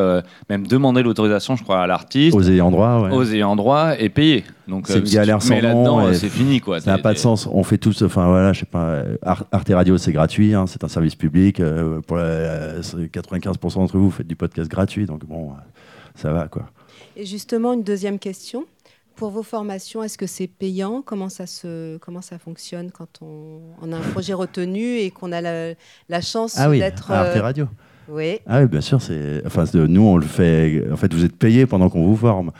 même demander l'autorisation, je crois, à l'artiste, aux ayants droit. ouais. aux ayants droit et payer. Donc, C'est si galère mets sans nom. et c'est fini, quoi. Ça n'a pas de sens. On fait tous, enfin voilà, je sais pas, Ar- Arte Radio c'est gratuit, hein, c'est un service public. pour la- c'est 95% d'entre vous, vous faites du podcast gratuit, donc bon, ça va quoi. Et justement, une deuxième question. Pour vos formations, est-ce que c'est payant? Comment ça, se, comment ça fonctionne quand on, on a un projet retenu et qu'on a la, la chance Ah oui, d'être. à Arte euh, Radio. Oui. Ah oui, bien sûr, c'est. Enfin, nous on le fait. En fait, vous êtes payé pendant qu'on vous forme.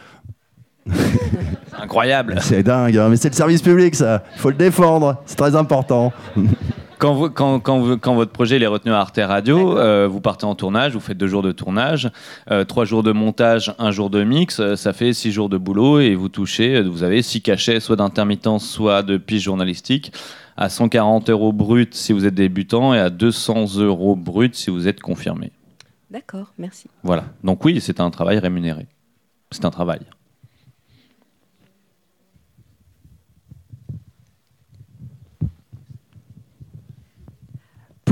C'est incroyable. C'est dingue, hein, mais c'est le service public, ça. Il faut le défendre. C'est très important. Quand, vous- quand, quand, vous- quand votre projet est retenu à Arte Radio, euh, vous partez en tournage, vous faites deux jours de tournage, euh, trois jours de montage, un jour de mix, euh, ça fait six jours de boulot et vous touchez, vous avez six cachets, soit d'intermittence, soit de pige journalistique, à 140 euros brut si vous êtes débutant et à 200 euros brut si vous êtes confirmé. D'accord, merci. Voilà. Donc oui, c'est un travail rémunéré. C'est un travail.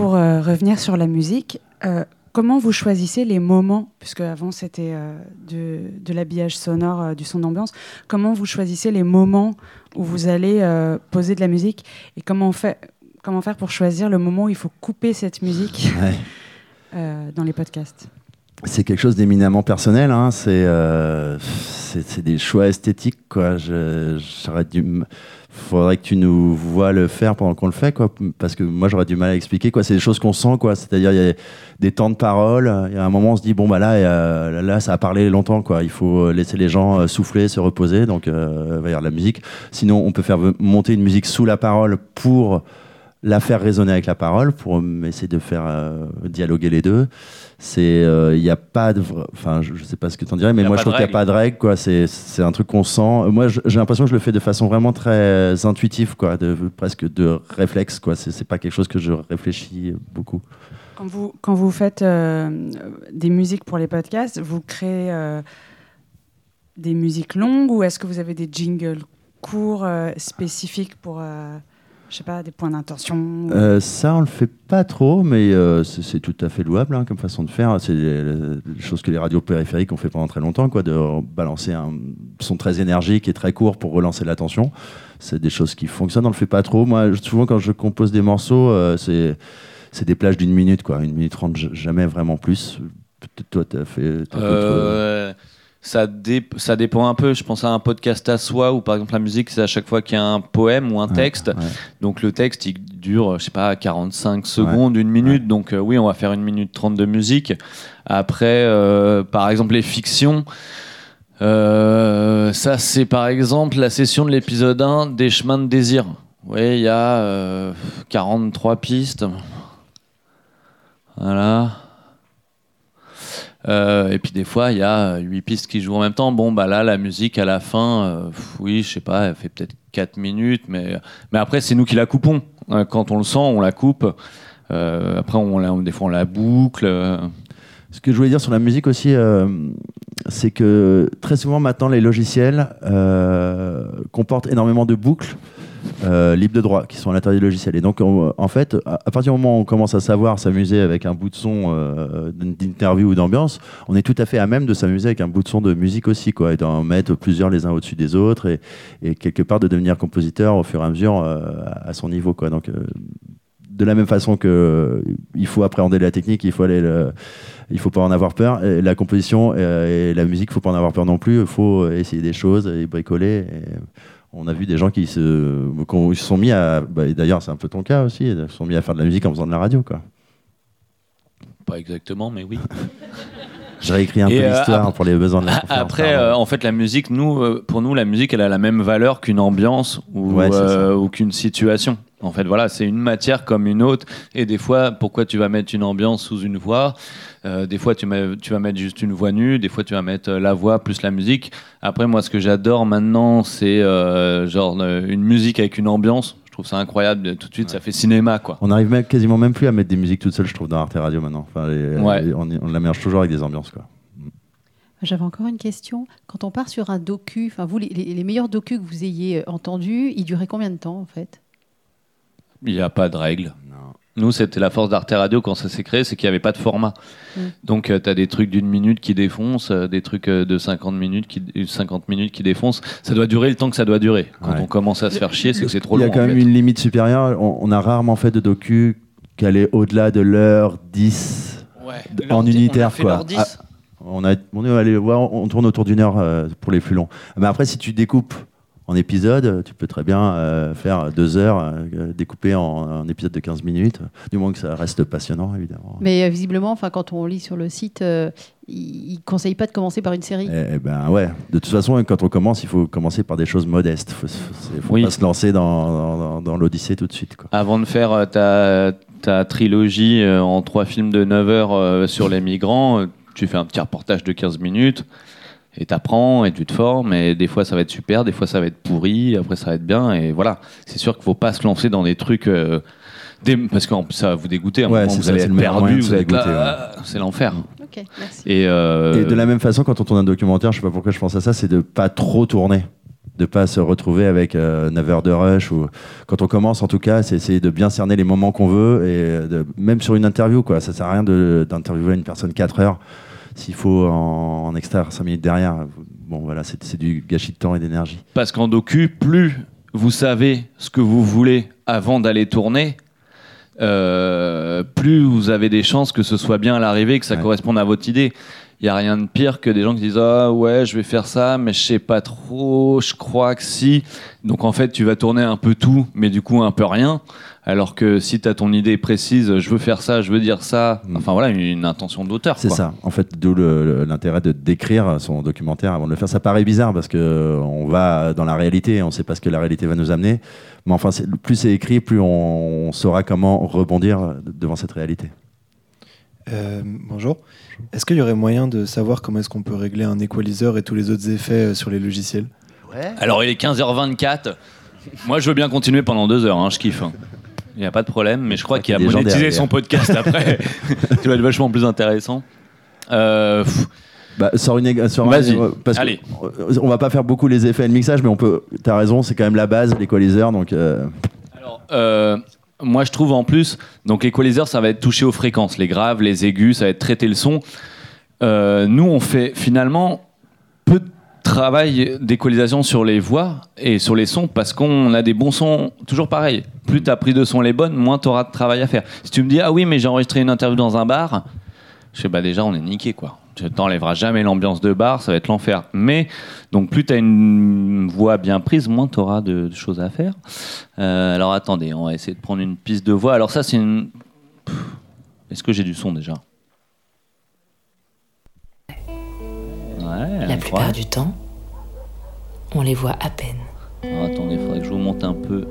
Pour euh, revenir sur la musique, euh, comment vous choisissez les moments, puisque avant c'était euh, de, de l'habillage sonore, du son d'ambiance, comment vous choisissez les moments où vous allez poser de la musique et comment, on fait, comment faire pour choisir le moment où il faut couper cette musique Ouais. dans les podcasts? C'est quelque chose d'éminemment personnel. Hein. C'est euh, des choix esthétiques. Quoi. Je, j'aurais dû faudrait que tu nous vois le faire pendant qu'on le fait, quoi. Parce que moi, j'aurais du mal à expliquer. Quoi. C'est des choses qu'on sent, quoi. C'est-à-dire, il y a des temps de parole. Il y a un moment, on se dit bon bah là, là, ça a parlé longtemps, quoi. Il faut laisser les gens euh, souffler, se reposer. Donc, euh, il va y avoir de la musique. Sinon, on peut faire monter une musique sous la parole pour la faire résonner avec la parole pour euh, essayer de faire euh, dialoguer les deux. C'est, il n'y a pas de, enfin, je, je sais pas ce que tu en dirais, mais moi je trouve qu'il n'y a pas de règle, quoi. C'est, c'est un truc qu'on sent. Moi, j'ai l'impression que je le fais de façon vraiment très intuitive, quoi, de presque de réflexe, quoi. C'est, c'est pas quelque chose que je réfléchis beaucoup. Quand vous, quand vous faites euh, des musiques pour les podcasts, vous créez euh, des musiques longues ou est-ce que vous avez des jingles courts euh, spécifiques pour, euh, je sais pas, des points d'intention Euh, ça, on le fait pas trop, mais euh, c'est tout à fait louable hein, comme façon de faire. C'est des, choses que les radios périphériques ont fait pendant très longtemps, quoi, de balancer un son très énergique et très court pour relancer l'attention. C'est des choses qui fonctionnent. On le fait pas trop. Moi, souvent, quand je compose des morceaux, euh, c'est c'est des plages d'une minute, quoi, une minute trente, jamais vraiment plus. Peut-être toi, t'as fait. t'as d'autres- Euh, ça, dé- ça dépend un peu. Je pense à un podcast à soi où, par exemple, la musique, c'est à chaque fois qu'il y a un poème ou un texte. Donc, le texte, il dure, je sais pas, 45 secondes, une minute. Donc, euh, oui, on va faire une minute 30 de musique. Après, euh, par exemple, les fictions. euh, ça, c'est par exemple la session de l'épisode 1 des chemins de désir. Oui, il y a euh, 43 pistes. Voilà. Euh, et puis des fois, il y a huit pistes qui jouent en même temps. Bon, bah là, la musique à la fin, euh, oui, je sais pas, elle fait peut-être 4 minutes, mais, mais après, c'est nous qui la coupons. Euh, Quand on le sent, on la coupe. Euh, après, on la, des fois, on la boucle. euh. Ce que je voulais dire sur la musique aussi, euh, c'est que très souvent maintenant, les logiciels euh, comportent énormément de boucles euh, libres de droit qui sont à l'intérieur du logiciel. Et donc, on- en fait, à, partir du moment où on commence à savoir s'amuser avec un bout de son euh, d'interview ou d'ambiance, on est tout à fait à même de s'amuser avec un bout de son de musique aussi, quoi, et d'en mettre plusieurs les uns au-dessus des autres, et, et quelque part de devenir compositeur au fur et à mesure euh, à, son niveau, quoi. Donc, euh, de la même façon que il faut appréhender la technique, il faut aller le- il faut pas en avoir peur. La composition et la musique, faut pas en avoir peur non plus. Il faut essayer des choses et bricoler. On a vu des gens qui se, qui se sont mis à. bah, et D'ailleurs, c'est un peu ton cas aussi. Ils se sont mis à faire de la musique en faisant de la radio, quoi. Pas exactement, mais oui. J'ai réécrit un Et, peu euh, l'histoire après- pour les besoins de la conférence. Après, euh, en fait, la musique, nous, euh, pour nous, la musique, elle a la même valeur qu'une ambiance ou, Ouais, c'est ou qu'une situation. En fait, voilà, c'est une matière comme une autre. Et des fois, pourquoi tu vas mettre une ambiance sous une voix? Euh, Des fois, tu, mets- tu vas mettre juste une voix nue. Des fois, tu vas mettre euh, la voix plus la musique. Après, moi, ce que j'adore maintenant, c'est euh, genre une musique avec une ambiance. Je trouve ça incroyable. Tout de suite, ça fait cinéma, quoi. On arrive même, quasiment même plus à mettre des musiques toutes seules, je trouve, dans Arte Radio maintenant. Enfin, les- Ouais. les- on, la mélange toujours avec des ambiances, quoi. J'avais encore une question. Quand on part sur un docu, enfin vous, les, les- meilleurs docus que vous ayez entendus, ils duraient combien de temps en fait? Il n'y a pas de règle. Nous, c'était la force d'Arte Radio quand ça s'est créé, c'est qu'il n'y avait pas de format. Mm. Donc, tu as des trucs d'une minute qui défoncent, euh, des trucs euh, de 50 minutes, qui, euh, 50 minutes qui défoncent. Ça doit durer le temps que ça doit durer. Quand Ouais. on commence à se faire chier, c'est que c'est trop Il y long. a quand même fait. une limite supérieure. On, on a rarement fait de docu qui allait au-delà de l'heure 10 Ouais. d- L'heure en 10, on a unitaire. fait quoi. l'heure 10. Ah, on, a, on, est allé voir, on tourne autour d'une heure euh, pour les plus longs. Mais après, si tu découpes en épisodes, tu peux très bien euh, faire deux heures euh, découpées en, en épisodes de 15 minutes, du moins que ça reste passionnant, évidemment. Mais euh, visiblement, enfin quand on lit sur le site, euh, ils ne conseillent pas de commencer par une série. Eh ben ouais, de toute façon, quand on commence, il faut commencer par des choses modestes. Il faut, faut- faut Oui. pas se lancer dans, dans, dans- dans l'Odyssée tout de suite. Quoi. Avant de faire euh, ta, ta trilogie euh, en trois films de 9 heures euh, sur les migrants, tu fais un petit reportage de 15 minutes et t'apprends et tu te formes. Et des fois, ça va être super, des fois, ça va être pourri, après, ça va être bien. Et voilà, c'est sûr qu'il faut pas se lancer dans des trucs. euh, des- parce que ça va vous dégoûter. À un Ouais, moment, c'est vous ça, allez être perdu, vous allez là, ouais. ah, c'est l'enfer. Et, euh, Et de la même façon, quand on tourne un documentaire, je sais pas pourquoi je pense à ça, c'est de pas trop tourner. De pas se retrouver avec euh, 9 heures de rush. Ou... Quand on commence, en tout cas, c'est essayer de bien cerner les moments qu'on veut. Et de... même sur une interview, quoi. Ça sert à rien d'interviewer une personne 4 heures. S'il faut en, en extraire 5 minutes derrière, bon, voilà, c'est du gâchis de temps et d'énergie. Parce qu'en docu, plus vous savez ce que vous voulez avant d'aller tourner, euh, plus vous avez des chances que ce soit bien à l'arrivée, que ça corresponde à votre idée. Il n'y a rien de pire que des gens qui disent Ah ouais, je vais faire ça, mais je sais pas trop, je crois que si. Donc en fait, tu vas tourner un peu tout, mais du coup un peu rien. Alors que si tu as ton idée précise, je veux faire ça, je veux dire ça, enfin voilà, une, intention d'auteur. Mm. C'est ça. En fait, d'où l'intérêt de décrire son documentaire avant de le faire. Ça paraît bizarre parce que euh, on va dans la réalité, on ne sait pas ce que la réalité va nous amener. Mais enfin, plus c'est écrit, plus on, on saura comment rebondir devant cette réalité. Euh, bonjour. Est-ce qu'il y aurait moyen de savoir comment est-ce qu'on peut régler un equalizer et tous les autres effets euh, sur les logiciels? Alors il est 15h24. Moi je veux bien continuer pendant deux heures, hein, je kiffe. Il n'y a pas de problème, mais je crois qu'il a monétisé son podcast après. Tu vas être vachement plus intéressant. Euh, Bah, sors une sors un- Vas-y, parce que allez. on va pas faire beaucoup les effets et le mixage, mais on peut. T'as raison, c'est quand même la base, l'équaliseur, donc. euh, Euh, moi, je trouve en plus, donc l'équaliseur, ça va être touché aux fréquences, les graves, les aigus, ça va être traiter le son. Euh, nous, on fait finalement peu de travail d'équalisation sur les voix et sur les sons parce qu'on a des bons sons, toujours pareil. Plus ta prise de son les bonnes, moins tu auras de travail à faire. Si tu me dis, ah oui, mais j'ai enregistré une interview dans un bar, je sais, bah déjà, on est niqué, quoi. Tu t'enlèveras jamais l'ambiance de bar, ça va être l'enfer. Mais, donc, plus tu as une voix bien prise, moins tu auras de, de choses à faire. Euh, alors, attendez, on va essayer de prendre une piste de voix. Alors, ça, c'est une. Est-ce que j'ai du son déjà? Ouais. La plupart du temps, on les voit à peine. Alors, attendez, il faudrait que je vous monte un peu.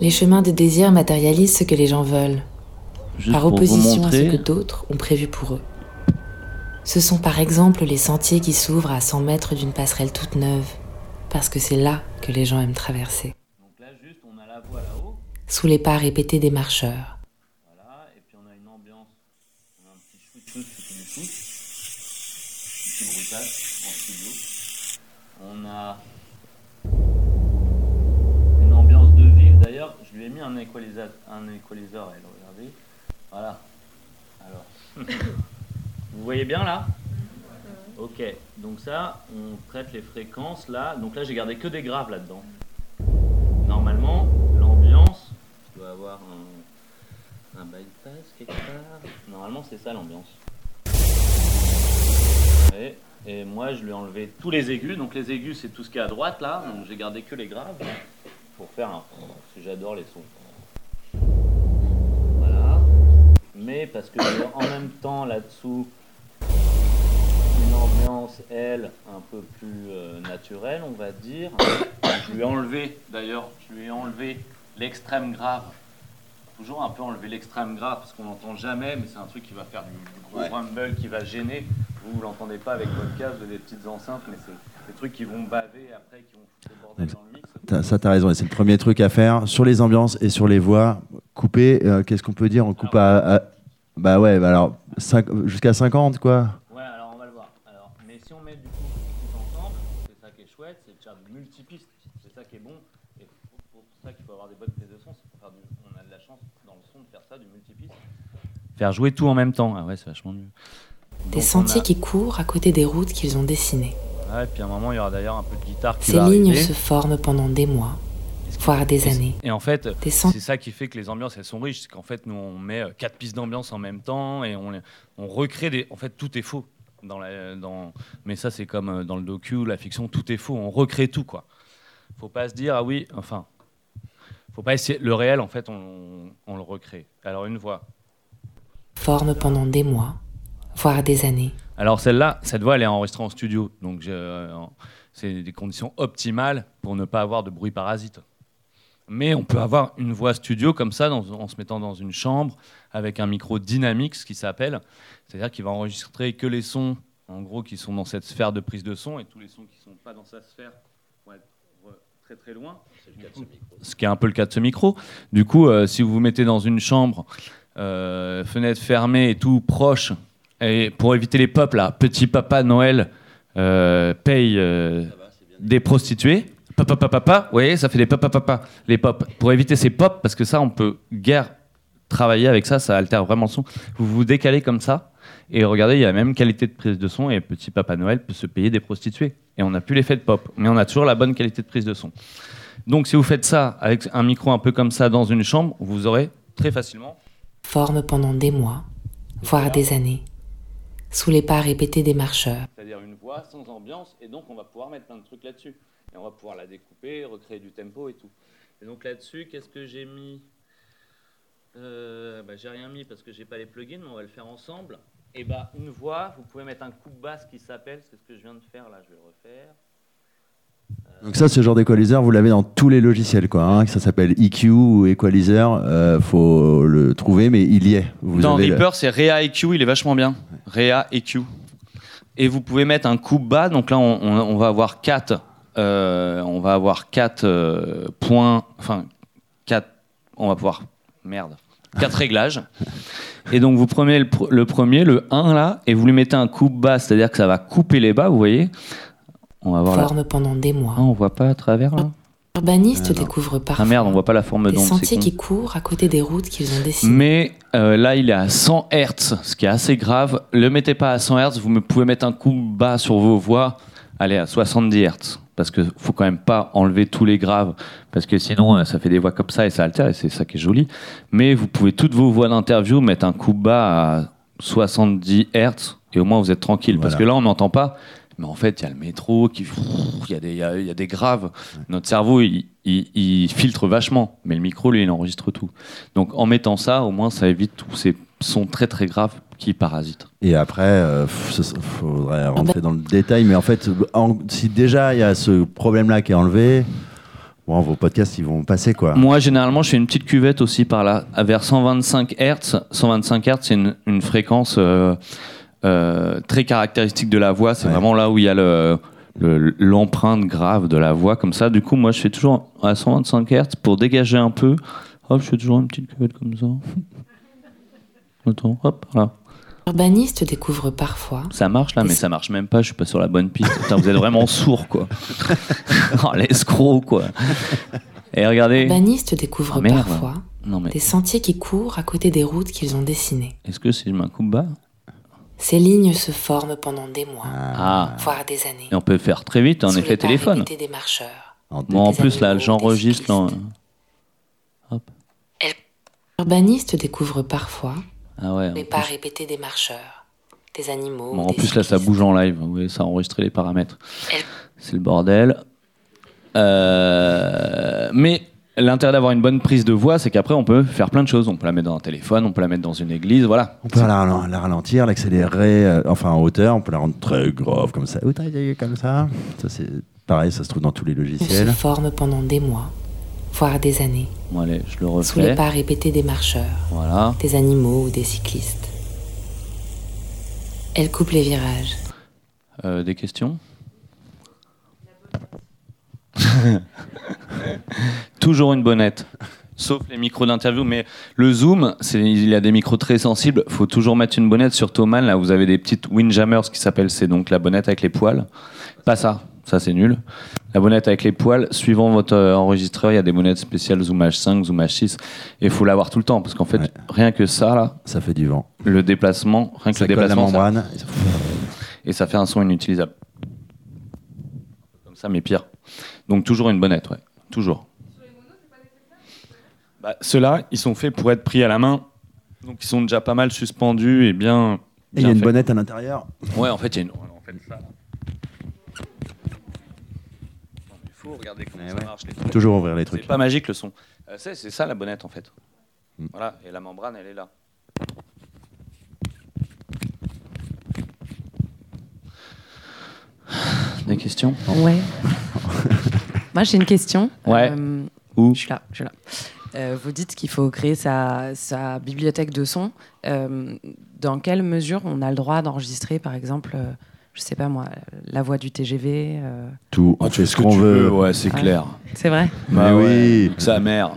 Les chemins de désir matérialisent ce que les gens veulent, Juste par opposition à ce que d'autres ont prévu pour eux. Ce sont par exemple les sentiers qui s'ouvrent à 100 mètres d'une passerelle toute neuve, parce que c'est là que les gens aiment traverser. Sous les pas répétés des marcheurs. Voilà, et puis on a une ambiance, on a un petit shoot du shoot, un petit bruitage en studio. On a une ambiance de ville. D'ailleurs, je lui ai mis un équaliseur, un équaliseur elle, regardez. Voilà. Alors, vous voyez bien là Ok, donc ça, on traite les fréquences là. Donc là, j'ai gardé que des graves là-dedans. Normalement, l'ambiance doit avoir un, un bypass quelque part. Normalement, c'est ça l'ambiance. Et moi, je lui ai enlevé tous les aigus. Donc les aigus, c'est tout ce qui est à droite là. Donc j'ai gardé que les graves pour faire un. J'adore les sons. Voilà. Mais parce que en même temps là-dessous une ambiance, elle, un peu plus euh, naturelle, on va dire. Je lui ai enlevé, d'ailleurs, je lui ai enlevé l'extrême grave. Toujours un peu enlever l'extrême grave parce qu'on n'entend jamais, mais c'est un truc qui va faire du, du gros Ouais. rumble, qui va gêner. Vous, vous l'entendez pas avec votre casque, vous avez des petites enceintes, mais c'est des trucs qui vont baver après, qui vont foutre le bordel dans le mix. Ça, t'as raison, et c'est le premier truc à faire. Sur les ambiances et sur les voix, couper, euh, qu'est-ce qu'on peut dire? On coupe à, à- Bah ouais, bah alors, jusqu'à 50, quoi. Ouais, alors on va le voir. Alors, mais si on met du coup tout ensemble, c'est ça qui est chouette, c'est de faire du multipiste. C'est ça qui est bon. Et pour, pour ça qu'il faut avoir des bonnes prises de son, c'est pour faire du. On a de la chance dans le son de faire ça, du multipiste. Faire jouer tout en même temps. Ah ouais, c'est vachement mieux. Des Donc, sentiers a- qui courent à côté des routes qu'ils ont dessinées. Ouais, et puis à un moment, il y aura d'ailleurs un peu de guitare qui Ces va lignes arriver. se forment pendant des mois, voire des années. Et en fait, c'est ça qui fait que les ambiances elles sont riches, c'est qu'en fait nous on met euh, quatre pistes d'ambiance en même temps et on, on recrée des. En fait tout est faux dans la, dans. Mais ça c'est comme euh, dans le docu, la fiction, tout est faux, on recrée tout quoi. Faut pas se dire ah oui, enfin, faut pas essayer. Le réel en fait on, on le recrée. Alors une voix. Forment pendant des mois, voire des années. Alors celle-là, cette voix, elle est enregistrée en studio, donc euh, c'est des conditions optimales pour ne pas avoir de bruit parasite. Mais on peut avoir une voix studio comme ça, dans- en se mettant dans une chambre avec un micro dynamique, ce qui s'appelle, c'est-à-dire qu'il va enregistrer que les sons, en gros, qui sont dans cette sphère de prise de son, et tous les sons qui ne sont pas dans sa sphère vont être re- très très loin. Ce qui est un peu le cas de ce micro. Du coup, euh, si vous vous mettez dans une chambre, euh, fenêtre fermée et tout proche, et pour éviter les pop là, petit papa Noël euh, paye euh, des prostituées. Papa, papa, papa, vous voyez, ça fait des papa, papa, les pop. Pour éviter ces pop, parce que ça, on peut guère travailler avec ça, ça altère vraiment le son. Vous vous décalez comme ça, et regardez, il y a la même qualité de prise de son, et petit papa Noël peut se payer des prostituées. Et on n'a plus l'effet de pop, mais on a toujours la bonne qualité de prise de son. Donc si vous faites ça avec un micro un peu comme ça dans une chambre, vous aurez très facilement Forment pendant des mois, voire des années. Sous les pas répétés des marcheurs. C'est-à-dire une voix sans ambiance, et donc on va pouvoir mettre plein de trucs là-dessus. Et on va pouvoir la découper, recréer du tempo et tout. Et donc là-dessus, qu'est-ce que j'ai mis? Euh, bah, J'ai rien mis parce que j'ai pas les plugins, mais on va le faire ensemble. Et bah une voix, vous pouvez mettre un coup de basse qui s'appelle, c'est ce que je viens de faire là, je vais le refaire. Donc ça, ce genre d'équaliseur, vous l'avez dans tous les logiciels, quoi. hein, que ça s'appelle EQ ou Equalizer, euh, faut le trouver, mais il y est. Vous Dans avez le- Reaper, c'est Rea EQ, il est vachement bien. Rea EQ. Et vous pouvez mettre un coup bas, donc là on, on- on va avoir 4 on va avoir 4 points, enfin 4, on va pouvoir, merde, quatre réglages. Et donc vous prenez le, pr- le premier, le 1 là, et vous lui mettez un coup bas, c'est-à-dire que ça va couper les bas, vous voyez. On va voir. Forme pendant des mois. Ah, on voit pas à travers là Urbanistes Ah, non. découvrent Ah parfois merde, on voit pas la forme des sentiers qui courent à côté des routes qu'ils ont dessinées. Mais euh, là, il est à 100 Hz, ce qui est assez grave. Le mettez pas à 100 Hz, vous me pouvez mettre un coup bas sur vos voix, allez à 70 Hz. Parce que faut quand même pas enlever tous les graves, parce que sinon euh, ça fait des voix comme ça et ça altère et c'est ça qui est joli. Mais vous pouvez toutes vos voix d'interview mettre un coup bas à 70 Hz et au moins vous êtes tranquille. Parce que là on n'entend pas, mais en fait il y a le métro qui, il y, a des- il y a- y a des graves. Notre cerveau il, il- il filtre vachement, mais le micro lui il enregistre tout. Donc en mettant ça, au moins ça évite tous ces sons très très graves qui parasitent. Et après, il faudrait rentrer dans le détail, mais en fait, en- si déjà il y a ce problème-là qui est enlevé, bon, vos podcasts ils vont passer quoi. Moi, généralement, je fais une petite cuvette aussi par là, à vers 125 Hz. 125 Hz, c'est une, une fréquence euh, euh, très caractéristique de la voix. C'est vraiment là où il y a le- le- l'empreinte grave de la voix, comme ça. Du coup, moi, je fais toujours à 125 Hz pour dégager un peu. Hop, je fais toujours une petite cuvette comme ça. Attends, hop, là. Urbanistes découvrent parfois Ça marche là, mais ça marche même pas. Je suis pas sur la bonne piste. Putain, vous êtes vraiment sourd, quoi. oh, l'escroc, quoi. Et regardez. Urbanistes découvrent Ah, parfois Non, mais des sentiers qui courent à côté des routes qu'ils ont dessinées. est-ce que si je mets un coup bas? Ces lignes se forment pendant des mois, Ah. voire des années. Et on peut faire très vite en effet téléphone. des marcheurs. Bon, en plus, là, j'enregistre. là. Urbanistes découvrent parfois Ah ouais. les en pas plus- répétés des marcheurs, des animaux. Bon, en des plus, là, ça bouge en live. Vous voyez, ça a enregistré les paramètres. C'est le bordel. Euh, Mais l'intérêt d'avoir une bonne prise de voix, c'est qu'après, on peut faire plein de choses. On peut la mettre dans un téléphone, on peut la mettre dans une église, voilà. On peut la, la ralentir, l'accélérer, euh, enfin en hauteur, on peut la rendre très grave comme ça, ou très aiguë comme ça. Ça c'est pareil, ça se trouve dans tous les Ils se logiciels. forment pendant des mois, voire des années, Bon, allez, je le sous les refais. pas répétés des marcheurs, Voilà. des animaux ou des cyclistes. Elle coupe les virages. Euh, des questions? Toujours une bonnette. Sauf les micros d'interview, mais le zoom, il y a des micros très sensibles. faut toujours mettre une bonnette sur Thomann. Là, vous avez des petites windjammers qui s'appellent, c'est donc la bonnette avec les poils. Pas ça, ça c'est nul. La bonnette avec les poils, suivant votre euh, enregistreur, il y a des bonnettes spéciales Zoom H5, Zoom H6, et il faut l'avoir tout le temps parce qu'en fait, rien que ça là, ça fait du vent. Le déplacement, rien que Ça le la déplacement, ça- membrane. et ça fait un son inutilisable. Comme ça, mais pire. Donc toujours une bonnette, ouais. Toujours. Bah, Ceux-là, ils sont faits pour être pris à la main. Donc ils sont déjà pas mal suspendus et bien. Et il y a une faits. bonnette à l'intérieur. Ouais, en fait, il y a une. en fait, ça, là. Il faut regarder comment ça marche. les trucs. Toujours ouvrir les trucs. C'est pas magique le son. Euh, c'est c'est ça la bonnette en fait. Voilà, et la membrane, elle est là. Des questions? Ouais. Moi, j'ai une question. Ouais. Euh, Où Je suis là. Je suis là. Euh, vous dites qu'il faut créer sa, sa bibliothèque de sons. Euh, dans quelle mesure on a le droit d'enregistrer, par exemple, euh, je sais pas moi, la voix du TGV euh, Tout, on tu fait fais ce qu'on tu veut. veux, ouais, c'est clair. C'est vrai Bah Bah oui. ouais, sa mère.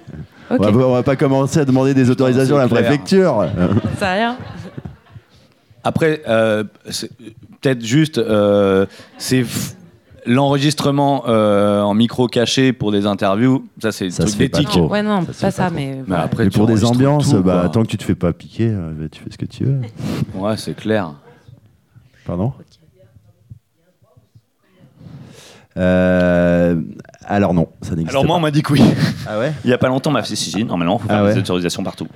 On, va, on va pas commencer à demander des autorisations à la clair. préfecture. Ça rien Après, euh, peut-être juste, euh, c'est l'enregistrement euh, en micro caché pour des interviews. Ça, c'est Ça truc pas d'éthique. Ouais, non, Ça pas ça, mais. Mais après, Et tu pour des ambiances, tout, bah, tant que tu te fais pas piquer, euh, bah, tu fais ce que tu veux. Ouais, c'est clair. Pardon? Euh, alors non, ça n'existe Alors moi, pas. on m'a dit que oui. Ah ouais? Il y a pas longtemps, on m'a fait si, si, normalement, il faut faire Ah ouais? des autorisations partout.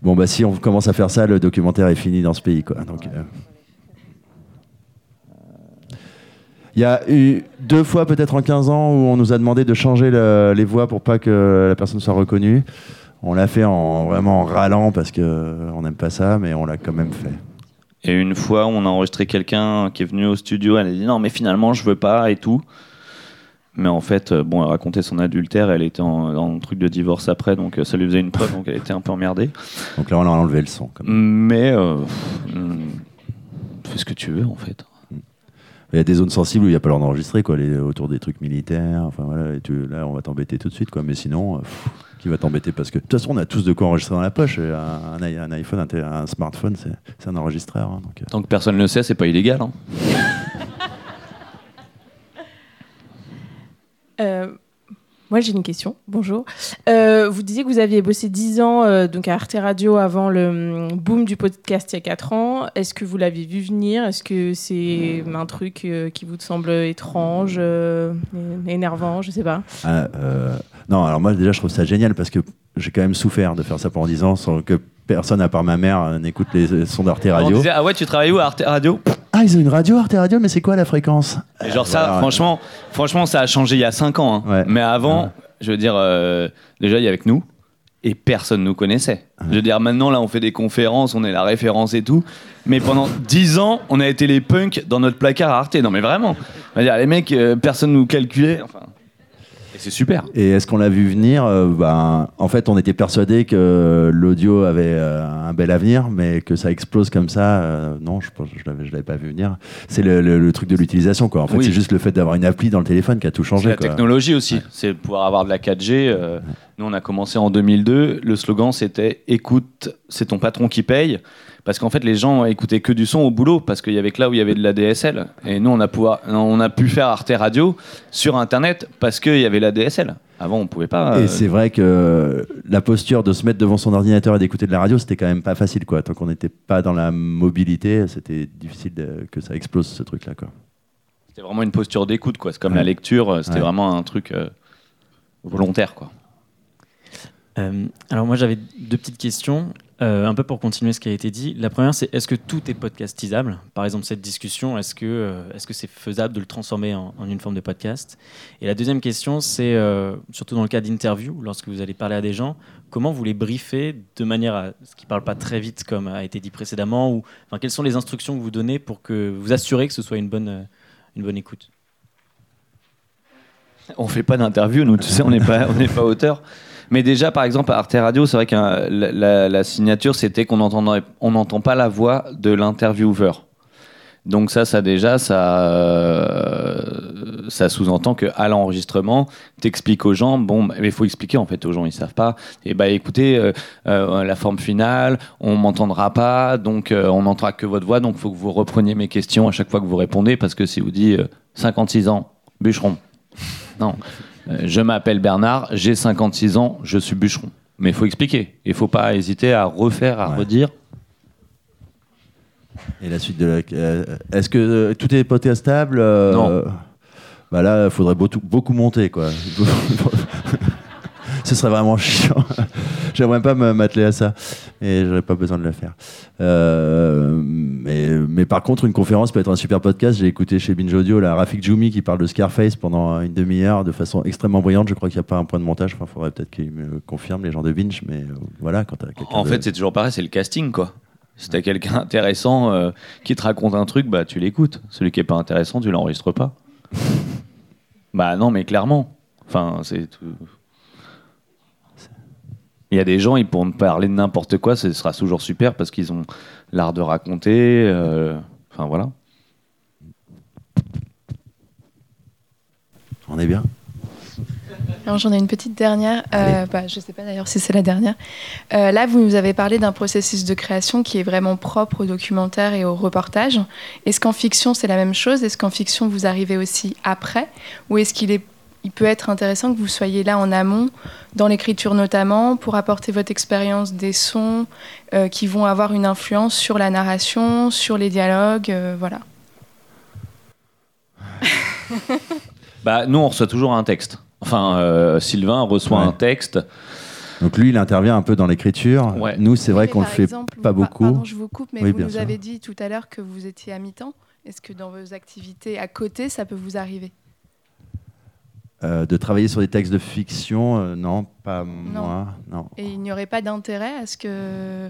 Bon bah si on commence à faire ça, le documentaire est fini dans ce pays quoi. Donc, euh, Il y a eu deux fois peut-être en 15 ans où on nous a demandé de changer le- les voix pour pas que la personne soit reconnue. On l'a fait en vraiment en râlant parce que euh, on n'aime pas ça, mais on l'a quand même fait. Et une fois, on a enregistré quelqu'un qui est venu au studio, elle a dit non, mais finalement, je veux pas et tout. Mais en fait, euh, bon, elle racontait son adultère, elle était en, en truc de divorce après, donc euh, ça lui faisait une preuve, donc elle était un peu emmerdée. Donc là on a enlevé le son. Quand même. Mais euh, hum, fais ce que tu veux en fait. Il y a des zones sensibles où il n'y a pas l'heure d'enregistrer, quoi, les, autour des trucs militaires. Enfin voilà, et tu- là, on va t'embêter tout de suite, quoi. Mais sinon, euh, pff, qui va t'embêter Parce que de toute façon, on a tous de quoi enregistrer dans la poche. Un, iPhone, un, smartphone, c'est c'est un enregistreur. hein, donc, euh. Tant que personne ne le sait, c'est pas illégal. hein. Euh, moi, j'ai une question. Bonjour. Euh, vous disiez que vous aviez bossé 10 ans euh, donc à Arte Radio avant le hum, boom du podcast il y a 4 ans. Est-ce que vous l'avez vu venir? Est-ce que c'est un truc euh, qui vous semble étrange, énervant? Je sais pas. Ah, non, alors moi déjà je trouve ça génial parce que j'ai quand même souffert de faire ça pendant 10 ans sans que personne à part ma mère euh, n'écoute les sons d'Arte On Radio. disait, ah ouais, tu travailles où à Arte Radio? Ah, ils ont une radio, Arte Radio, mais c'est quoi la fréquence? Et genre ça, Voilà. franchement, franchement, ça a changé il y a 5 ans. hein. Mais avant, je veux dire, euh, déjà, il y avait que nous. Et personne nous connaissait. Je veux dire, maintenant, là, on fait des conférences, on est la référence et tout. Mais pendant 10 ans, on a été les punks dans notre placard à Arte. Non, mais vraiment. Dire, les mecs, euh, personne nous calculait. Enfin, c'est super. Et est-ce qu'on l'a vu venir Euh, ben, En fait, on était persuadé que l'audio avait euh, un bel avenir, mais que ça explose comme ça, euh, non, je pense, je l'avais, pas vu venir. C'est le, le- le truc de l'utilisation, quoi. En fait, Oui. c'est juste le fait d'avoir une appli dans le téléphone qui a tout C'est changé. la quoi. technologie aussi. C'est pouvoir avoir de la 4G. euh, Nous, on a commencé en 2002. Le slogan, c'était Écoute, c'est ton patron qui paye. Parce qu'en fait, les gens écoutaient que du son au boulot, parce qu'il y avait que là où il y avait de la DSL. Et nous, on a, pouvoir, on a pu faire Arte Radio sur Internet parce qu'il y avait la DSL. Avant, on pouvait pas. Et euh, c'est vrai que la posture de se mettre devant son ordinateur et d'écouter de la radio, c'était quand même pas facile, quoi. Tant qu'on n'était pas dans la mobilité, c'était difficile de- que ça explose ce truc-là, quoi. C'était vraiment une posture d'écoute, quoi. C'est comme Ouais. la lecture, euh, c'était Ouais. vraiment un truc euh, volontaire, quoi. Euh, alors moi j'avais deux petites questions, euh, un peu pour continuer ce qui a été dit. La première c'est est-ce que tout est podcastisable? Par exemple cette discussion, est-ce que euh, que c'est faisable de le transformer en, une forme de podcast? Et la deuxième question c'est surtout dans le cas d'interview, lorsque vous allez parler à des gens, comment vous les briefez de manière à ce qu'ils parlent pas très vite comme a été dit précédemment ou enfin, quelles sont les instructions que vous donnez pour que vous assurez que ce soit une bonne une bonne écoute? On fait pas d'interview, nous, tu sais, on n'est pas, on n'est pas auteur. Mais déjà, par exemple, à Arte Radio, c'est vrai que la, signature, c'était qu'on n'entend pas la voix de l'intervieweur. Donc ça, ça déjà, ça, euh, sous-entend que à l'enregistrement, t'expliques aux gens, bon, bah, mais il faut expliquer en fait aux gens, ils savent pas. Et bah écoutez, euh, euh, la forme finale, on m'entendra pas, donc on n'entendra que votre voix, donc faut que vous repreniez mes questions à chaque fois que vous répondez, parce que si vous dites euh, 56 ans, bûcheron, non, je m'appelle Bernard, j'ai 56 ans, je suis bûcheron. Mais il faut expliquer, il faut pas hésiter à refaire, à redire. Et la suite de la. euh, Est-ce que euh, tout est podcastable euh, Non. Bah là, il faudrait beaucoup, beaucoup monter, quoi. Ce serait vraiment chiant. J'aimerais pas me- m'atteler à ça. Et j'aurais pas besoin de le faire. Euh, mais, mais par contre, une conférence peut être un super podcast. J'ai écouté chez Binge Audio la Rafik Djoumi qui parle de Scarface pendant une demi-heure de façon extrêmement brillante. Je crois qu'il n'y a pas un point de montage. Enfin, faudrait peut-être qu'ils me confirment, les gens de Binge. Mais euh, voilà, quand En de- fait, c'est toujours pareil, c'est le casting, quoi. Si t'as quelqu'un intéressant euh, qui te raconte un truc, bah tu l'écoutes. Celui qui est pas intéressant, tu l'enregistres pas. bah non, mais clairement. Enfin, c'est tout. Il y a des gens, ils pourront parler de n'importe quoi, ce sera toujours super parce qu'ils ont l'art de raconter. euh, Enfin voilà. On est bien Alors, J'en ai une petite dernière. Euh, bah, je ne sais pas d'ailleurs si c'est la dernière. Euh, là, vous nous avez parlé d'un processus de création qui est vraiment propre au documentaire et au reportage. Est-ce qu'en fiction, c'est la même chose? Est-ce qu'en fiction, vous arrivez aussi après? Ou est-ce qu'il est, il peut être intéressant que vous soyez là en amont, dans l'écriture notamment, pour apporter votre expérience des sons euh, qui vont avoir une influence sur la narration, sur les dialogues euh, Voilà. Bah nous, on reçoit toujours un texte. Enfin, euh, Sylvain reçoit Ouais. un texte. Donc lui, il intervient un peu dans l'écriture. Ouais. Nous, c'est vrai qu'on le fait exemple, pas vous- beaucoup. Pardon, je vous coupe, mais Oui, vous nous sûr. avez dit tout à l'heure que vous étiez à mi-temps. Est-ce que dans vos activités à côté, ça peut vous arriver? Euh, de travailler sur des textes de fiction, euh, non, pas moi, non. Et il n'y aurait pas d'intérêt à ce que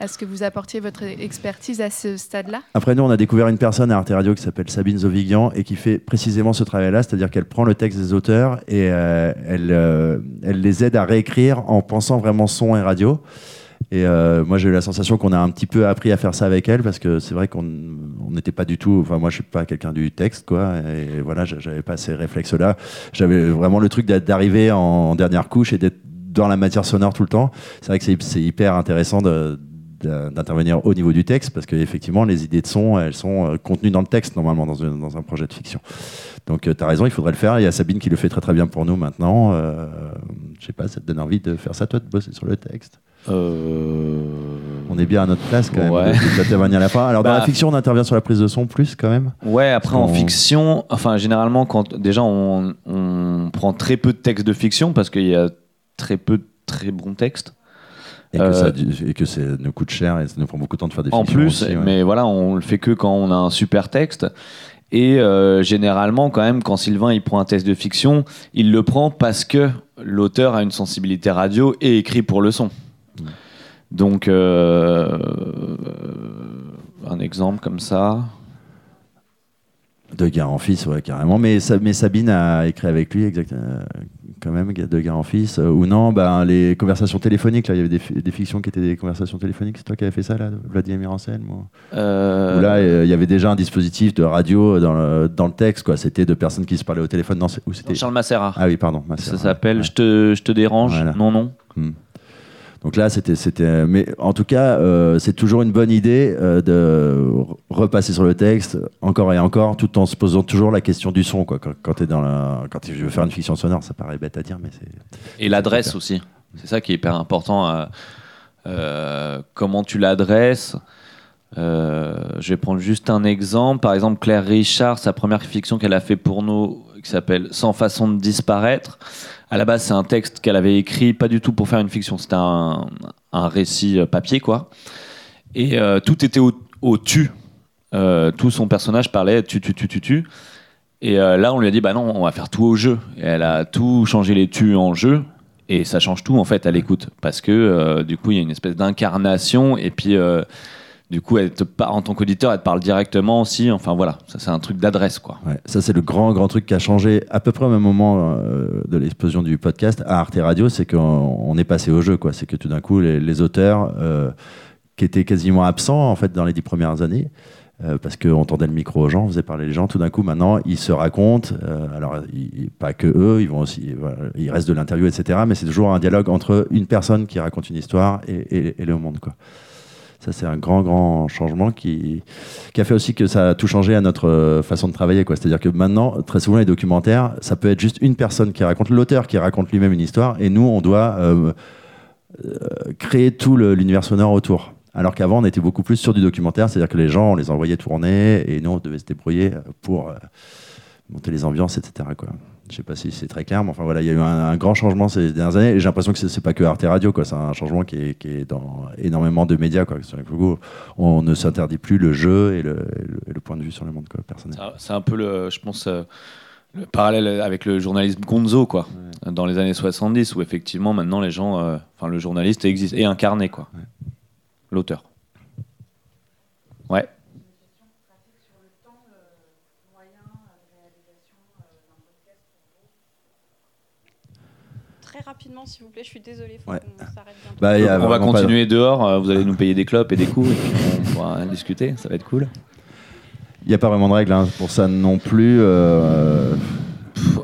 à ce que vous apportiez votre expertise à ce stade-là? Après, nous, on a découvert une personne à Arte Radio qui s'appelle Sabine Zovigian et qui fait précisément ce travail-là, c'est-à-dire qu'elle prend le texte des auteurs et euh, elle, elle les aide à réécrire en pensant vraiment son et radio. Et euh, moi, j'ai eu la sensation qu'on a un petit peu appris à faire ça avec elle parce que c'est vrai qu'on on n'était pas du tout. Enfin, moi, je suis pas quelqu'un du texte, quoi. Et voilà, j'a- j'avais pas ces réflexes-là. J'avais vraiment le truc d'a- d'arriver en dernière couche et d'être dans la matière sonore tout le temps. C'est vrai que c'est- hyper intéressant d'intervenir au niveau du texte parce qu'effectivement, les idées de son, elles sont euh, contenues dans le texte normalement dans un, dans un projet de fiction. Donc, tu as raison, il faudrait le faire. Il y a Sabine qui le fait très très bien pour nous maintenant. Euh, je sais pas, ça te donne envie de faire ça, toi, de bosser sur le texte? On est bien à notre place quand même de- de- à la fin. Alors, dans Bah, la fiction, on intervient sur la prise de son plus quand même Ouais, après en On- fiction, enfin généralement quand déjà on, on prend très peu de textes de fiction parce qu'il y a très peu de très bons textes. Et que, Euh, ça, et que ça nous coûte cher et ça nous prend beaucoup de temps de faire des en plus, aussi, ouais. mais voilà, on le fait que quand on a un super texte. Et euh, généralement, quand même, quand Sylvain il prend un texte de fiction, il le prend parce que l'auteur a une sensibilité radio et écrit pour le son. Donc, euh, un exemple comme ça. De Gare en fils, ouais, carrément. Mais, Sa- mais Sabine a écrit avec lui, exact, euh, quand même, De Gare en fils. Euh, ou non, ben, les conversations téléphoniques, là, il y avait des, fi- des fictions qui étaient des conversations téléphoniques. C'est toi qui avais fait ça, là, Vladimir Anselme ou- Euh, là, euh, il y avait déjà un dispositif de radio dans le, dans le texte, quoi. C'était de personnes qui se parlaient au téléphone. Non, où c'était Charles Macera. Ah oui, pardon. Ça s'appelle je, te, je te dérange Voilà. Non, non. Hmm. Donc là, c'était, c'était, mais en tout cas, euh, c'est toujours une bonne idée euh, de re- repasser sur le texte encore et encore, tout en se posant toujours la question du son, quoi. Quand, quand tu dans la, quand tu veux faire une fiction sonore, ça paraît bête à dire, mais c'est. Et l'adresse aussi. C'est ça qui est hyper important. euh, comment tu l'adresses. Je vais prendre juste un exemple. Par exemple, Claire Richard, sa première fiction qu'elle a fait pour nous, qui s'appelle Sans façon de disparaître. À la base, c'est un texte qu'elle avait écrit, pas du tout pour faire une fiction. C'était un, un récit euh, papier, quoi. Et euh, tout était au, au tu. Euh, tout son personnage parlait tu, tu, tu, tu, tu. Et là, on lui a dit, bah non, on va faire tout au jeu. Et elle a tout changé les tu en jeu. Et ça change tout, en fait, à l'écoute. Parce que, du coup, il y a une espèce d'incarnation. Et puis, du coup, elle te en tant qu'auditeur, elle te parle directement aussi. Enfin, voilà. Ça, c'est un truc d'adresse, quoi. Ouais, ça, c'est le grand, grand truc qui a changé à peu près au même moment euh, de l'explosion du podcast à Arte Radio, c'est qu'on on est passé au jeu, quoi. C'est que tout d'un coup, les, auteurs euh, qui étaient quasiment absents, en fait, dans les dix premières années, euh, parce qu'on tendait le micro aux gens, on faisait parler les gens. Tout d'un coup, maintenant, ils se racontent. alors, pas que eux, ils vont aussi, il de l'interview, etc. Mais c'est toujours un dialogue entre une personne qui raconte une histoire et, et- et le monde, quoi. Ça, c'est un grand, grand changement qui, a fait aussi que ça a tout changé à notre euh, façon de travailler. quoi. C'est-à-dire que maintenant, très souvent, les documentaires, ça peut être juste une personne qui raconte, l'auteur qui raconte lui-même une histoire, et nous, on doit euh, euh, créer tout l'univers sonore autour. Alors qu'avant, on était beaucoup plus sur du documentaire, c'est-à-dire que les gens, on les envoyait tourner, et nous, on devait se débrouiller pour monter les ambiances, etc. Quoi. Je sais pas si c'est très clair, mais enfin voilà, il y a eu un, un grand changement ces dernières années, et j'ai l'impression que c'est- pas que Arte Radio, quoi. C'est un changement qui est, qui est dans énormément de médias, quoi. On ne s'interdit plus le jeu et le, et le- et le point de vue sur le monde, quoi, personnel. C'est- un peu, le, je pense, euh, le parallèle avec le journalisme Gonzo, quoi. Dans les années 70, où effectivement, maintenant, les gens. euh, Enfin, le journaliste existe, est incarné, quoi. L'auteur. Ouais. Très rapidement, s'il vous plaît, je suis désolée, faut Ouais. Bah, il y a on va continuer dehors, euh, vous allez nous payer des clopes et des coups, et puis on pourra discuter, ça va être cool. Il n'y a pas vraiment de règles hein, pour ça non plus. euh,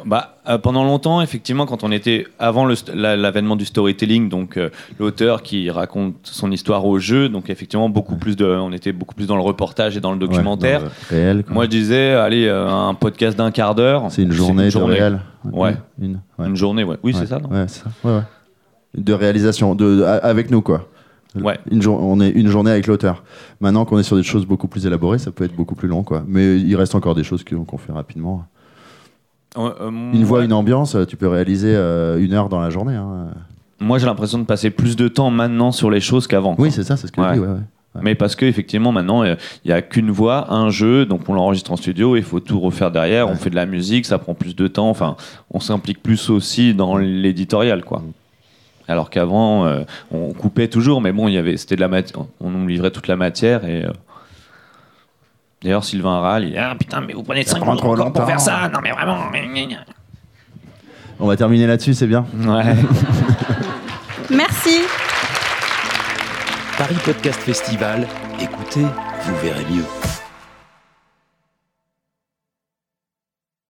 Bah, euh, pendant longtemps, effectivement, quand on était avant la- l'avènement du storytelling, donc euh, l'auteur qui raconte son histoire au jeu, donc effectivement beaucoup plus de, on était beaucoup plus dans le reportage et dans le documentaire. dans le réel. Moi, je disais, allez, euh, un podcast d'un quart d'heure. C'est une journée de réel. Ouais. Une, Une journée, ouais. Oui, c'est ça. non ça. De réalisation, de, avec nous, quoi. Ouais. Une on est une journée avec l'auteur. Maintenant qu'on est sur des choses beaucoup plus élaborées, ça peut être beaucoup plus long, quoi. Mais il reste encore des choses qu'on fait rapidement. Euh, euh, Une voix, une ambiance, tu peux réaliser euh, une heure dans la journée. hein. Moi, j'ai l'impression de passer plus de temps maintenant sur les choses qu'avant. Oui, c'est ça, c'est ce que je dis, ouais, ouais. Mais parce que effectivement, maintenant, euh, il n'y a qu'une voix, un jeu, donc on l'enregistre en studio, il faut tout refaire derrière, on fait de la musique, ça prend plus de temps, enfin, on s'implique plus aussi dans l'éditorial, quoi. Alors qu'avant, euh, on coupait toujours, mais bon, il y avait, c'était de la matière, on nous livrait toute la matière et. D'ailleurs, Sylvain râle, il dit Ah putain, mais vous prenez 5 prend minutes encore pour longtemps. faire ça Non, mais vraiment On va terminer là-dessus, c'est bien Ouais. Merci. Paris Podcast Festival, écoutez, vous verrez mieux.